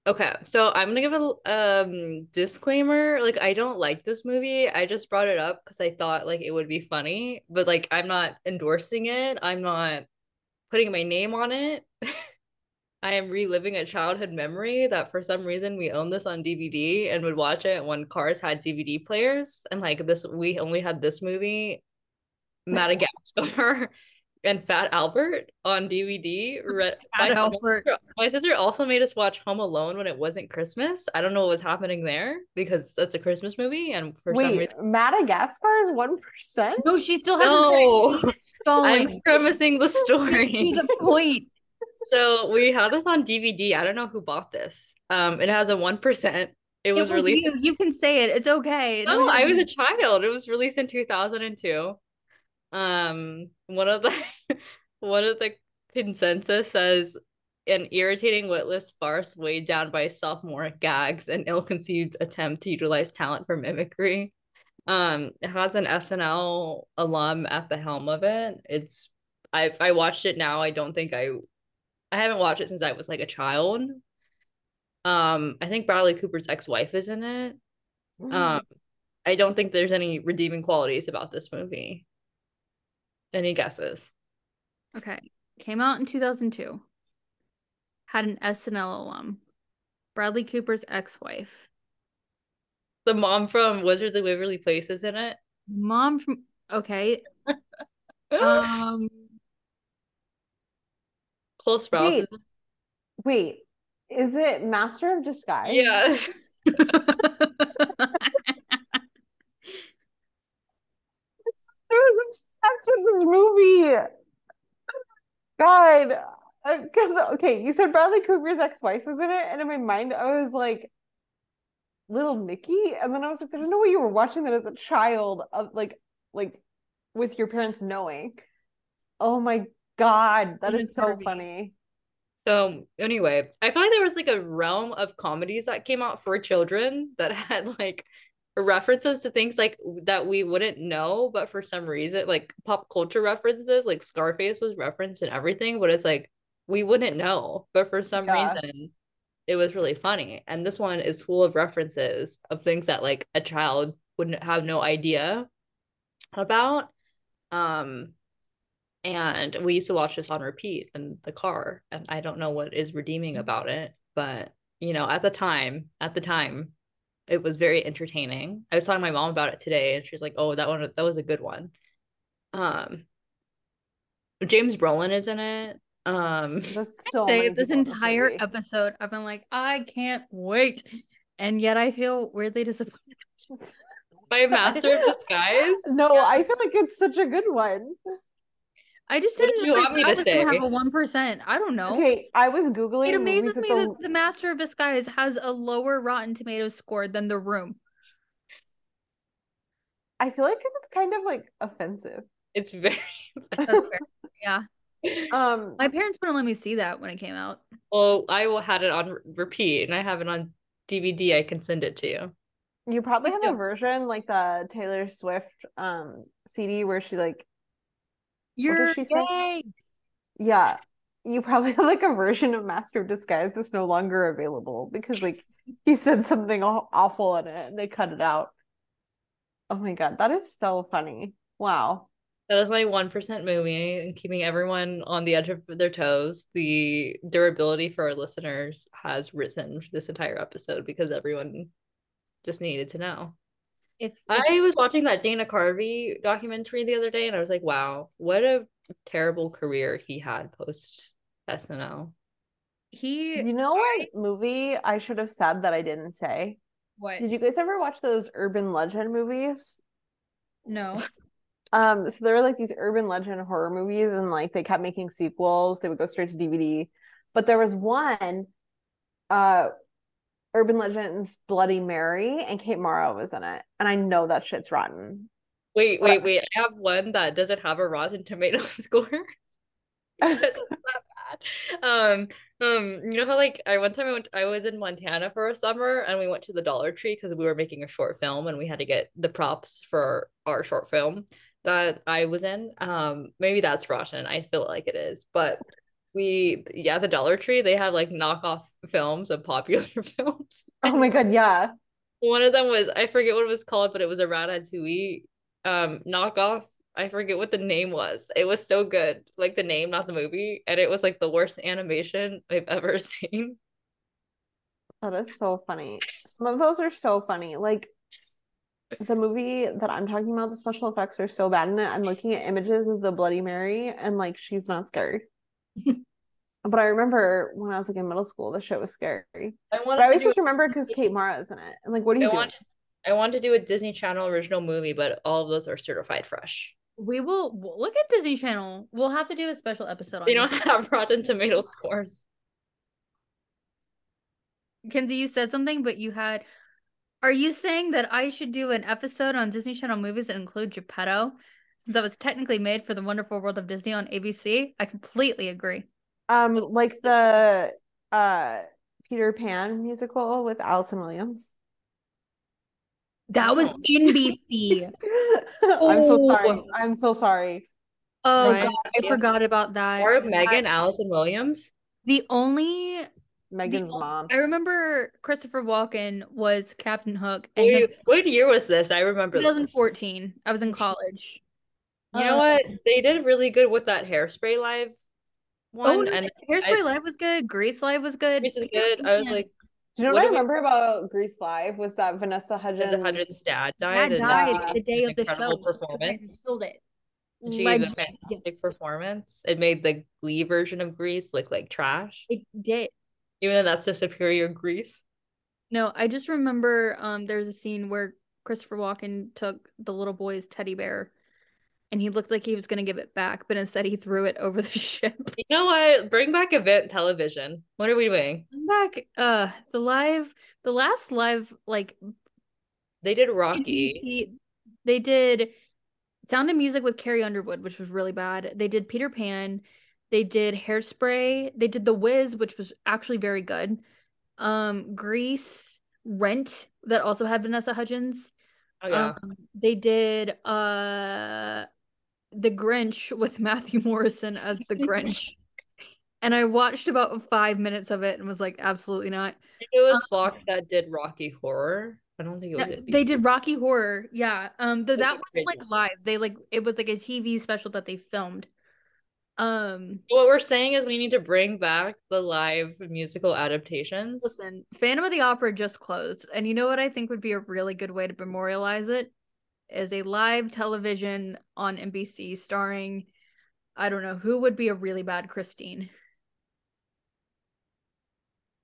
Okay, so I'm gonna give a um disclaimer. Like, I don't like this movie. I just brought it up because I thought like it would be funny, but like I'm not endorsing it. I'm not putting my name on it. [laughs] I am reliving a childhood memory that for some reason we owned this on DVD and would watch it when cars had DVD players. And like this, we only had this movie, [laughs] Madagascar, and Fat Albert on DVD. Re- [laughs] Fat my, Albert. my sister also made us watch Home Alone when it wasn't Christmas. I don't know what was happening there because that's a Christmas movie, and for some reason, Madagascar is one percent? no she still hasn't No. [laughs] said it. She's stalling. I'm premising the to story. the point [laughs] So we had this on DVD. I don't know who bought this. Um, it has a one percent. It was, it was released. you. You can say it. It's okay. No, I was a child. It was released in two thousand and two. Um, one of the [laughs] one of the consensus says an irritating witless farce weighed down by sophomoric gags and ill-conceived attempt to utilize talent for mimicry. Um, it has an SNL alum at the helm of it. It's I I watched it now. I don't think I I haven't watched it since I was like a child. Um, I think Bradley Cooper's ex-wife is in it. Um, I don't think there's any redeeming qualities about this movie. Any guesses? Okay. Came out in 2002. Had an SNL alum. Bradley Cooper's ex-wife. The mom from Wizards of Waverly Place is in it. Mom from okay. [laughs] Um Close Sprouse Wait. is it. Wait, is it Master of Disguise? Yeah. [laughs] [laughs] I was obsessed with this movie. God. Uh, because, okay, you said Bradley Cooper's ex wife was in it, and in my mind, I was like, Little Nicky? And then I was like, I don't know why you were watching that as a child, of like, like with your parents knowing. Oh my God, that is so funny. So anyway, I feel like there was like a realm of comedies that came out for children that [laughs] had like references to things like that we wouldn't know, but for some reason, like pop culture references, like Scarface was referenced and everything, but it's like we wouldn't know, but for some Yeah. reason it was really funny. And this one is full of references of things that like a child wouldn't have no idea about. Um and we used to watch this on repeat in the car and i don't know what is redeeming about it but you know at the time at the time it was very entertaining i was talking to my mom about it today and she's like oh that one that was a good one um james brolin is in it um so [laughs] say this entire movie. episode I've been like, I can't wait. And yet I feel weirdly disappointed. [laughs] by [laughs] master of disguise No, I feel like it's such a good one. I just didn't do you know want me to was gonna say? have a one percent. I don't know. Okay, I was googling It amazes movies with me the. that The Master of Disguise has a lower Rotten Tomatoes score than The Room. I feel like because it's kind of like offensive. it's very [laughs] That's. [laughs] Yeah. Um, My parents wouldn't let me see that when it came out. well i will had it on repeat and i have it on dvd i can send it to you you probably have a version like the Taylor Swift um CD where she like You're she say? gay. yeah. You probably have like a version of Master of Disguise that's no longer available because like he said something awful in it and they cut it out. Oh my God, that is so funny. Wow. That is my 1% movie and keeping everyone on the edge of their toes. The durability for our listeners has risen for this entire episode because everyone just needed to know. If, if I was watching that Dana Carvey documentary the other day and I was like, wow, what a terrible career he had post SNL. he You know what movie I should have said that I didn't say? what? Did you guys ever watch those urban legend movies? No. [laughs] Um, so there were like these urban legend horror movies, and like they kept making sequels. They would go straight to DVD. But there was one, uh, Urban Legends Bloody Mary, and Kate Mara was in it. And I know that shit's rotten. Wait, wait, wait. I have one that doesn't have a Rotten Tomato [laughs] score. [laughs] Because it's that bad. Um, um, you know how like I one time I went I was in Montana for a summer and we went to the Dollar Tree because we were making a short film and we had to get the props for our short film that I was in. Um, maybe that's rotten. I feel like it is, but we yeah, the Dollar Tree they have like knockoff films of popular [laughs] films. Oh my god, yeah. One of them was I forget what it was called, but it was a Ratatouille um knockoff. I forget what the name was. It was so good, like the name, not the movie, and it was like the worst animation I've ever [laughs] seen. That is so funny. Some of those are so funny. Like the movie that I'm talking about, the special effects are so bad in it. I'm looking at images of the Bloody Mary and like she's not scary. [laughs] But I remember when I was like in middle school, the show was scary. I But I always do. just remember because Kate Mara is in it. And like, what do you I doing? want. I want to do a Disney Channel original movie, but all of those are certified fresh. We will we'll look at Disney Channel. We'll have to do a special episode on They don't Disney. have Rotten Tomato scores. Kenzie, you said something, but you had are you saying that I should do an episode on Disney Channel movies that include Geppetto? since I was technically made for the Wonderful World of Disney on ABC. I completely agree. Um, like the uh Peter Pan musical with Allison Williams. That was Oh. NBC. [laughs] I'm so sorry. Oh. I'm so sorry. Oh Right. god, I forgot about that. Or I- Megan Allison Williams. the only Megan's The- mom. I remember Christopher Walken was Captain Hook, and then Wait, what year was this? I remember this. 2014. I was in college. You know Uh, what? They did really good with that hairspray live one. Oh, no, and Hairspray Live was good. Grease Live was good. Grease is Peter good. I was like, Do you know what what, I do we- remember about Grease Live was that Vanessa Hudgens. Vanessa Hudgens' dad Dad died. and died Yeah. the day of the show. Incredible She performance. Killed it. and She gave a Legend. fantastic performance. It made the Glee version of Grease look like trash, It did. even though that's a superior Grease. No, I just remember um there's a scene where Christopher Walken took the little boy's teddy bear and he looked like he was gonna give it back, but instead he threw it over the [laughs] ship. You know what? Bring back event television. What are we doing? I'm back uh the live the last live like They did Rocky. NBC, they did Sound of Music with Carrie Underwood, which was really bad. They did Peter Pan. They did Hairspray. They did The Wiz, which was actually very good. Um, Grease, Rent, that also had Vanessa Hudgens. Oh yeah. Um, they did uh The Grinch with [laughs] Matthew Morrison as the Grinch. [laughs] and I watched about five minutes of it and was like, absolutely not. It was Fox that did Rocky Horror. I don't think it was. Yeah, they did Rocky Horror. Yeah. Um though that wasn't like live. They like it was like a TV special that they filmed. Um What we're saying is we need to bring back the live musical adaptations. listen, Phantom of the Opera just closed. And you know what I think would be a really good way to memorialize it? Is a live television on NBC starring I don't know who would be a really bad Christine.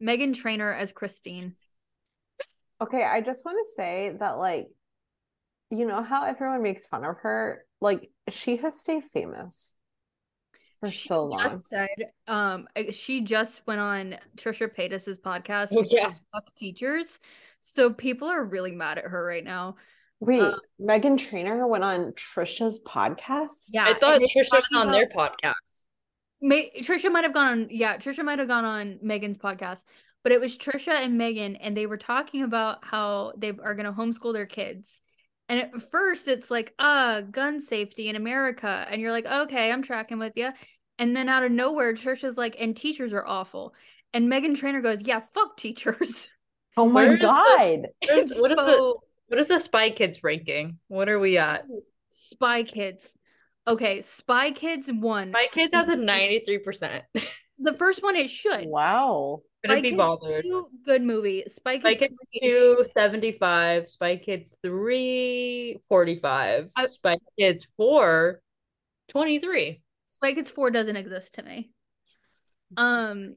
Meghan Trainor as Christine. Okay, I just want to say that, like, you know how everyone makes fun of her? Like, she has stayed famous for She so long. just said um she just went on Trisha Paytas's podcast Oh, yeah. fuck teachers. So people are really mad at her right now. Wait, Uh, Meghan Trainor went on Trisha's podcast? Yeah, I thought Trisha was talking on their podcast. May Trisha might have gone on yeah, Trisha might have gone on Meghan's podcast, but it was Trisha and Meghan and they were talking about how they are going to homeschool their kids. And at first it's like, uh, gun safety in America and you're like, "Okay, I'm tracking with you." And then out of nowhere Trisha's like, "And teachers are awful." And Meghan Trainor goes, "Yeah, fuck teachers." Oh my Where is the- God. Where's- what is the So, what is the Spy Kids ranking? What are we at? Spy Kids. Okay, Spy Kids one. Spy Kids has a ninety three percent. The first one it should. Wow. Spy Couldn't be Kids bothered. 2, good movie. Spy Spy Kids, Kids 3 it two seventy five. Spy Kids three forty five. I- Spy Kids four twenty three. Spy Kids 4 doesn't exist to me. Um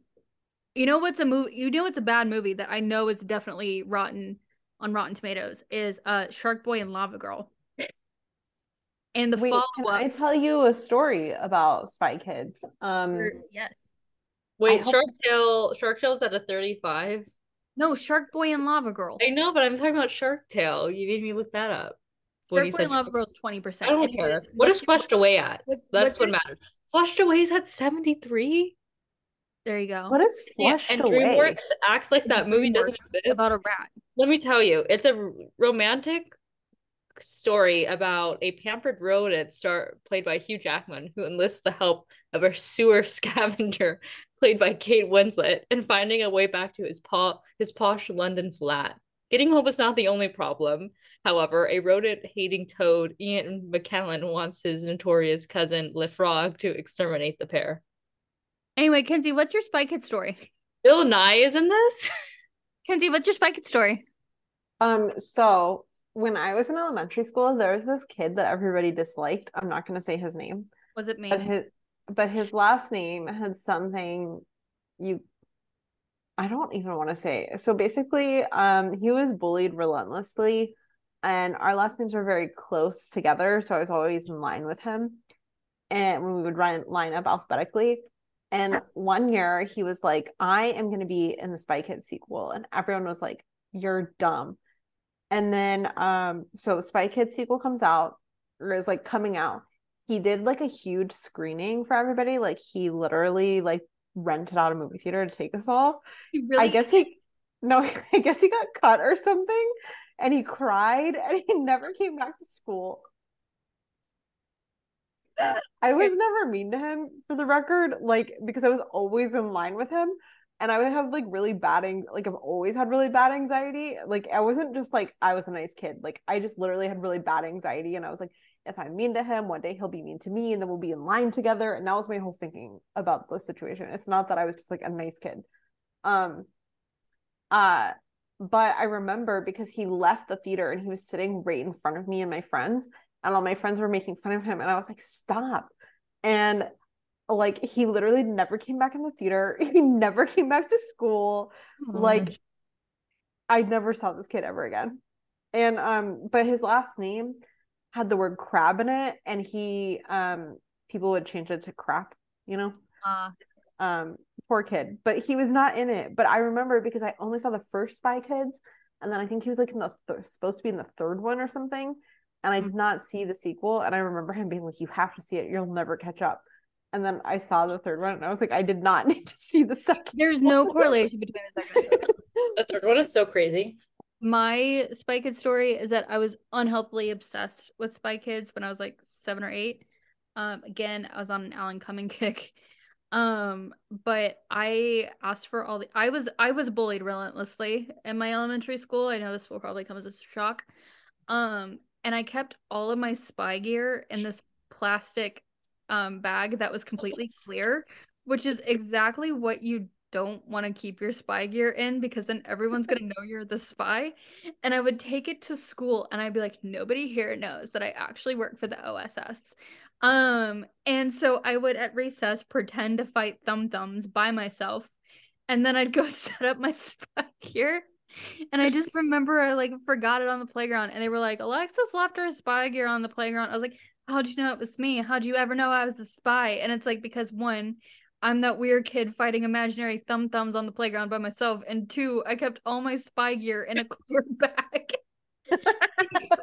you know what's a movie you know what's a bad movie that I know is definitely rotten on Rotten Tomatoes is uh Shark Boy and Lava Girl. And the Wait, can follow-up I tell you a story about Spy Kids? Um, for- yes. Wait, hope- Shark Tale. Shark Tale's at a thirty five. No, Shark Boy and Lava Girl. I know, but I'm talking about Shark Tale. You made me look that up. Shark Boy and Lava Girl is 20%. I don't Anyways, care. What what's Flushed Away at? what- That's what's what matters. Flushed Away is at 73? There you go. what is Yeah, flushed and away? DreamWorks acts like that movie doesn't exist. About a rat. Let me tell you, it's a romantic story about a pampered rodent star played by Hugh Jackman who enlists the help of a sewer [laughs] scavenger played by Kate Winslet and finding a way back to his po- his posh London flat. Getting home is not the only problem. However, a rodent-hating toad, Ian McKellen, wants his notorious cousin LeFrog to exterminate the pair. Anyway, Kenzie, what's your Spy Kids story? Bill Nye is in this. [laughs] Kenzie, what's your Spy Kids story? Um, so when I was in elementary school, there was this kid that everybody disliked. I'm not going to say his name, Was it me? but his but his last name had something you I don't even want to say. So basically, um, he was bullied relentlessly, and our last names were very close together, so I was always in line with him. And when we would run line up alphabetically. And one year he was like, I am going to be in the Spy Kids sequel. And everyone was like, You're dumb. And then, um, so Spy Kids sequel comes out, or is like coming out. he did like a huge screening for everybody. Like he literally like rented out a movie theater to take us all. You I guess he no, [laughs] I guess he got cut or something and he cried and he never came back to school. I was never mean to him for the record, like because I was always in line with him and I would have like really bad ang- like I've always had really bad anxiety. Like I wasn't just like I was a nice kid. Like I just literally had really bad anxiety and I was like if I'm mean to him, one day he'll be mean to me and then we'll be in line together and that was my whole thinking about the situation. It's not that I was just like a nice kid. Um uh but I remember because he left the theater and he was sitting right in front of me and my friends and all my friends were making fun of him and I was like stop. And like he literally never came back in the theater. [laughs] He never came back to school. Oh, like I never saw this kid ever again. And um but his last name had the word crab in it and he um people would change it to crap, you know? uh, Um poor kid, but he was not in it. But I remember because I only saw the first Spy Kids and then I think he was like in the th- supposed to be in the third one or something and I did not see the sequel and I remember him being like you have to see it. You'll never catch up. And then I saw the third one and I was like I did not [laughs] need to see the second. there's no [laughs] correlation between the second and. The third one is so crazy. My Spy Kids story is that I was unhealthily obsessed with Spy Kids when I was like seven or eight. Um, again, I was on an Alan Cumming [laughs] kick. Um, but I asked for all the I was I was bullied relentlessly in my elementary school. I know this will probably come as a shock. Um, and I kept all of my spy gear in this plastic um bag that was completely clear, which is exactly what you don't want to keep your spy gear in because then everyone's going to know you're the spy. And I would take it to school and I'd be like, nobody here knows that I actually work for the OSS. Um, and so I would at recess pretend to fight thumb thumbs by myself. And then I'd go [laughs] set up my spy gear. And I just remember I like forgot it on the playground and they were like, Alexis left her spy gear on the playground. I was like, How'd you know it was me? How'd you ever know I was a spy? And it's like because one, I'm that weird kid fighting imaginary thumb thumbs on the playground by myself. And two, I kept all my spy gear in a clear [laughs] bag. [laughs]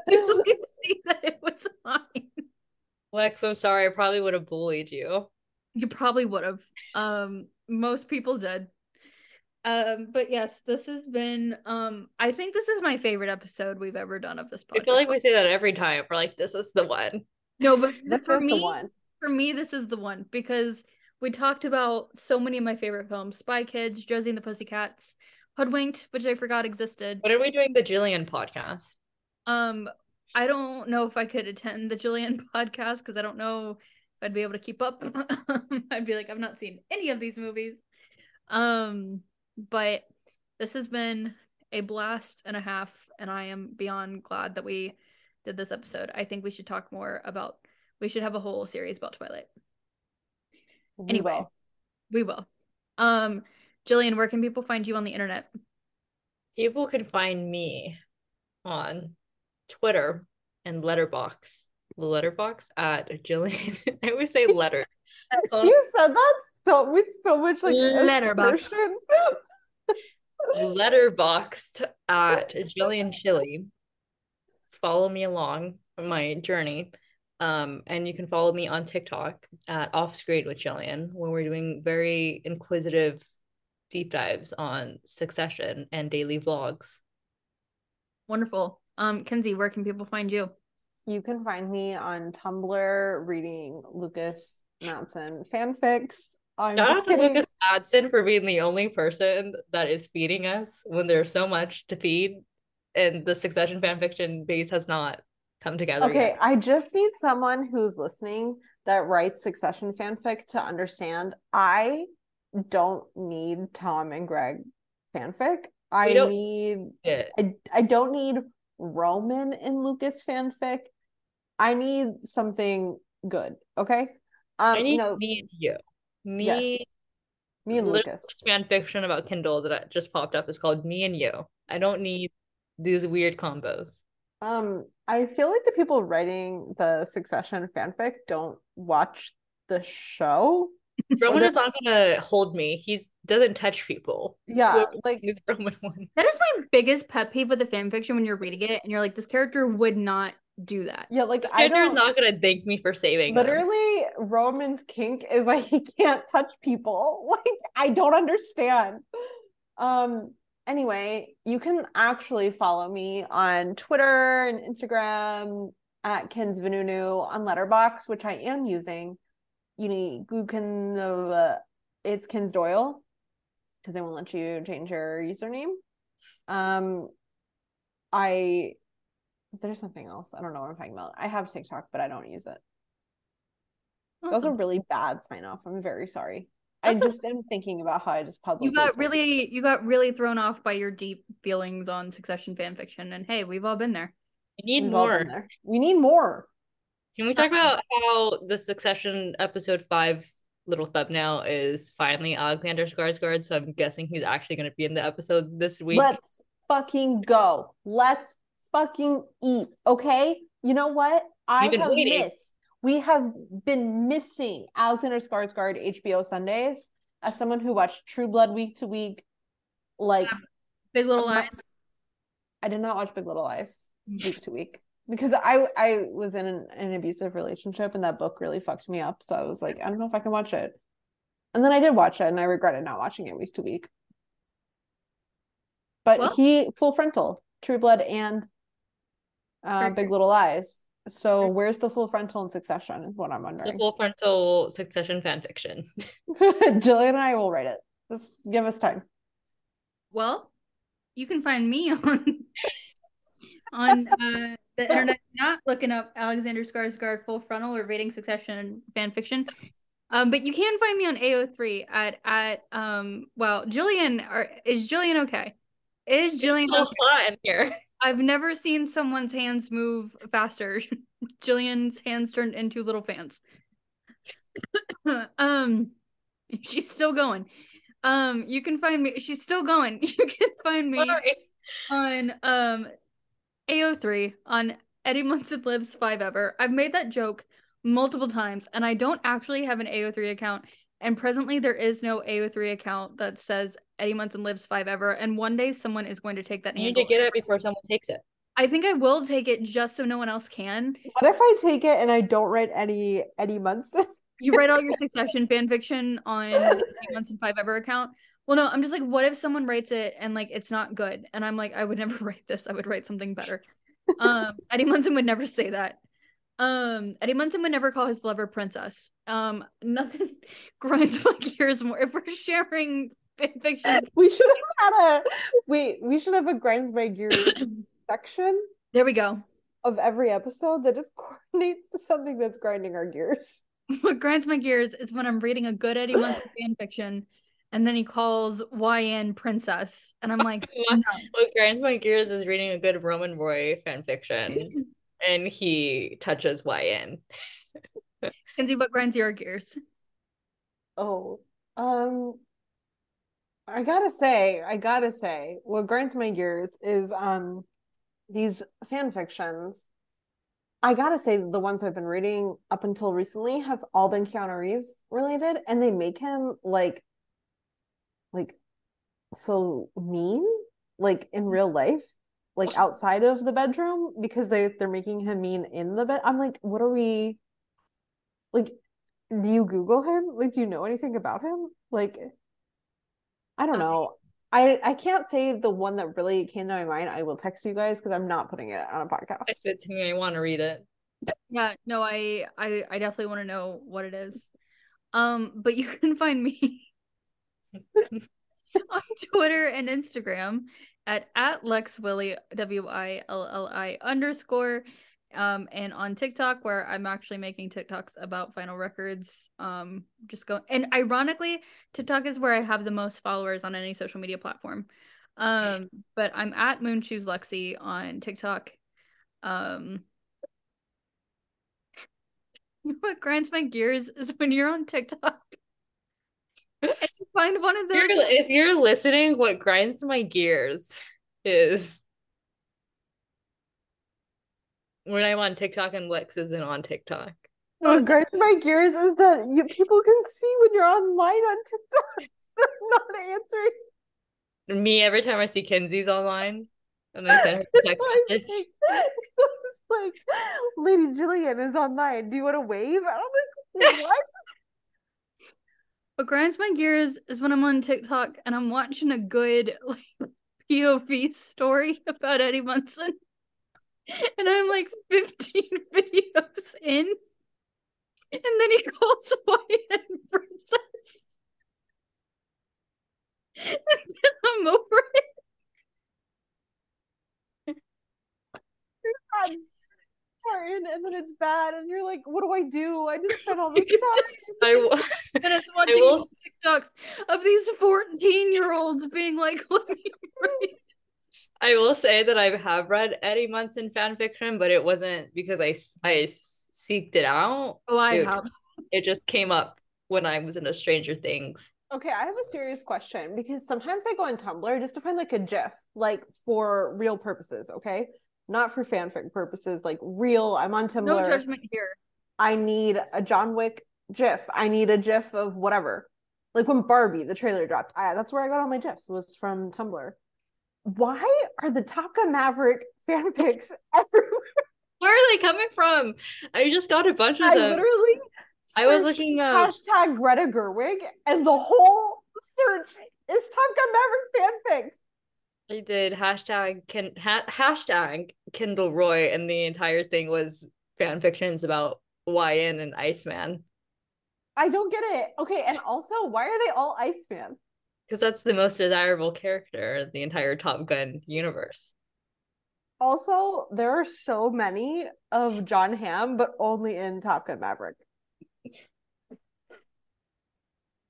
you could [laughs] see that it was mine. Lex, I'm sorry. I probably would have bullied you. You probably would have. Um, most people did. Um, but yes, this has been um I think this is my favorite episode we've ever done of this podcast. I feel like we say that every time. We're like, this is the one. no, but This for me, one. for me, this is the one because we talked about so many of my favorite films: Spy Kids, Josie and the Pussycats, Hoodwinked, which I forgot existed. When are we doing the Jillian podcast? Um, I don't know if I could attend the Jillian [laughs] podcast because I don't know if I'd be able to keep up. [laughs] I'd be like, I've not seen any of these movies. Um, but this has been a blast and a half, and I am beyond glad that we did this episode. I think we should talk more about. We should have a whole series about Twilight. We Anyway, will. we will. Um, Jillian, where can people find you on the internet? People can find me on Twitter and Letterbox. The Letterbox at Jillian. [laughs] I always say letter. [laughs] Um, you said that so with so much like Letterbox. assertion. [laughs] Letterboxd at Jillian Chili. Follow me along my journey. Um, and you can follow me on TikTok at Off Screen with Jillian, where we're doing very inquisitive deep dives on Succession and daily vlogs. Wonderful. Um, Kenzie, where can people find you? You can find me on Tumblr reading Lukas Matsson fanfics. I'm Shout out to. Lukas Matsson for being the only person that is feeding us when there's so much to feed, and the Succession fanfiction base has not come together. Okay, yet. I just need someone who's listening that writes Succession fanfic to understand I don't need Tom and Greg fanfic. I need I, I don't need Roman and Lukas fanfic. I need something good. Okay. Um I need no and you. Me, Yes. me and literally Lukas. fan fiction about Kindle that just popped up is called Me and You. I don't need these weird combos. Um I feel like the people writing the Succession fanfic don't watch the show. [laughs] Roman is not gonna hold me. He's doesn't touch people. Yeah, like Roman one. That is my biggest pet peeve with the fan fiction when you're reading it and you're like, this character would not do that. Yeah, like I Skinner's don't gonna thank me for saving them. literally Roman's kink is [laughs] like he can't touch people. [laughs] Like I don't understand. Um anyway, you can actually follow me on Twitter and Instagram at Kins Vanunu on Letterbox, which I am using. You need you can uh, it's Kins Doyle because they won't let you change your username. Um I there's something else. I don't know what I'm talking about. I have TikTok, but I don't use it. That was a really bad sign off. I'm very sorry. I That's just am thinking about how I just publicly. You got really you got really thrown off by your deep feelings on Succession fan fiction, and hey, we've all been there. we need We've more. We need more. Can we talk about how the Succession episode five little thumbnail is finally Alexander Skarsgård? So I'm guessing he's actually going to be in the episode this week. Let's fucking go. Let's fucking eat. Okay. You know what? I have waiting. missed. We have been missing Alexander Skarsgård HBO Sundays as someone who watched True Blood week to week. Like um, Big Little Lies. I did not watch Big Little Lies [laughs] week to week because I I was in an, an abusive relationship and that book really fucked me up. So I was like, I don't know if I can watch it. And then I did watch it and I regretted not watching it week to week. But Well- he full frontal, True Blood and uh, Big. Little Lies. So where's the full frontal in Succession? Is what I'm It's a wondering. full frontal Succession fan fiction. [laughs] Jillian and I will write it. Just give us time. Well, you can find me [laughs] on on uh, the [laughs] internet, not looking up Alexander Skarsgård full frontal or rating Succession fan fiction. Um, but you can find me on AO3 at at um. Well, Jillian, are, is Jillian okay? Is Jillian There's a okay? lot in here. I've never seen someone's hands move faster. [laughs] Jillian's hands turned into little fans. [coughs] um, she's still going. Um, you can find me. She's still going. [laughs] You can find me Sorry. on um AO3 on Eddie Munson Lives Five Ever. I've made that joke multiple times, and I don't actually have an AO3 account. And presently, there is no AO3 account that says Eddie Munson Lives Five Ever. And one day, someone is going to take that You need to get it before someone takes it. I think I will take it just so no one else can. What if I take it and I don't write any Eddie Munson? [laughs] You write all your Succession fan fiction on Eddie Munson Five Ever account. Well, no, I'm just like, what if someone writes it and like it's not good? And I'm like, I would never [laughs] write this. I would write something better. Um, Eddie Munson would never say that. Um, Eddie Munson would never call his lover princess. Um, nothing [laughs] grinds my gears more. If we're sharing fan fiction, [laughs] we should have had a wait. We should have a grinds my gears [coughs] section there we go. of every episode that just [laughs] coordinates to something that's grinding our gears. What grinds my gears is when I'm reading a good Eddie Munson fan fiction, and then he calls YN princess, and I'm like, no. What grinds my gears is reading a good Roman Roy fan fiction, and he touches YN. Kenzie, what grinds your gears? Oh, um, I gotta say, I gotta say, what grinds my gears is um these fan fictions. I gotta say, the ones I've been reading up until recently have all been Keanu Reeves related, and they make him like, like, so mean, like in real life, like outside of the bedroom, because they they're making him mean in the bed. I'm like, what are we? Like, do you Google him? Like, do you know anything about him? Like, I don't know. I I can't say the one that really came to my mind. I will text you guys because I'm not putting it on a podcast. Text it to me. I want to read it. Yeah, no, I I I definitely want to know what it is. Um, but you [laughs] can find me [laughs] on Twitter and Instagram at at Lex Willie W I L L I underscore. Um, and on TikTok where I'm actually making TikToks about Final Records. Um, just go and ironically, TikTok is where I have the most followers on any social media platform. Um, but I'm at Moonshoes Lexi on TikTok. Um, [laughs] what grinds my gears is when you're on TikTok [laughs] find one of If those. you're, if you're listening, what grinds my gears is when I'm on TikTok and Lex isn't on TikTok. What grinds my gears is that you people can see when you're online on TikTok. [laughs] Not answering. Me every time I see Kenzie's online and I send her a [laughs] text why I message. think- was like, Lady Jillian is online. Do you want to wave? And I'm like, what? What grinds my gears is when I'm on TikTok and I'm watching a good [laughs] like POV story about Eddie Munson. [laughs] And I'm like 15 [laughs] videos in. And then he calls Wyatt princess. And then I'm over it. God. And, and then it's bad, and you're like, "What do I do? I just spent all [laughs] this time." [laughs] I will. And I'm watching will- TikToks of these 14 year olds being like, [laughs] "Let me. I will say that I have read Eddie Munson fan fiction, but it wasn't because i i seeked it out. Oh, I It- have. It just came up when I was into Stranger Things. Okay, I have a serious question because sometimes I go on Tumblr just to find like a GIF, like for real purposes. Okay, not for fanfic purposes, like real. I'm on Tumblr. No judgment here. I need a John Wick GIF. I need a GIF of whatever. Like when Barbie, the trailer dropped. I, that's where I got all my GIFs was from Tumblr. Why are the Top Gun Maverick fanfics [laughs] everywhere? Where are they coming from? I just got a bunch of I them. literally I was looking up. hashtag Greta Gerwig, and the whole search is Top Gun Maverick fanfics. I did hashtag can ha- hashtag Kendall Roy, and the entire thing was fan fictions about YN and Iceman I don't get it. Okay, and also, why are they all Iceman? because that's the most desirable character in the entire Top Gun universe. Also, there are so many of Jon Hamm, but only in Top Gun Maverick.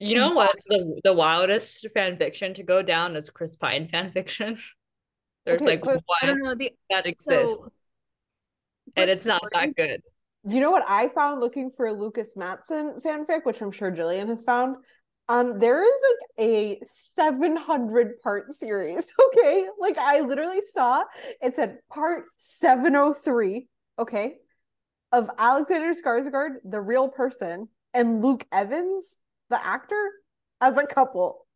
You know what's the the wildest fan fiction to go down is Chris Pine fan fiction. [laughs] There's Okay, like but I don't know. The that exists, so and quick it's not that good. You know what I found looking for a Lukas Matsson fanfic, which I'm sure Jillian has found? Um, there is like a 700 part series. [laughs] Okay, like I literally saw it said part 703. Okay, of Alexander Skarsgård, the real person, and Luke Evans, the actor, as a couple.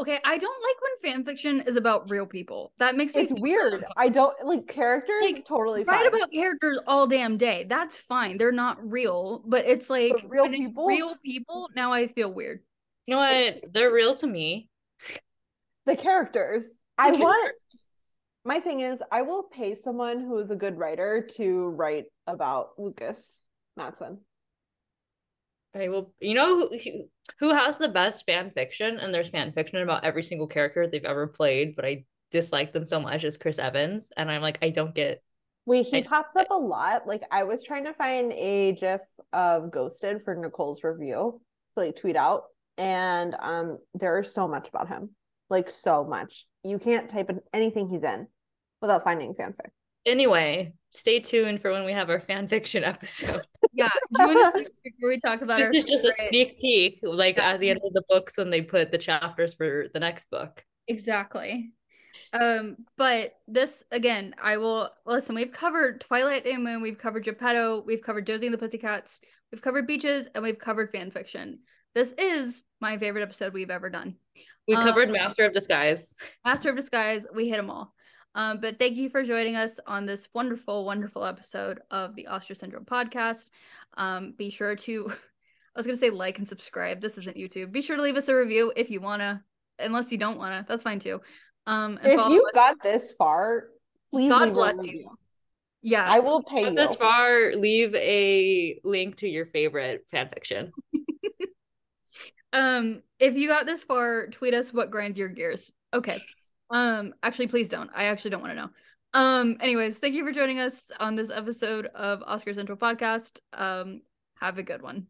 Okay, I don't like when fan fiction is about real people. That makes It's feel weird. I don't like characters. Like, totally write fine. about characters all damn day. That's fine. They're not real, but it's like But real people? real people. Now I feel weird. You know what? They're real to me. the characters. I The want my thing is I will pay someone who is a good writer to write about Lukas Matsson. I will. You know who, who has the best fan fiction, and there's fan fiction about every single character they've ever played, but I dislike them so much is Chris Evans, and I'm like, I don't get. Wait, he pops up a lot. Like I was trying to find a GIF of Ghosted for Nicole's review to like tweet out, and um, there's so much about him, like so much. You can't type in anything he's in without finding fanfic. Anyway, stay tuned for when we have our fan fiction episode. [laughs] Yeah. Do you want [laughs] to before we talk about our this is just a sneak peek, like Yeah. at the end of the books when they put the chapters for the next book. Exactly. Um, but this again, I will listen. We've covered Twilight New Moon, we've covered Geppetto, we've covered Josie and the Pussycats, we've covered beaches, and we've covered fan fiction. This is my favorite episode we've ever done. We Um, covered Master of Disguise. Master of Disguise, we hit them all. Um, but thank you for joining us on this wonderful, wonderful episode of the Oscar Central podcast. Um, be sure to, [laughs] I was going to say like and subscribe. This isn't YouTube. Be sure to leave us a review if you want to, unless you don't want to. That's fine too. Um, and If you us. got this far, please God leave a bless review. you. Yeah. I will pay Got you. This far, leave a link to your favorite fan fiction. [laughs] Um, if you got this far, tweet us what grinds your gears. Okay. Um, actually, please don't. I actually don't want to know. Um, anyways, thank you for joining us on this episode of Oscar Central Podcast. Um, have a good one.